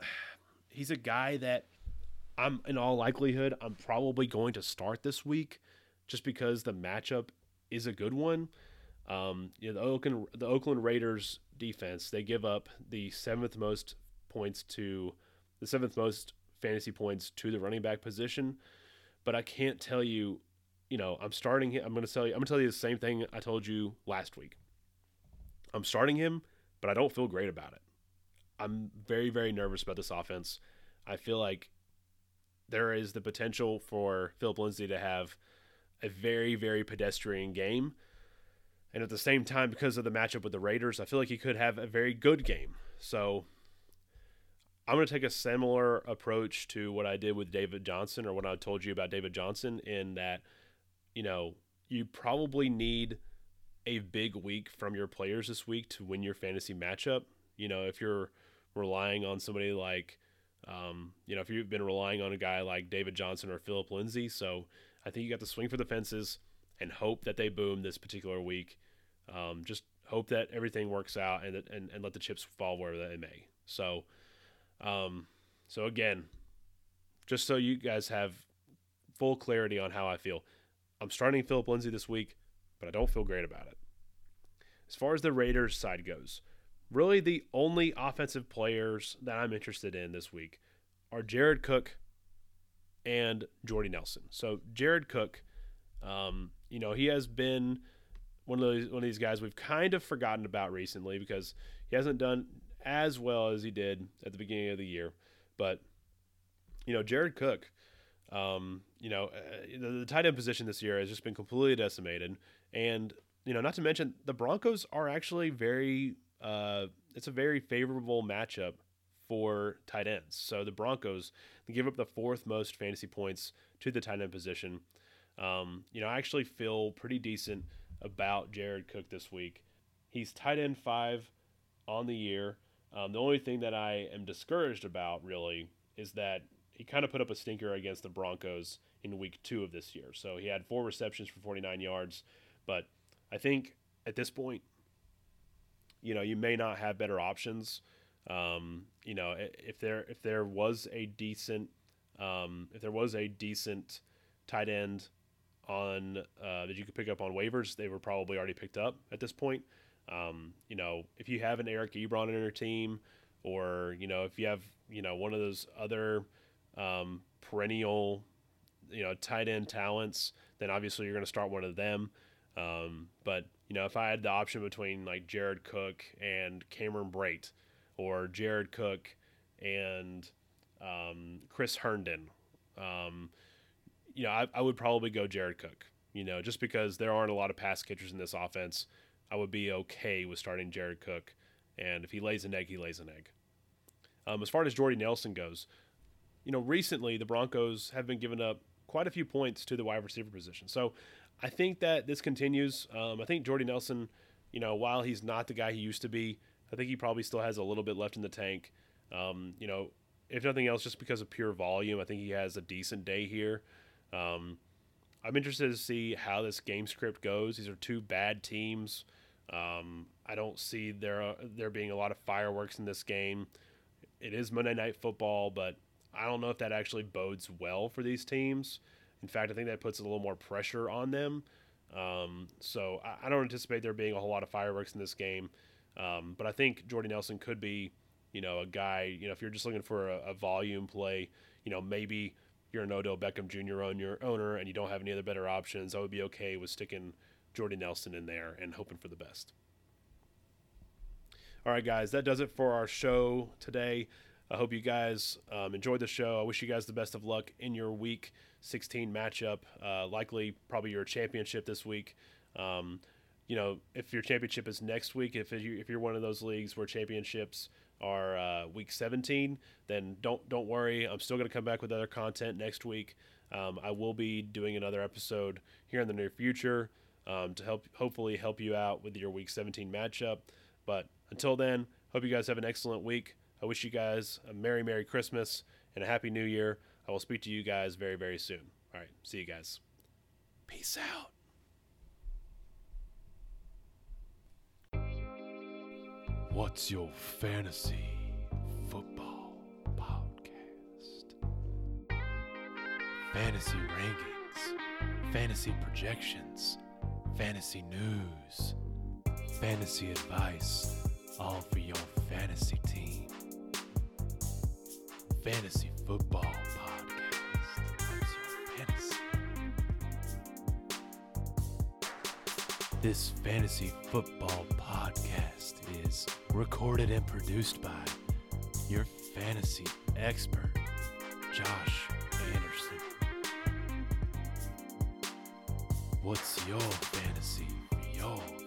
(sighs) he's a guy that i'm in all likelihood i'm probably going to start this week just because the matchup is a good one. Um you know the oakland the oakland raiders defense they give up the seventh most points to the seventh most fantasy points to the running back position. But I can't tell you, you know, I'm starting him. I'm going to tell you, I'm going to tell you the same thing I told you last week. I'm starting him, but I don't feel great about it. I'm very, very nervous about this offense. I feel like there is the potential for Phillip Lindsay to have a very, very pedestrian game. And at the same time, because of the matchup with the Raiders, I feel like he could have a very good game. So I'm going to take a similar approach to what I did with David Johnson or what I told you about David Johnson in that, you know, you probably need a big week from your players this week to win your fantasy matchup. You know, if you're relying on somebody like, um, you know, if you've been relying on a guy like David Johnson or Phillip Lindsay. So I think you got to swing for the fences and hope that they boom this particular week. Um, just hope that everything works out and, and, and let the chips fall where they may. So, um, so again, just so you guys have full clarity on how I feel, I'm starting Phillip Lindsay this week, but I don't feel great about it. As far as the Raiders side goes, really the only offensive players that I'm interested in this week are Jared Cook and Jordy Nelson. So Jared Cook, um, you know, he has been one of those one of these guys we've kind of forgotten about recently because he hasn't done as well as he did at the beginning of the year. But you know, Jared Cook, um, you know, uh, the, the tight end position this year has just been completely decimated, and you know, not to mention the Broncos are actually very. Uh, it's a very favorable matchup for tight ends. So the Broncos they give up the fourth most fantasy points to the tight end position. Um, you know, I actually feel pretty decent about Jared Cook this week. He's tight end five on the year. Um, the only thing that I am discouraged about really is that he kind of put up a stinker against the Broncos in week two of this year. So he had four receptions for 49 yards. But I think at this point, you know, you may not have better options. Um, you know, if there if there was a decent um, if there was a decent tight end on uh, that you could pick up on waivers, they were probably already picked up at this point. Um, you know, if you have an Eric Ebron in your team, or you know, if you have you know one of those other um, perennial, you know, tight end talents, then obviously you're going to start one of them. Um, but you know, if I had the option between like Jared Cook and Cameron Brate, or Jared Cook and um, Chris Herndon, um, you know, I, I would probably go Jared Cook. You know, just because there aren't a lot of pass catchers in this offense. I would be okay with starting Jared Cook. And if he lays an egg, he lays an egg. Um, as far as Jordy Nelson goes, you know, recently the Broncos have been giving up quite a few points to the wide receiver position. So I think that this continues. Um, I think Jordy Nelson, you know, while he's not the guy he used to be, I think he probably still has a little bit left in the tank. Um, you know, if nothing else, just because of pure volume, I think he has a decent day here. Um, I'm interested to see how this game script goes. These are two bad teams. Um, I don't see there uh, there being a lot of fireworks in this game. It is Monday Night Football, but I don't know if that actually bodes well for these teams. In fact, I think that puts a little more pressure on them. Um, so I, I, don't anticipate there being a whole lot of fireworks in this game. Um, but I think Jordy Nelson could be, you know, a guy. You know, if you're just looking for a, a volume play, you know, maybe you're an Odell Beckham Jr. on your owner and you don't have any other better options. I would be okay with sticking Jordy Nelson in there and hoping for the best. All right, guys, that does it for our show today. I hope you guys um, enjoyed the show. I wish you guys the best of luck in your week 16 matchup. Uh, likely, probably your championship this week. Um, you know, if your championship is next week, if you if you're one of those leagues where championships are uh, week 17, then don't don't worry. I'm still going to come back with other content next week. Um, I will be doing another episode here in the near future um, to help hopefully help you out with your week 17 matchup. But until then, hope you guys have an excellent week. I wish you guys a Merry, Merry Christmas and a Happy New Year. I will speak to you guys very, very soon. All right. See you guys. Peace out. What's your fantasy football podcast? Fantasy rankings, fantasy projections, fantasy news, fantasy advice, all for your fantasy team. Fantasy Football Podcast. What's your fantasy? This Fantasy Football Podcast is recorded and produced by your fantasy expert, Josh What's your fantasy? Fantasy